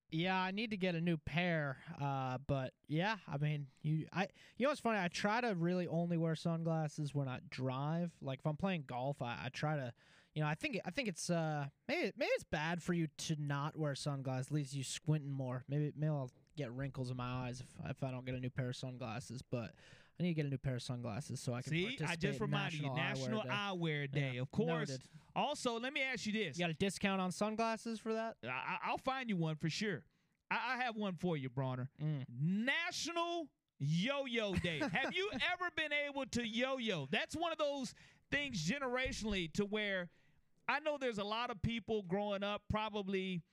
Yeah, I need to get a new pair. Uh, but yeah, I mean, you, I, you know what's funny? I try to really only wear sunglasses when I drive. Like if I'm playing golf, I, I try to, you know, I think I think it's uh maybe maybe it's bad for you to not wear sunglasses. Leaves you squinting more. Maybe maybe I'll get wrinkles in my eyes if if I don't get a new pair of sunglasses. But I need to get a new pair of sunglasses so I can. See, I participate just in reminded you, National Eyewear Eyewear Day. Yeah, Of course. noted. Also, let me ask you this. You got a discount on sunglasses for that? I, I'll find you one for sure. I, I have one for you, Bronner. Mm. National Yo-Yo Day. *laughs* have you ever been able to yo-yo? That's one of those things generationally to where I know there's a lot of people growing up, probably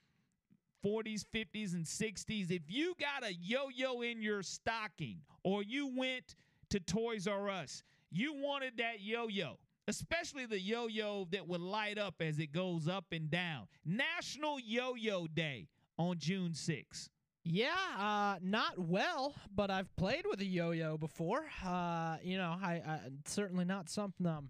40s, 50s, and 60s. If you got a yo-yo in your stocking, or you went to Toys R Us, you wanted that yo-yo especially the yo-yo that would light up as it goes up and down. National Yo-Yo Day on June 6th. Yeah, uh, not well, but I've played with a yo-yo before. Uh, you know, I, I certainly not something I'm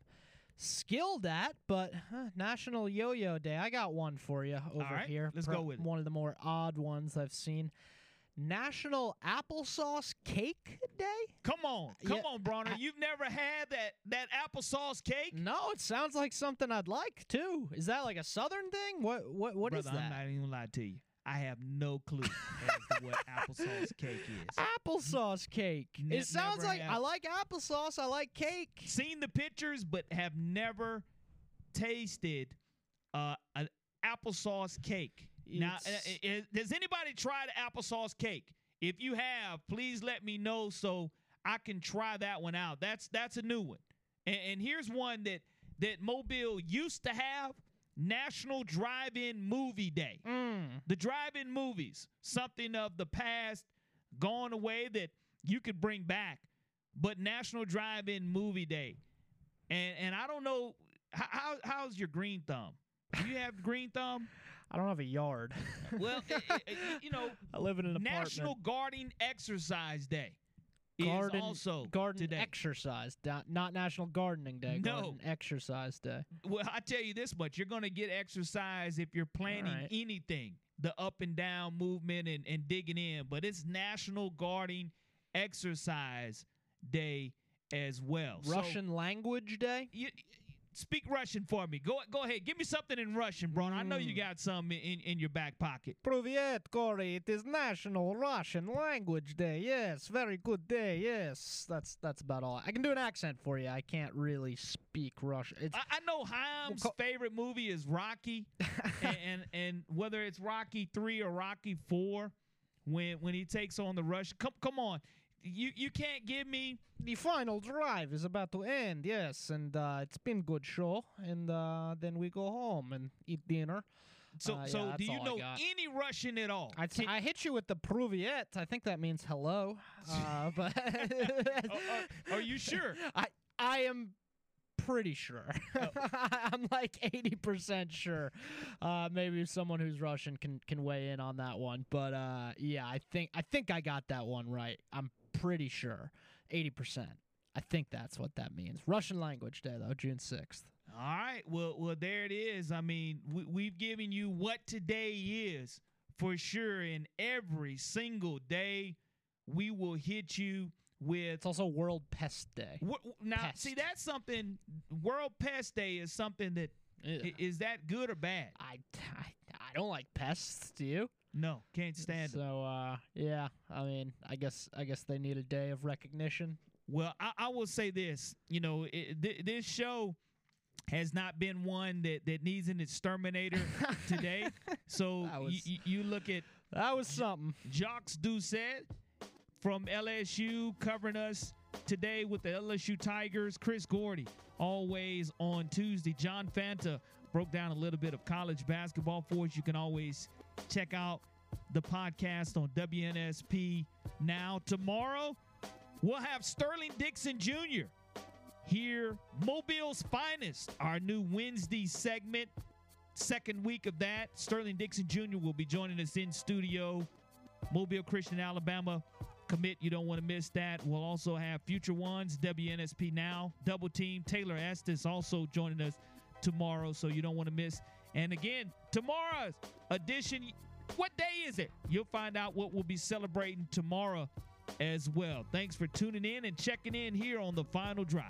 skilled at, but uh, National Yo-Yo Day. I got one for you over right, here. let's Pro- go with it. one of the more odd ones I've seen. National Applesauce Cake Day. Come on, come Yeah, on, Bronner. You've never had that that applesauce cake? No, it sounds like something I'd like too. Is that like a Southern thing? What what what is Brother, that? I'm not even gonna lie to you. I have no clue as to what *laughs* applesauce cake is. Applesauce cake. Ne- it sounds like have. I like applesauce. I like cake. Seen the pictures, but have never tasted uh, an applesauce cake. Now, uh, It's- uh, does anybody try the applesauce cake? If you have, please let me know so I can try that one out. That's that's a new one. And, and here's one that that Mobile used to have: National Drive-In Movie Day. Mm. The drive-in movies, something of the past, gone away that you could bring back. But National Drive-In Movie Day, and and I don't know how, how how's your green thumb. Do you have green thumb? I don't have a yard. Well, i- i- i- you know, I live in an National apartment. Garden Exercise Day. is garden, also garden today. exercise, not, National Gardening Day. No. Garden Exercise Day. Well, I tell you this much: you're going to get exercise if you're planning right. anything, the up and down movement and, and digging in. But it's National Gardening Exercise Day as well. So, Russian Language Day. you, speak Russian for me. Go go ahead. Give me something in Russian, Bron. Mm. I know you mm. got some in, in your back pocket. Privyet, Corey. It is National Russian Language Day. Yes, very good day. Yes, that's that's about all. I can do an accent for you. I can't really speak Russian. I, I, know how. well, favorite movie is Rocky, *laughs* and, and and whether it's Rocky three or Rocky four, when when he takes on the Russian, come come on you you can't give me the final drive is about to end. Yes, and uh, it's been good show. And uh, then we go home and eat dinner. So Uh, so yeah, do you know any Russian at all? I, t- I hit you with the Pruviet. I think that means hello. Uh, *laughs* but are you sure? *laughs* I I am pretty sure. *laughs* I'm like 80% sure. Uh, maybe someone who's Russian can can weigh in on that one. But uh, yeah, I think I think I got that one right. I'm pretty sure. 80%. I think that's what that means. Russian language day though, June 6th. All right. Well, well, there it is. I mean, we, we've given you what today is for sure, and every single day we will hit you with. It's also World Pest Day. Now, Pest. see, that's something. World Pest Day is something that is that good or bad? I, I, I don't like pests. Do you? No, can't stand them. So uh, yeah, I mean, I guess I guess they need a day of recognition. Well, I, I will say this. You know, it, th- this show has not been one that, that needs an exterminator *laughs* today. So That y- y- you look at That was something. Jacques Doucet from LSU covering us today with the LSU Tigers. Chris Gordy always on Tuesday. John Fanta broke down a little bit of college basketball for us. You can always check out the podcast on WNSP now. Tomorrow, we'll have Sterling Dixon Jr. here, Mobile's finest, our new Wednesday segment. Second week of that, Sterling Dixon Jr. will be joining us in studio. Mobile Christian, Alabama commit. You don't want to miss that. We'll also have future ones, WNSP Now, Double Team. Taylor Estes also joining us tomorrow, so you don't want to miss. And again, tomorrow's edition, what day is it? You'll find out what we'll be celebrating tomorrow as well. Thanks for tuning in and checking in here on the final drive.